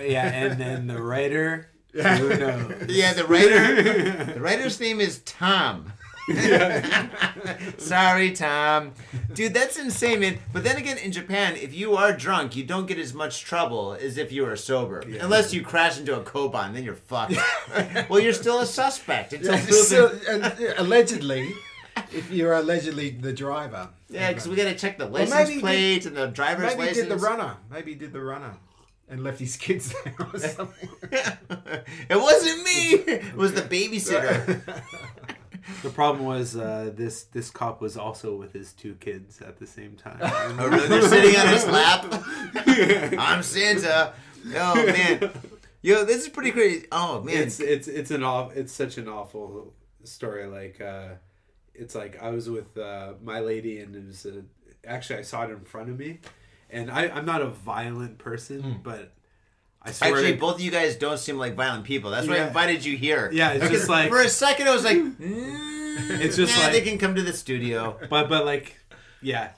Speaker 4: yeah, and then the writer. *laughs* Who knows?
Speaker 2: Yeah, the writer. the writer's name is Tom. *laughs* Sorry, Tom. Dude, that's insane, man. But then again, in Japan, if you are drunk, you don't get as much trouble as if you are sober. Unless you crash into a koban, then you're fucked. *laughs* well, you're still a suspect until proven.
Speaker 3: So, and, allegedly, if you're allegedly the driver.
Speaker 2: yeah, because we got to check the license
Speaker 3: maybe he
Speaker 2: plate and the driver's license.
Speaker 3: Maybe he did the runner. Maybe he did the runner. And left his kids there or *laughs* something.
Speaker 2: it wasn't me. It was the babysitter.
Speaker 4: The problem was uh, this this cop was also with his two kids at the same time. *laughs*
Speaker 2: Oh, really? They're sitting on his lap. *laughs* *laughs* I'm Santa. Oh man, yo, this is pretty crazy. Oh man,
Speaker 4: it's it's it's an off it's such an awful story like uh it's like i was with uh my lady and it was a, actually i saw it in front of me and i i'm not a violent person but i swear
Speaker 2: Actually,
Speaker 4: to,
Speaker 2: both of you guys don't seem like violent people. That's why I invited you here.
Speaker 4: Yeah, it's just like-
Speaker 2: for a second I was like, *laughs* mm,
Speaker 4: It's just
Speaker 2: nah,
Speaker 4: like-
Speaker 2: they can come to the studio.
Speaker 4: but but like yeah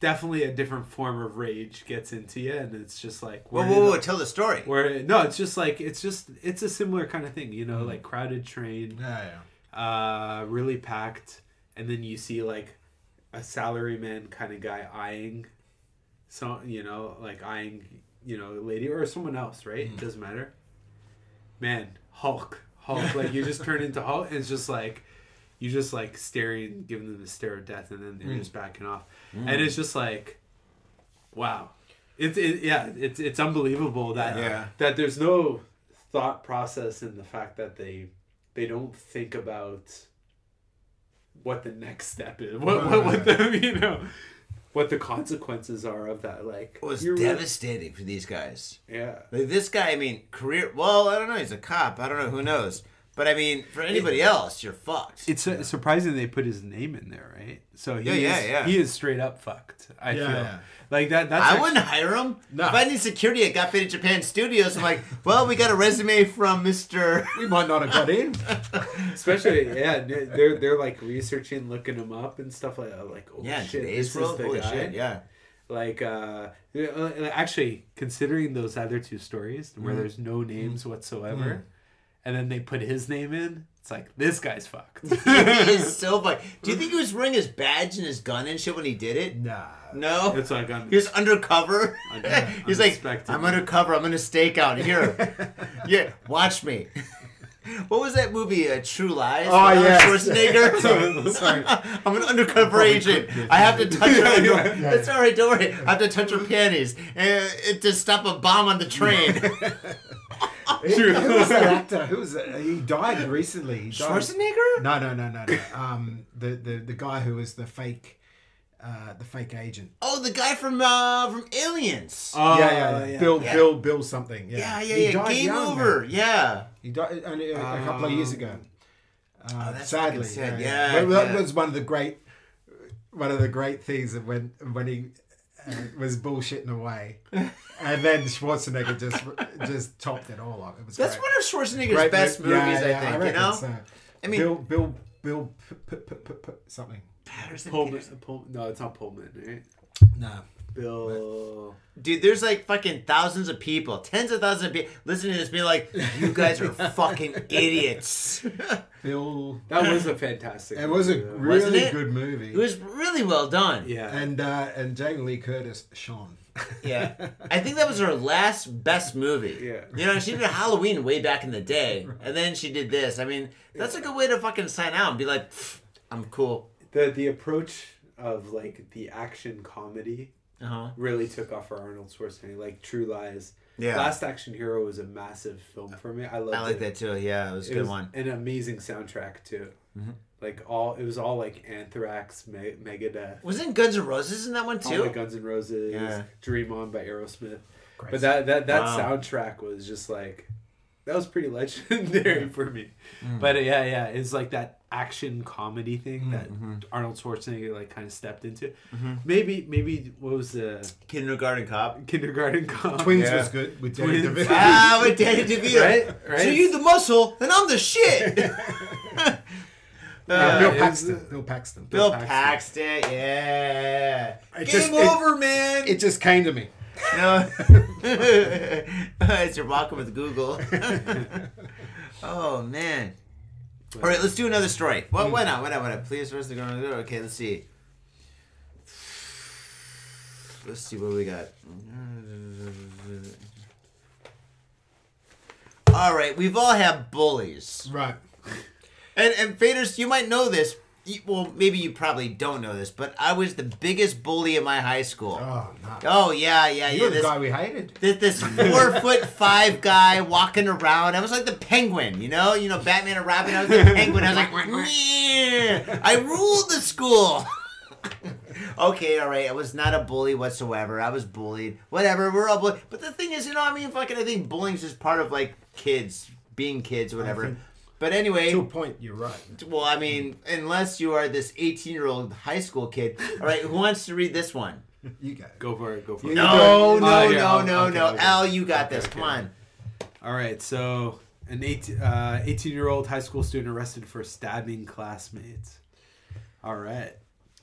Speaker 4: definitely a different form of rage gets into you and it's just like
Speaker 2: Whoa, whoa, whoa! Tell the story.
Speaker 4: where no it's just like it's just it's a similar kind of thing you know like crowded train
Speaker 3: Yeah, yeah.
Speaker 4: uh, really packed, and then you see like a salaryman kind of guy eyeing, so you know, like eyeing, you know, a lady or someone else, right? It doesn't matter. Man, Hulk, Hulk, like you just turn into Hulk, and it's just like you just like staring, giving them the stare of death, and then they're mm. just backing off, mm. and it's just like, wow, it's it, yeah, it's it's unbelievable that
Speaker 2: Yeah.
Speaker 4: that there's no thought process in the fact that they they don't think about what the next step is. What what, what the *laughs* you know what the consequences are of that like
Speaker 2: It was devastating for these guys.
Speaker 4: yeah
Speaker 2: Like this guy, I mean, career. Well, I don't know. He's a cop. I don't know. Who knows? But I mean, for anybody else, you're fucked.
Speaker 4: it's su- surprising they put his name in there right so he
Speaker 2: Yeah, yeah,
Speaker 4: is,
Speaker 2: yeah.
Speaker 4: he is straight up fucked i
Speaker 3: Yeah,
Speaker 4: feel
Speaker 3: yeah.
Speaker 4: like that that's
Speaker 2: I
Speaker 4: actually-
Speaker 2: wouldn't hire him.
Speaker 3: No.
Speaker 2: If I need security at Got Faded Japan Studios, I'm like, well, we got a resume from Mister. *laughs*
Speaker 3: We might not have got in. *laughs*
Speaker 4: especially yeah they're they're like researching looking him up and stuff like that like oh
Speaker 2: Yeah,
Speaker 4: shit
Speaker 2: today's
Speaker 4: this
Speaker 2: world,
Speaker 4: is the
Speaker 2: holy
Speaker 4: guy
Speaker 2: shit, yeah.
Speaker 4: like uh uh, actually considering those other two stories where there's no names whatsoever and then they put his name in it's like this guy's fucked *laughs*
Speaker 2: he is *laughs* so funny. Do you think he was wearing his badge and his gun and shit when he did it?
Speaker 3: Nah.
Speaker 2: No.
Speaker 4: it's like I'm
Speaker 2: He was undercover.
Speaker 4: Under- *laughs*
Speaker 2: He's like. I'm undercover. I'm gonna stake out here. yeah, watch me. What was that movie? Uh, True Lies.
Speaker 3: Oh,
Speaker 2: with Arnold
Speaker 3: yes.
Speaker 2: Schwarzenegger.
Speaker 3: Sorry.
Speaker 2: I'm an undercover agent. I have to touch her. It's all right. Don't worry. I have to touch her panties uh, to stop a bomb on the train.
Speaker 3: Who was that *laughs* actor? Who was that? He died recently. He died.
Speaker 2: Schwarzenegger.
Speaker 3: No, no, no, no, no. Um, the, the the guy who was the fake, uh, the fake agent.
Speaker 2: Oh, the guy from uh, from Aliens.
Speaker 4: oh,
Speaker 3: yeah, yeah, Bill,
Speaker 2: Yeah.
Speaker 3: Bill, Bill, something. Yeah,
Speaker 2: yeah, yeah,
Speaker 3: He
Speaker 2: yeah. Game
Speaker 3: young,
Speaker 2: over.
Speaker 3: man.
Speaker 2: Yeah.
Speaker 3: He died only a, a couple of years ago. Uh,
Speaker 2: Oh, that's
Speaker 3: sadly,
Speaker 2: sad.
Speaker 3: yeah,
Speaker 2: Yeah,
Speaker 3: But that was one of the great, one of the great things of when when he uh, was bullshitting away, and then Schwarzenegger just just topped it all up. It was
Speaker 2: That's
Speaker 3: great.
Speaker 2: one of Schwarzenegger's
Speaker 3: Great
Speaker 2: best
Speaker 3: mo-
Speaker 2: movies,
Speaker 3: yeah,
Speaker 2: I think. you know.
Speaker 3: so.
Speaker 2: I mean-
Speaker 3: Bill, Bill, Bill P- P- P- P- P- something.
Speaker 2: Patterson.
Speaker 4: Pullman,
Speaker 2: Peterson.
Speaker 4: Pull, no, it's not Pullman, right?
Speaker 3: No.
Speaker 4: Bill.
Speaker 2: Dude, there's like fucking thousands of people, tens of thousands of people listening to this being like, you guys are *laughs* fucking idiots.
Speaker 3: Bill.
Speaker 4: That was a fantastic.
Speaker 3: It was a
Speaker 4: movie, though.
Speaker 2: Wasn't
Speaker 3: really
Speaker 2: it?
Speaker 3: good movie.
Speaker 2: It was really well done.
Speaker 4: Yeah.
Speaker 3: and uh, and Jamie Lee Curtis, Sean. *laughs*
Speaker 2: Yeah. I think that was her *laughs* last best movie.
Speaker 4: Yeah.
Speaker 2: You know, she did Halloween way back in the day, and then she did this. I mean, that's a good way to fucking sign out and be like, "Pfft, I'm cool.
Speaker 4: the the approach of like the action comedy
Speaker 2: Uh huh.
Speaker 4: really took off for Arnold Schwarzenegger. Like True Lies.
Speaker 2: Yeah.
Speaker 4: Last Action Hero was a massive film for me. I loved
Speaker 2: I like
Speaker 4: it.
Speaker 2: that too. Yeah, it was a
Speaker 4: It
Speaker 2: good
Speaker 4: was
Speaker 2: one.
Speaker 4: an amazing soundtrack too.
Speaker 2: Mm-hmm.
Speaker 4: Like all, it was all like Anthrax, Me- Megadeth,
Speaker 2: Wasn't Guns N' Roses in that one
Speaker 4: all
Speaker 2: too?
Speaker 4: the Guns N' Roses,
Speaker 2: Yeah.
Speaker 4: Dream On by Aerosmith.
Speaker 3: Great
Speaker 4: But that that that
Speaker 2: Wow.
Speaker 4: soundtrack was just like that was pretty *laughs* legendary for me.
Speaker 2: Mm.
Speaker 4: But uh, yeah, yeah, it's like that action comedy thing that
Speaker 2: Mm-hmm.
Speaker 4: Arnold Schwarzenegger like kind of stepped into. Maybe maybe what was the
Speaker 2: Kindergarten Cop.
Speaker 4: kindergarten cop?
Speaker 3: Twins
Speaker 2: Yeah.
Speaker 3: was good with *laughs* Danny
Speaker 4: Twins.
Speaker 3: DeVito.
Speaker 2: ah, with Danny DeVito.
Speaker 4: Right, right.
Speaker 2: So you the muscle, and I'm the shit. *laughs*
Speaker 3: Uh,
Speaker 2: Uh,
Speaker 3: Bill
Speaker 4: it was-
Speaker 3: Paxton. Bill Paxton.
Speaker 2: Bill
Speaker 4: Paxton.
Speaker 2: Paxton, yeah.
Speaker 3: It
Speaker 2: Game
Speaker 3: just- it-
Speaker 2: over, man.
Speaker 3: It just came to me.
Speaker 2: No. *laughs* it's your walking with Google. *laughs* oh man. All right, let's do another story. Well, hmm. why not? Why not? Why not? Please, where's the going? Okay, let's see. Let's see what we got. All right, we've all had bullies.
Speaker 3: Right.
Speaker 2: And and faders, you might know this. You- Well, maybe you probably don't know this, but I was the biggest bully in my high school.
Speaker 3: Oh, no.
Speaker 2: Oh yeah, yeah, yeah.
Speaker 3: You're the guy we hated.
Speaker 2: this, this *laughs* four foot five guy walking around. I was like the penguin, you know, you know, Batman and Robin. I was the *laughs* penguin. I was like, "Meh." I ruled the school. *laughs* okay, all right. I was not a bully whatsoever. I was bullied. Whatever. We're all bullied. But the thing is, you know, I mean, fucking, I think bullying's just part of like kids being kids or whatever.
Speaker 3: Think-
Speaker 2: But anyway,
Speaker 3: To a point, you're right.
Speaker 2: well, I mean, unless you are this 18 year old high school kid. All right, who wants to read this one?
Speaker 3: You go.
Speaker 4: Go for it. Go for it.
Speaker 2: No,
Speaker 3: do
Speaker 2: no,
Speaker 4: Oh, yeah,
Speaker 2: no, no,
Speaker 4: okay,
Speaker 2: no.
Speaker 4: okay.
Speaker 2: Al, you got
Speaker 4: Okay,
Speaker 2: this.
Speaker 4: okay.
Speaker 2: Come on.
Speaker 4: All right, so an 18, uh, 18 year old high school student arrested for stabbing classmates. All right.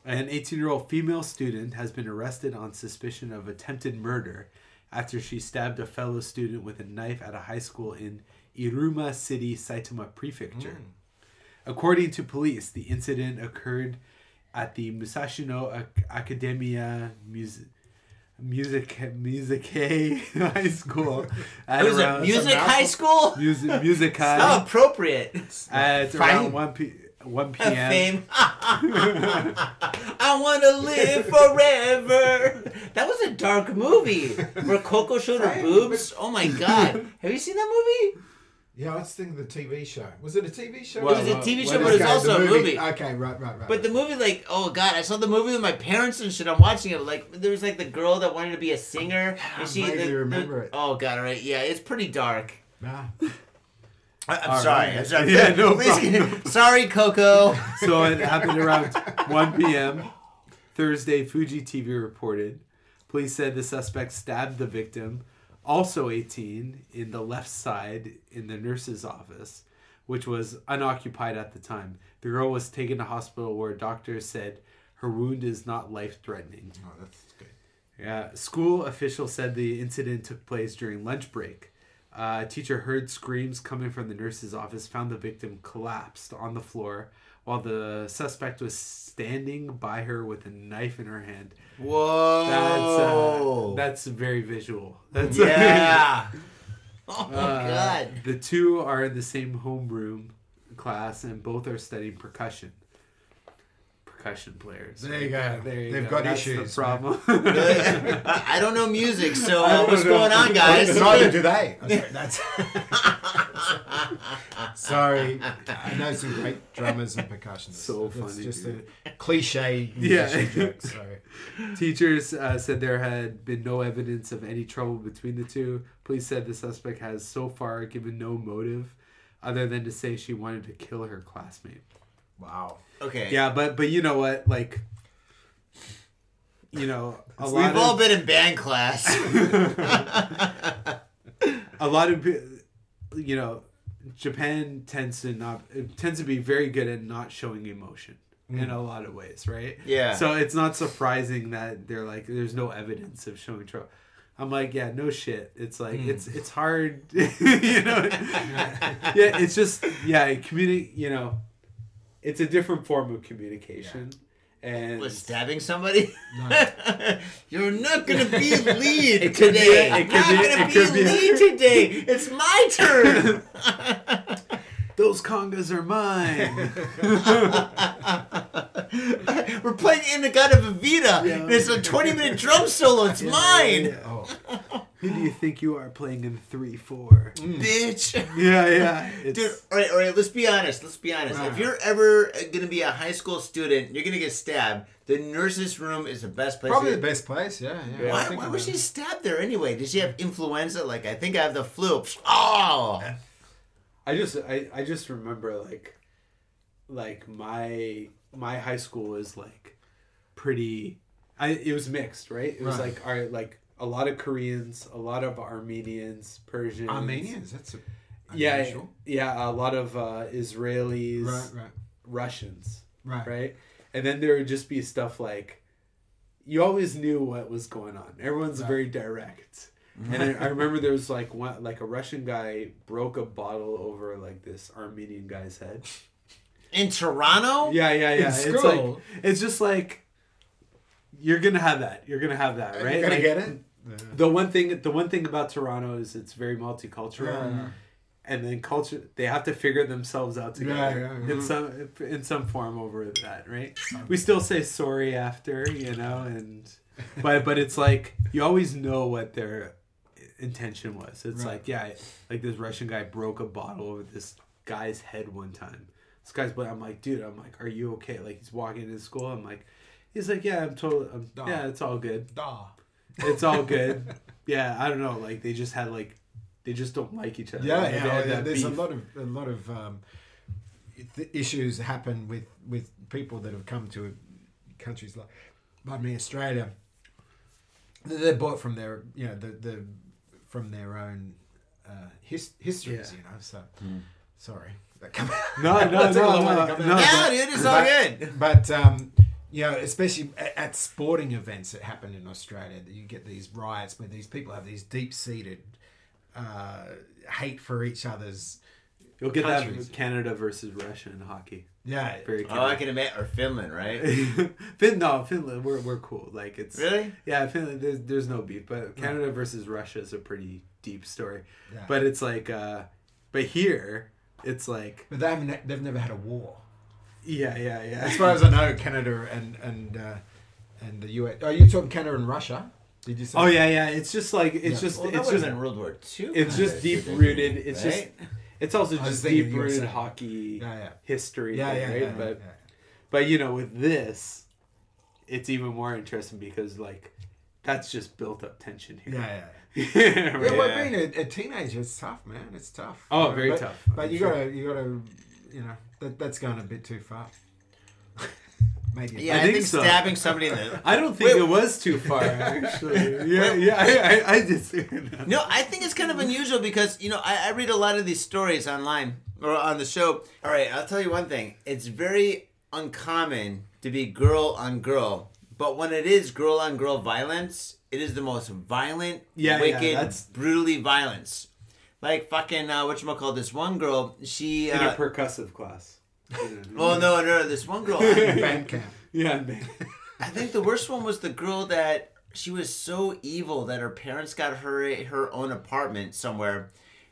Speaker 4: An 18 year old female student has been arrested on suspicion of attempted murder after she stabbed a fellow student with a knife at a high school in Iruma City, Saitama Prefecture. Mm. According to police, the incident occurred at the Musashino Academia Music. Music Music *laughs* High School. *laughs* At
Speaker 2: It was a
Speaker 4: around-
Speaker 2: music
Speaker 3: some
Speaker 2: high school?
Speaker 4: Music Music
Speaker 2: How
Speaker 4: High
Speaker 2: appropriate.
Speaker 4: at
Speaker 3: Fame.
Speaker 4: around one p one p.m.
Speaker 2: Fame. *laughs* I want to live forever. That was a dark movie where Coco showed her boobs. Oh my god. Have you seen that movie?
Speaker 3: Yeah, I was thinking the TV show. Was it a TV show?
Speaker 4: Well,
Speaker 2: It was a TV show,
Speaker 4: is
Speaker 2: but it's
Speaker 3: Okay,
Speaker 2: also a movie.
Speaker 3: Okay, right, right, right.
Speaker 2: But the movie, like, oh god, I saw the movie with my parents and shit. I'm watching it. Like, there was like the girl that wanted to be a singer, and she.
Speaker 3: vaguely
Speaker 2: the- the-
Speaker 3: remember it.
Speaker 2: Oh god, all right, yeah, it's pretty dark.
Speaker 3: Nah.
Speaker 2: I, I'm
Speaker 4: All
Speaker 2: sorry.
Speaker 4: right.
Speaker 2: I'm sorry.
Speaker 4: Yeah, no
Speaker 2: Please-
Speaker 4: problem. *laughs*
Speaker 2: Sorry, Coco. *laughs*
Speaker 4: So it happened around one p.m. Thursday. Fuji TV reported. Police said the suspect stabbed the victim, also 18, in the left side in the nurse's office, which was unoccupied at the time. The girl was taken to hospital where doctors said her wound is not life threatening.
Speaker 3: Oh, that's good.
Speaker 4: Yeah, school officials said the incident took place during lunch break. Uh, a teacher heard screams coming from the nurse's office, found the victim collapsed on the floor while the suspect was standing by her with a knife in her hand.
Speaker 2: Whoa.
Speaker 4: That's uh, that's very visual. *laughs* That's
Speaker 2: yeah. *laughs* Oh
Speaker 4: Uh,
Speaker 2: god.
Speaker 4: The two are in the same homeroom class, and both are studying percussion. Percussion players.
Speaker 3: There you go.
Speaker 4: There you
Speaker 3: They've
Speaker 4: go.
Speaker 3: got
Speaker 4: That's
Speaker 3: issues,
Speaker 4: The problem.
Speaker 2: I *laughs* I don't know music, so uh, what's going on, guys?
Speaker 3: Neither do they. I was like, That's. *laughs* Sorry, I know some great drummers and percussionists.
Speaker 4: So
Speaker 3: It's
Speaker 4: funny,
Speaker 3: just
Speaker 4: dude.
Speaker 3: a cliche
Speaker 4: Yeah.
Speaker 3: joke. Sorry.
Speaker 4: Teachers uh, said there had been no evidence of any trouble between the two. Police said the suspect has so far given no motive other than to say she wanted to kill her classmate.
Speaker 3: Wow.
Speaker 2: Okay.
Speaker 4: Yeah, but but you know what? Like, you know, a lot
Speaker 2: We've
Speaker 4: of
Speaker 2: all been in band class. *laughs* *laughs*
Speaker 4: a lot of you know Japan tends to not tends to be very good at not showing emotion in mm. a lot of ways, right?
Speaker 2: Yeah.
Speaker 4: So it's not surprising that they're like, there's no evidence of showing trouble. I'm like, yeah, no shit. It's like mm. it's it's hard, *laughs* you know. yeah, it's just yeah, communi- You know, it's a different form of communication, and
Speaker 2: Was stabbing somebody?
Speaker 3: No. *laughs*
Speaker 2: You're not gonna be lead *laughs*
Speaker 4: It could be-
Speaker 2: today.
Speaker 4: it could
Speaker 2: not
Speaker 4: be-
Speaker 2: gonna
Speaker 4: it
Speaker 2: be,
Speaker 4: could be-
Speaker 2: lead today. *laughs* It's my turn.
Speaker 4: those congas are mine. *laughs*
Speaker 2: We're playing In-A-Gadda-Da-Vida. and it's a 20 minute drum solo. It's *laughs* mine.
Speaker 3: Oh, *laughs*
Speaker 4: Who do you think you are playing in three four? Mm.
Speaker 2: Bitch.
Speaker 4: Yeah, yeah. It's,
Speaker 2: Dude, all right, all right. Let's be honest. Let's be honest. If uh-huh. you're ever gonna be a high school student, you're gonna get stabbed. The nurse's room is the best place.
Speaker 3: probably the best place. Yeah, yeah.
Speaker 2: Why,
Speaker 3: Think
Speaker 2: why
Speaker 3: about
Speaker 2: was she
Speaker 3: it.
Speaker 2: stabbed there anyway? Did she have influenza? Like, I think I have the flu. Oh,
Speaker 4: I just I, I just remember like like my my high school was like pretty I it was mixed, right? It was
Speaker 3: Right.
Speaker 4: like all right, like a lot of Koreans, a lot of Armenians, Persians.
Speaker 3: Armenians. That's a,
Speaker 4: Yeah,
Speaker 3: unusual.
Speaker 4: yeah, a lot of uh Israelis,
Speaker 3: Right, right,
Speaker 4: Russians,
Speaker 3: right.
Speaker 4: right? And then there would just be stuff like you always knew what was going on. Everyone's very direct. And I, I *laughs* remember there was like one like a Russian guy broke a bottle over like this Armenian guy's head.
Speaker 2: In Toronto?
Speaker 4: Yeah, yeah, yeah. It's like it's just like you're gonna have that. You're gonna have that, right?
Speaker 3: You gotta
Speaker 4: Like,
Speaker 3: get it.
Speaker 4: The one thing the one thing about Toronto is it's very multicultural.
Speaker 3: Yeah.
Speaker 4: And then culture they have to figure themselves out together
Speaker 3: Yeah, yeah, yeah.
Speaker 4: in some in some form over that, right? We still say sorry after, you know, and but but it's like you always know what their intention was. It's
Speaker 3: Right.
Speaker 4: like yeah, like this Russian guy broke a bottle over this guy's head one time. This guy's but I'm like, dude, I'm like, are you okay? Like he's walking into school. I'm like, he's like, yeah, I'm totally, I'm,
Speaker 3: Duh.
Speaker 4: yeah, it's all good.
Speaker 3: Duh.
Speaker 4: It's all good. *laughs* yeah, I don't know. Like they just had like, they just don't like each other.
Speaker 3: Yeah,
Speaker 4: Like,
Speaker 3: yeah.
Speaker 4: they had
Speaker 3: well,
Speaker 4: that
Speaker 3: there's a lot of a lot of um, th- issues happen with with people that have come to countries like, pardon me, Australia. They're they're bought from their, you know, the the from their own uh, his, histories,
Speaker 4: Yeah.
Speaker 3: you know. So, sorry, that come
Speaker 4: No, *laughs* no,
Speaker 3: That
Speaker 4: no,
Speaker 3: long way to
Speaker 4: no, no.
Speaker 2: Yeah, dude, it's all
Speaker 3: But-
Speaker 2: good.
Speaker 3: But um, you know, especially at, at sporting events that happen in Australia, that you get these riots where these people have these deep-seated uh, hate for each other's.
Speaker 4: You'll get
Speaker 3: countries.
Speaker 4: that Canada versus Russia in hockey.
Speaker 3: Yeah,
Speaker 4: Very
Speaker 2: Oh, I can admit, or Finland, right? *laughs*
Speaker 4: fin no, Finland, we're we're cool. Like it's
Speaker 2: Really?
Speaker 4: yeah, Finland. There's there's no beef, but Canada versus Russia is a pretty deep story.
Speaker 3: Yeah.
Speaker 4: But it's like, uh but here it's like
Speaker 3: but they haven't. They've never had a war.
Speaker 4: yeah, yeah, yeah.
Speaker 3: As far as I know, Canada and and uh, and the US. Oh, you talking Canada and Russia? Did you say?
Speaker 4: oh yeah, yeah. It's just like it's
Speaker 3: Yeah.
Speaker 4: just
Speaker 2: Well,
Speaker 4: it's just
Speaker 2: in World War II.
Speaker 4: it's just deep rooted. It's just it's also just deep rooted hockey
Speaker 3: Yeah, yeah.
Speaker 4: history.
Speaker 3: Yeah,
Speaker 4: thing,
Speaker 3: yeah,
Speaker 4: right?
Speaker 3: yeah,
Speaker 4: but
Speaker 3: yeah.
Speaker 4: but you know with this, it's even more interesting because like that's just built up tension here.
Speaker 3: Yeah, yeah. *laughs*
Speaker 4: yeah.
Speaker 3: Yeah, well, being a, a teenager, it's tough, man. It's tough.
Speaker 4: Oh,
Speaker 3: You know,
Speaker 4: very
Speaker 3: but-
Speaker 4: tough.
Speaker 3: But
Speaker 4: I'm
Speaker 3: you
Speaker 4: sure.
Speaker 3: gotta, you gotta, you know, that, that's going a bit too far. *laughs* Maybe.
Speaker 2: Yeah,
Speaker 4: I
Speaker 2: I,
Speaker 4: think
Speaker 2: think,
Speaker 4: so.
Speaker 2: stabbing somebody in the. *laughs*
Speaker 4: I don't think
Speaker 2: Wait.
Speaker 4: it was too far, actually. Yeah, yeah, I, I, I just.
Speaker 2: No, I think it's kind of unusual because you know I, I read a lot of these stories online or on the show. All right, I'll tell you one thing: it's very uncommon to be girl on girl, but when it is girl on girl violence, it is the most violent,
Speaker 4: Yeah, yeah,
Speaker 2: wicked,
Speaker 4: that's-
Speaker 2: brutally violence. Like fucking uh, what you call this one girl? She.
Speaker 4: in a
Speaker 2: Uh,
Speaker 4: percussive class. *laughs*
Speaker 2: well, no, no, this one girl. *laughs*
Speaker 3: Band camp.
Speaker 4: Yeah, man.
Speaker 2: I think the worst one was the girl that she was so evil that her parents got her her own apartment somewhere,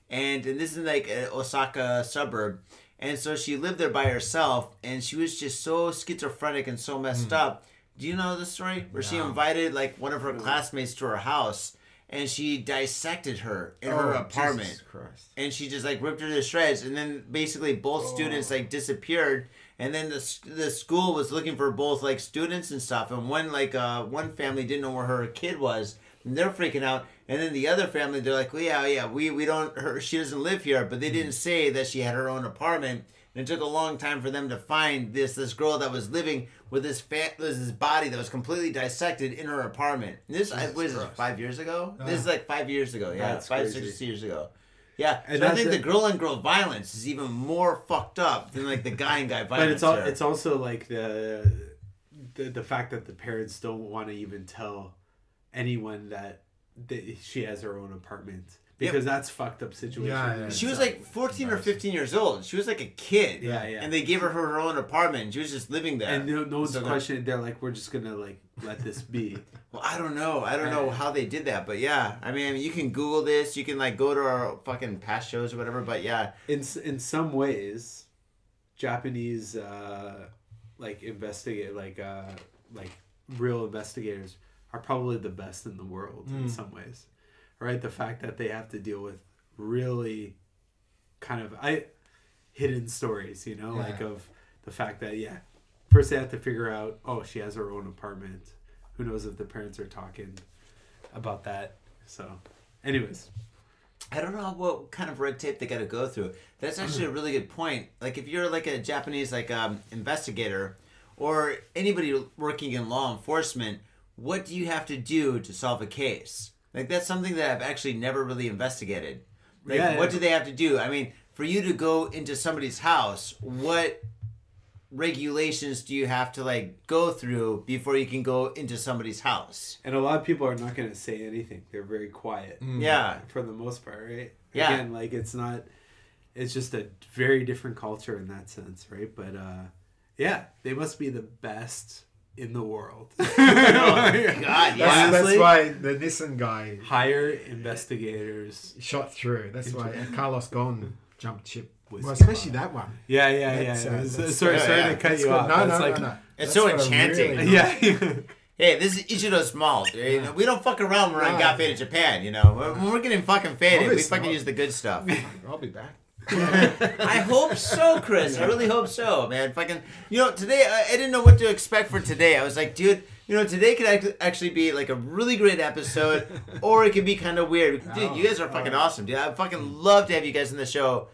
Speaker 2: and, and this is like a Osaka suburb, and so she lived there by herself, and she was just so schizophrenic and so messed up. Do you know the story? Where she invited like one of her classmates to her house, and she dissected her in her
Speaker 3: Oh,
Speaker 2: apartment?
Speaker 3: Jesus Christ.
Speaker 2: and she just like ripped her to shreds and then basically both
Speaker 3: Oh.
Speaker 2: students like disappeared. And then the, the school was looking for both like students and stuff and one like uh one family didn't know where her kid was and they're freaking out. And then the other family they're like well, yeah yeah we we don't her she doesn't live here but they didn't say that she had her own apartment and it took a long time for them to find this this girl that was living with this fa- this body that was completely dissected in her apartment. And this I was five years ago. This is uh-huh. like five years ago. Yeah,
Speaker 4: That's
Speaker 2: five
Speaker 4: crazy.
Speaker 2: six years ago. Yeah,
Speaker 4: And
Speaker 2: so I think the girl on girl violence is even more fucked up than like the guy and guy violence. *laughs*
Speaker 4: but it's all, it's also like the, the the fact that the parents don't want to even tell anyone that, that she has her own apartment because that's fucked up situation.
Speaker 3: Yeah, yeah.
Speaker 2: She was like 14 or 15 years old. She was like a kid.
Speaker 4: Yeah, yeah.
Speaker 2: And they gave her her own apartment. And she was just living there.
Speaker 4: and no, no one's
Speaker 2: So
Speaker 4: questioning. They're like, we're just gonna like let this be. *laughs*
Speaker 2: Well, I don't know. I don't know how they did that, but yeah. I mean, you can Google this. You can like go to our fucking past shows or whatever. But yeah,
Speaker 4: in in some ways, Japanese uh, like investigate like uh, like real investigators are probably the best in the world in some ways, right? The fact that they have to deal with really kind of I hidden stories, you know, like of the fact that yeah, first they have to figure out oh she has her own apartment. Who knows if the parents are talking about that? So, anyways.
Speaker 2: I don't know what kind of red tape they got to go through. That's actually a really good point. Like if you're like a Japanese like um, investigator or anybody working in law enforcement, what do you have to do to solve a case? Like that's something that I've actually never really investigated. Like
Speaker 4: Yeah,
Speaker 2: what do they have to do? I mean, for you to go into somebody's house, what regulations do you have to like go through before you can go into somebody's house?
Speaker 4: And a lot of people are not going to say anything. They're very quiet.
Speaker 2: Yeah.
Speaker 4: For the most part, right?
Speaker 2: Yeah.
Speaker 4: Again, like it's not, it's just a very different culture in that sense, right? But uh, yeah, they must be the best in the world. *laughs* *laughs*
Speaker 2: God, yeah.
Speaker 3: That's, that's why the Nissan guy
Speaker 4: Hire investigators.
Speaker 3: shot through. That's why Carlos Ghosn jumped ship.
Speaker 4: Was
Speaker 3: Well, especially that one.
Speaker 4: Yeah, yeah,
Speaker 3: That's,
Speaker 4: yeah.
Speaker 3: uh, that's-
Speaker 4: sorry, sorry
Speaker 2: yeah.
Speaker 4: to cut
Speaker 3: That's
Speaker 4: you
Speaker 3: good.
Speaker 4: off.
Speaker 3: No, no,
Speaker 4: it's
Speaker 3: no, no.
Speaker 2: It's
Speaker 3: That's
Speaker 2: so enchanting.
Speaker 3: really
Speaker 4: Yeah. *laughs*
Speaker 2: Hey, this is Ichiro's malt. Eh, We don't fuck around when we're on
Speaker 3: Right.
Speaker 2: Got Faded Japan, you know. When when we're getting fucking faded, we fucking
Speaker 3: not.
Speaker 2: use the good stuff.
Speaker 3: I'll be back. *laughs*
Speaker 2: I hope so, Chris. I really hope so, man. Fucking, you know, today I, I didn't know what to expect for today. I was like, dude, you know, today could act- actually be like a really great episode, or it could be kind of weird. Dude, you oh, guys are fucking oh. awesome, dude. I fucking love to have you guys in the show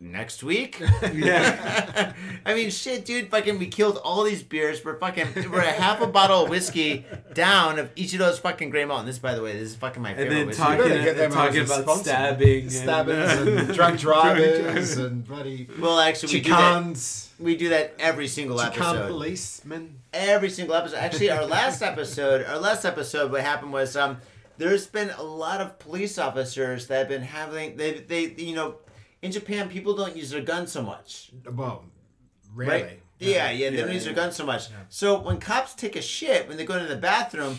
Speaker 2: next week. *laughs* *laughs*
Speaker 4: yeah.
Speaker 2: I mean, shit, dude. Fucking, we killed all these beers. We're fucking, we're a half a bottle of whiskey down of each of those fucking Grey Mountain. This, by the way, this is fucking my
Speaker 4: And
Speaker 2: favorite
Speaker 4: then
Speaker 2: whiskey.
Speaker 4: talking,
Speaker 3: better get them
Speaker 4: talking about
Speaker 3: sponsor.
Speaker 4: stabbing.
Speaker 3: Stabbings
Speaker 4: and, *laughs*
Speaker 3: and drunk drivers and bloody
Speaker 2: well, actually, we do that. We do that every single
Speaker 3: Chican
Speaker 2: episode.
Speaker 3: policemen.
Speaker 2: every single episode. Actually, our last episode, our last episode, what happened was um, there's been a lot of police officers that have been having they they you know, in Japan people don't use their guns so much,
Speaker 3: Well,
Speaker 2: right?
Speaker 3: rarely.
Speaker 2: Yeah, yeah, they
Speaker 4: Yeah,
Speaker 2: don't use
Speaker 4: yeah.
Speaker 2: their guns so much. So when cops take a shit when they go into the bathroom.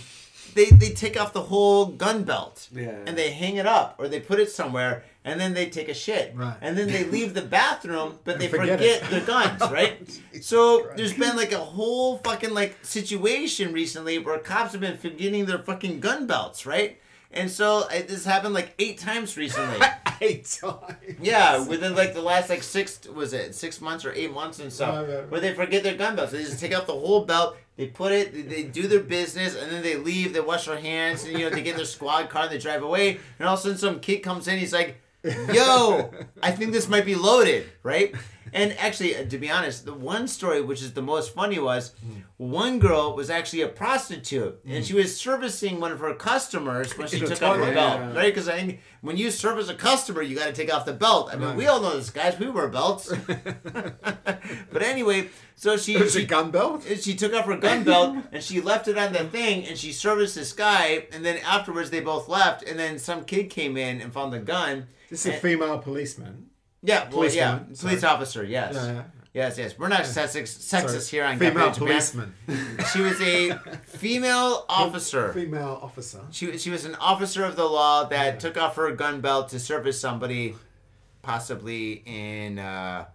Speaker 2: They, they take off the whole gun belt
Speaker 4: Yeah.
Speaker 2: and they hang it up or they put it somewhere and then they take a shit
Speaker 3: Right.
Speaker 2: and then they *laughs* leave the bathroom but they
Speaker 3: forget
Speaker 2: forget, their guns *laughs* right so there's been like a whole fucking like situation recently where cops have been forgetting their fucking gun belts right and so this happened like eight times recently *laughs* *laughs*
Speaker 3: Times.
Speaker 2: yeah within like the last like six was it six months or eight months and stuff
Speaker 3: Right, right, right.
Speaker 2: where they forget their gun belts they just take off the whole belt they put it they, they do their business and then they leave they wash their hands and you know they get their squad car and they drive away and all of a sudden some kid comes in he's like yo i think this might be loaded right and actually uh, to be honest the one story which is the most funny was one girl was actually a prostitute and she was servicing one of her customers when she
Speaker 3: a
Speaker 2: took off her
Speaker 3: toilet?
Speaker 2: belt
Speaker 4: Yeah.
Speaker 2: right because i think when you service a customer you got to take off the belt i mean we all know this guys we wear belts *laughs* *laughs* but anyway so she,
Speaker 3: There's
Speaker 2: she
Speaker 3: a gun belt.
Speaker 2: she took off her gun belt and she left it on the thing and she serviced this guy and then afterwards they both left and then some kid came in and found the gun
Speaker 3: This is a female policeman.
Speaker 2: Yeah well, yeah
Speaker 3: Policeman,
Speaker 2: police
Speaker 3: sorry.
Speaker 2: officer yes
Speaker 3: Yeah, yeah.
Speaker 2: yes yes we're not sexist, sexist
Speaker 3: Sorry.
Speaker 2: here on
Speaker 3: female
Speaker 2: Got Faded Japan.
Speaker 3: policeman. *laughs*
Speaker 2: she was a *laughs* female officer
Speaker 3: Female officer.
Speaker 2: she, she was an officer of the law that took off her gun belt to service somebody possibly in uh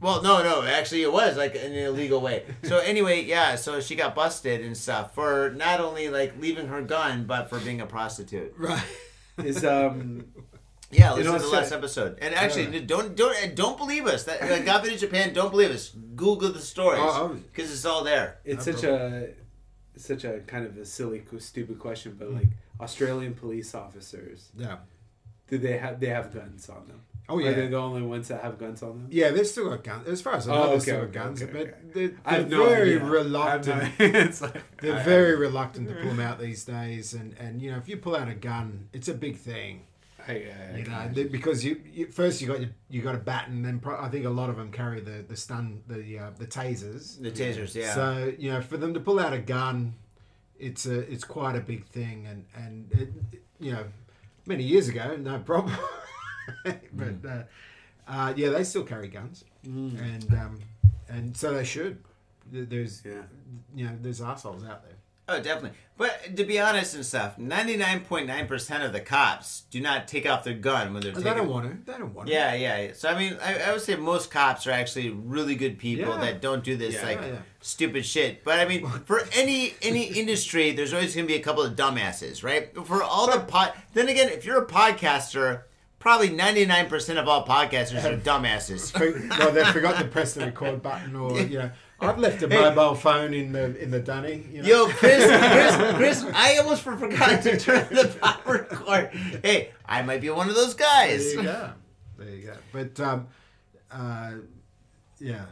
Speaker 2: well no no actually it was like in an illegal way so *laughs* anyway yeah so she got busted and stuff for not only like leaving her gun but for being a prostitute
Speaker 3: Right.
Speaker 4: Is um
Speaker 2: yeah listen to the
Speaker 4: so-
Speaker 2: last episode and actually don't don't don't believe us that got in japan don't believe us google the stories
Speaker 3: Oh, oh.
Speaker 2: because it's all there
Speaker 4: it's
Speaker 3: No
Speaker 4: such a such a kind of a silly stupid question but like australian police officers
Speaker 3: Yeah.
Speaker 4: do they have they have guns on them
Speaker 3: Oh yeah, are
Speaker 4: they the only ones that have guns on them
Speaker 3: Yeah, they've still got guns. As far as I know,
Speaker 4: Oh,
Speaker 3: they've
Speaker 4: okay,
Speaker 3: still got
Speaker 4: okay,
Speaker 3: guns,
Speaker 4: okay,
Speaker 3: but
Speaker 4: okay.
Speaker 3: they're,
Speaker 4: I
Speaker 3: they're
Speaker 4: have no
Speaker 3: very
Speaker 4: idea.
Speaker 3: Reluctant.
Speaker 4: no- *laughs* it's like,
Speaker 3: They're
Speaker 4: I-
Speaker 3: very reluctant to pull them out these days, and and you know if you pull out a gun, it's a big thing.
Speaker 4: I, I,
Speaker 3: You know, th- because you, you first you got your, you got a bat, and then pro- I think a lot of them carry the the stun the uh, the tasers.
Speaker 2: The tasers, yeah.
Speaker 3: So you know, for them to pull out a gun, it's a it's quite a big thing, and and it, you know, many years ago, no problem. *laughs* but uh, uh, yeah, they still carry guns, and um, and so they should. There's
Speaker 4: Yeah.
Speaker 3: you know, there's assholes out there.
Speaker 2: Oh, definitely. But to be honest and stuff, ninety nine point nine percent of the cops do not take off their gun when they're
Speaker 3: They
Speaker 2: taking.
Speaker 3: don't want to. They don't want to.
Speaker 2: Yeah, yeah. So I mean, I, I would say most cops are actually really good people
Speaker 3: Yeah.
Speaker 2: that don't do this
Speaker 4: Yeah,
Speaker 2: like
Speaker 3: yeah,
Speaker 2: stupid shit. But I mean, for any any *laughs* industry, there's always going to be a couple of dumbasses, right? For all the pod, then again, if you're a podcaster, probably ninety nine percent of all podcasters are *laughs* dumbasses.
Speaker 3: well, they forgot to press the record button, or *laughs* you know, I've left a mobile phone in the in the dunny. You know?
Speaker 2: Yo, Chris, Chris, Chris, I almost forgot to turn the power record. Hey, I might be one of those guys.
Speaker 3: There you go. There you go. But um, uh, yeah.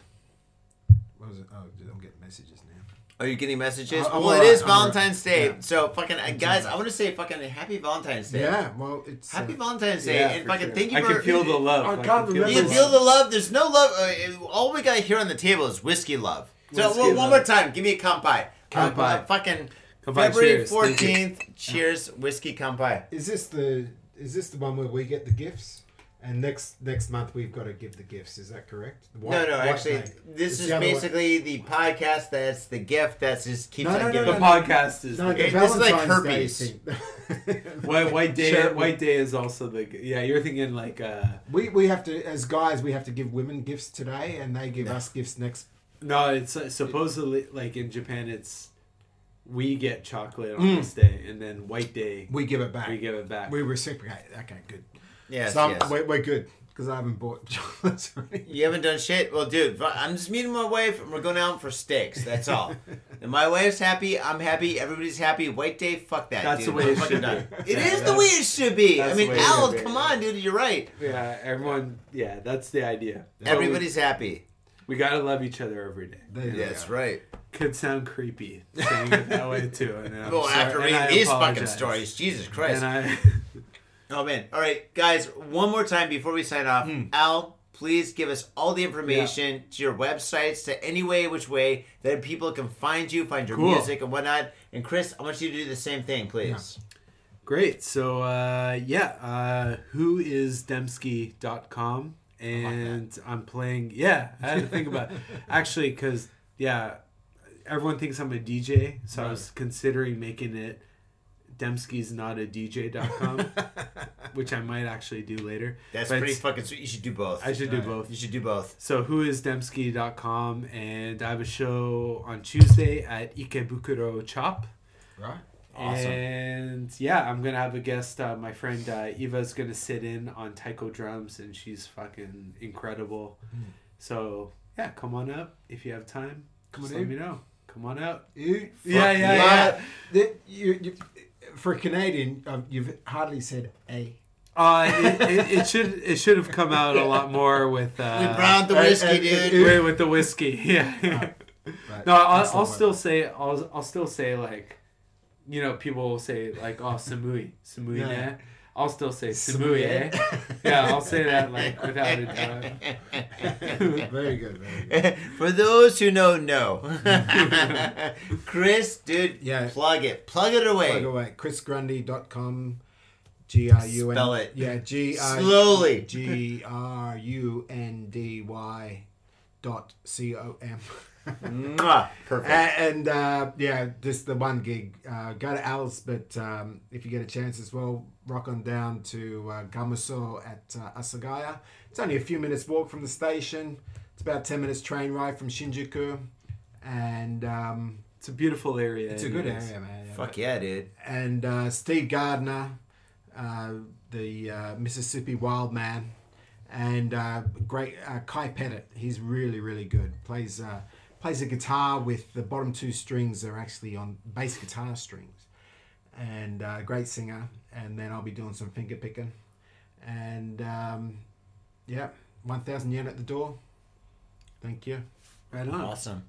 Speaker 3: What was it? Oh, I'm getting messages now.
Speaker 2: Are you getting messages?
Speaker 3: I'm
Speaker 2: well, it is
Speaker 3: I'm alright.
Speaker 2: Valentine's Day,
Speaker 3: Yeah.
Speaker 2: so fucking uh, guys, I want to say fucking happy Valentine's Day.
Speaker 3: Yeah. Well, it's
Speaker 2: Happy
Speaker 3: uh,
Speaker 2: Valentine's Day,
Speaker 4: Yeah,
Speaker 2: and fucking
Speaker 4: sure.
Speaker 2: thank you
Speaker 4: I
Speaker 2: for.
Speaker 4: can feel the love.
Speaker 3: I
Speaker 4: can
Speaker 3: can't
Speaker 4: feel
Speaker 2: You
Speaker 3: the
Speaker 2: feel the love. There's no love. Uh, all we got here on the table is whiskey love. So
Speaker 4: Whiskey
Speaker 2: well, one
Speaker 4: love.
Speaker 2: more time, give me a kampai.
Speaker 4: Kampai.
Speaker 2: Uh, fucking
Speaker 4: Kampai,
Speaker 2: February
Speaker 4: cheers.
Speaker 2: Fourteenth. Cheers, whiskey kampai.
Speaker 3: Is this the is this the one where we get the gifts? And next next month we've got to give the gifts. Is that correct? The
Speaker 2: No, no,
Speaker 3: white
Speaker 2: actually,
Speaker 3: day.
Speaker 2: this
Speaker 3: It's
Speaker 2: is
Speaker 3: the other one.
Speaker 2: basically the podcast. That's the gift. That's just keeps
Speaker 3: No,
Speaker 2: on
Speaker 3: no, no,
Speaker 2: giving.
Speaker 4: The
Speaker 3: no,
Speaker 4: podcast is
Speaker 3: No,
Speaker 4: the-
Speaker 3: the
Speaker 2: It- this is like herpes. *laughs*
Speaker 4: White, white day.
Speaker 3: Sure.
Speaker 4: White day is also the yeah. You're thinking like uh
Speaker 3: We we have to as guys we have to give women gifts today, and they give us gifts next.
Speaker 4: no. It's uh, supposedly like in Japan. It's we get chocolate on this day, and then white day
Speaker 3: We give it back.
Speaker 4: we give it back.
Speaker 3: We reciprocate. Okay, good.
Speaker 2: Yes,
Speaker 3: so I'm-
Speaker 2: yes.
Speaker 3: we're, we're good because I haven't bought *laughs* chocolates or.
Speaker 2: You haven't done shit? Well, dude, I'm just meeting my wife and we're going out for steaks. That's all. *laughs* and my wife's happy. I'm happy. Everybody's happy. White day, fuck that,
Speaker 4: That's
Speaker 2: dude.
Speaker 4: the way it should
Speaker 2: done.
Speaker 4: be.
Speaker 2: It
Speaker 4: Yeah,
Speaker 2: is *laughs* the way it should be. I mean,
Speaker 4: the
Speaker 2: Al, come on, dude. You're right.
Speaker 4: yeah, everyone. Yeah, that's the idea. But
Speaker 2: Everybody's happy.
Speaker 4: We, we gotta love each other every day.
Speaker 3: There you
Speaker 2: That's
Speaker 3: go.
Speaker 2: right.
Speaker 4: Could sound creepy saying it that way too. And I'm
Speaker 2: Well,
Speaker 4: sorry-
Speaker 2: after reading these fucking stories, Jesus Christ. Oh man! All right, guys. One more time before we sign off,
Speaker 4: Hmm.
Speaker 2: Al, please give us all the information to your websites, to any way, which way that people can find you, find your
Speaker 4: Cool.
Speaker 2: music and whatnot. And Chris, I want you to do the same thing, please.
Speaker 4: Great. So uh, yeah, uh, who is Demsky.com and I'm playing. Yeah, I had to think about it. *laughs* actually because yeah, everyone thinks I'm a DJ, so I was considering making it Demsky's not a DJ.com, *laughs* which I might actually do later.
Speaker 2: That's
Speaker 4: But
Speaker 2: pretty fucking sweet. You should do both.
Speaker 4: I should do both.
Speaker 2: You should do both.
Speaker 4: So who is Demsky.com and I have a show on Tuesday at Ikebukuro Chop.
Speaker 3: Right.
Speaker 2: Awesome.
Speaker 4: And yeah, I'm gonna have a guest. Uh, my friend uh, Eva's gonna sit in on taiko drums, and she's fucking incredible. So yeah, come on up if you have time. Come
Speaker 3: on
Speaker 4: let
Speaker 3: in.
Speaker 4: me know. Come on out.
Speaker 3: You,
Speaker 4: Yeah, yeah,
Speaker 2: yeah.
Speaker 4: yeah.
Speaker 3: You, you, for a Canadian, um, you've hardly said a.
Speaker 4: Uh, it, it, it should it should have come out a lot more with uh,
Speaker 2: we browned the
Speaker 3: uh,
Speaker 2: whiskey,
Speaker 3: uh,
Speaker 2: dude.
Speaker 4: with, with the whiskey. *laughs* Yeah.
Speaker 3: But
Speaker 4: No, I'll, I'll
Speaker 3: one.
Speaker 4: still say I'll I'll still say like, you know, people will say like, oh, samui, samui,
Speaker 3: Yeah.
Speaker 4: Yeah. I'll still say samui, eh? yeah, I'll say that like without a doubt. *laughs*
Speaker 3: Very good. Very good. *laughs*
Speaker 2: For those who know, no. *laughs* Chris, dude,
Speaker 3: Yeah.
Speaker 2: plug it. Plug it away.
Speaker 3: Plug away. ChrisGrundy.com. G R U N.
Speaker 2: Spell it.
Speaker 3: Yeah. G R
Speaker 2: Slowly.
Speaker 3: G R U N D Y dot C O M.
Speaker 2: Mwah. Perfect.
Speaker 3: And uh, yeah, just the one gig. Uh, go to Al's, but um, if you get a chance as well, rock on down to uh, Gamuso at uh, Asagaya. It's only a few minutes walk from the station. It's about ten minutes train ride from Shinjuku, and um,
Speaker 4: It's a beautiful area.
Speaker 3: it's a good
Speaker 4: anyways.
Speaker 3: area, man. yeah.
Speaker 2: Fuck yeah, dude.
Speaker 3: and uh, Steve Gardner, uh, the uh, Mississippi Wild Man, and uh, great uh, Kai Pettit. He's really really good. Plays uh, plays a guitar with the bottom two strings are actually on bass guitar strings, and uh, great singer. And then I'll be doing some finger picking, and um, yeah, one thousand yen at the door. Thank you.
Speaker 4: Right on.
Speaker 2: Awesome.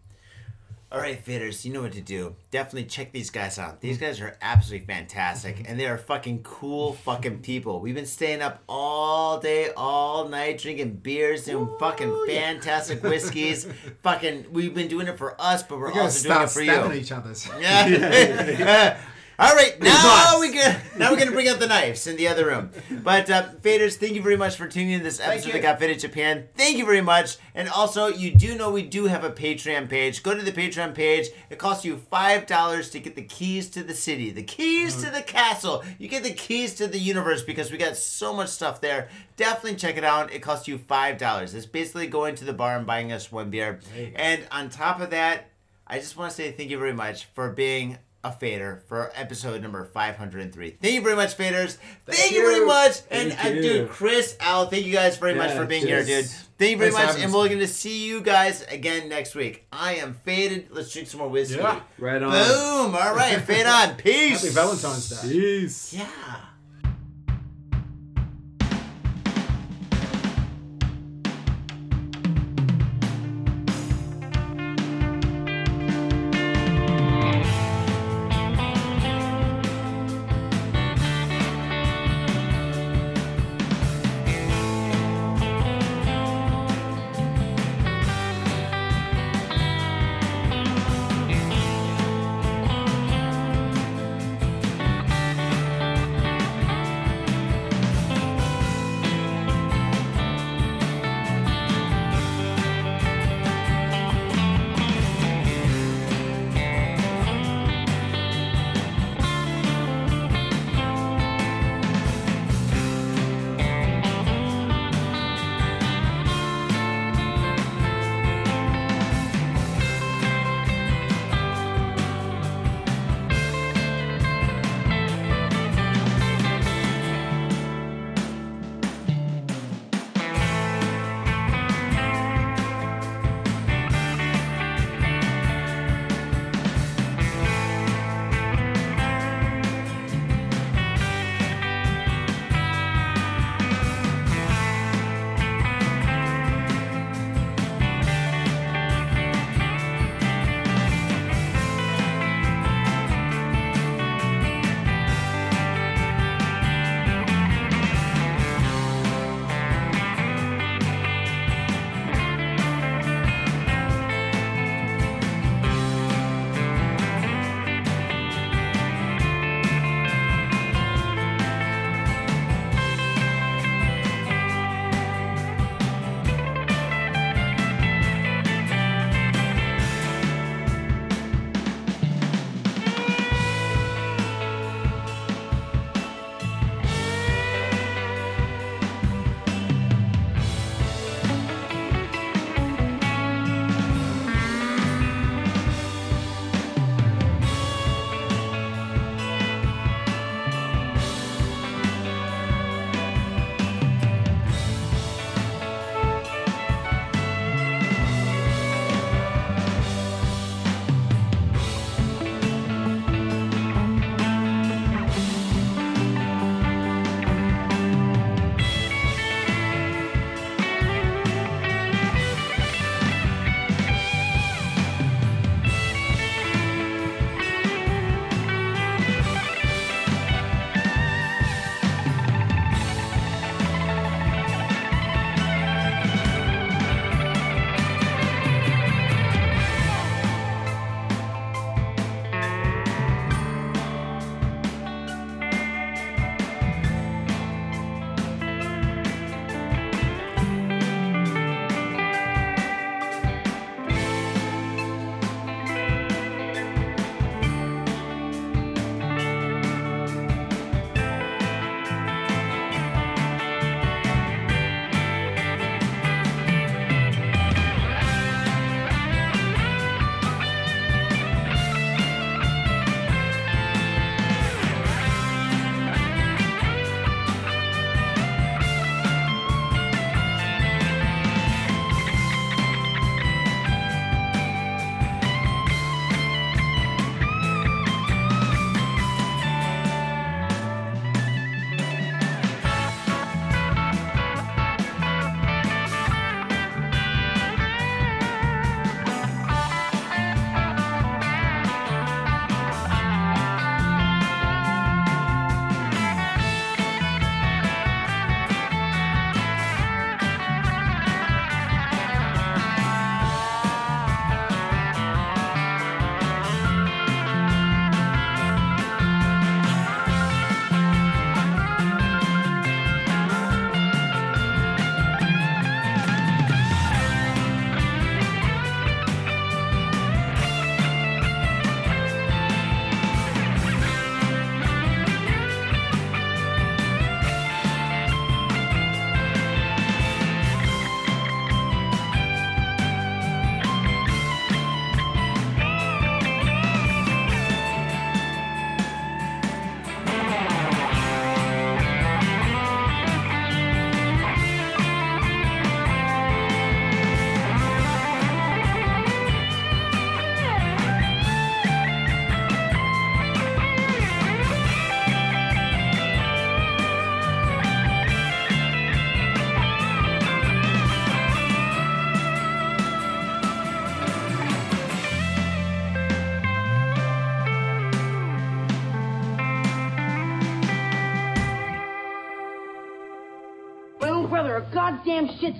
Speaker 2: All right, faders, you know what to do. Definitely check these guys out. These guys are absolutely fantastic, and they are fucking cool fucking people. We've been staying up all day, all night, drinking beers and fucking fantastic whiskeys. *laughs* fucking, we've been doing it for us, but we're,
Speaker 3: We're
Speaker 2: also doing it for you.
Speaker 3: each other's.
Speaker 2: Yeah. *laughs* *laughs* All right, now we can now we're gonna bring out the knives in the other room. But uh, faders, thank you very much for tuning in to this episode of Got Faded Japan. Thank you very much. And also, you do know we do have a Patreon page. Go to the Patreon page. It costs you five dollars to get the keys to the city, the keys to the castle. You get the keys to the universe because we got so much stuff there. Definitely check it out. It costs you five dollars. It's basically going to the bar and buying us one beer. And on top of that, I just want to say thank you very much for being a fader for episode number 503. Thank you very much, faders. Thank, you. very
Speaker 3: you.
Speaker 2: much. and
Speaker 4: Thank
Speaker 2: uh, dude, Chris, Al, thank you guys very much for being
Speaker 4: cheers.
Speaker 2: here, dude. Thank you very much.
Speaker 3: having
Speaker 2: And we're going to see you guys again next week. I am faded. Let's drink some more whiskey.
Speaker 3: Yeah.
Speaker 4: Right on.
Speaker 2: Boom. All right, fade on. *laughs* Peace.
Speaker 3: Happy Valentine's Day.
Speaker 4: Peace.
Speaker 2: Yeah.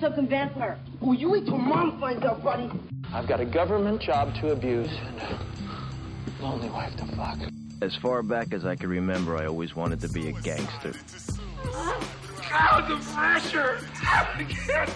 Speaker 7: Goddamn shit so convince her. Oh, you wait till mom finds out, buddy.
Speaker 1: I've got a government job to abuse and a lonely wife to fuck.
Speaker 8: As far back as I can remember, I always wanted to be a gangster.
Speaker 5: God, the pressure! I can't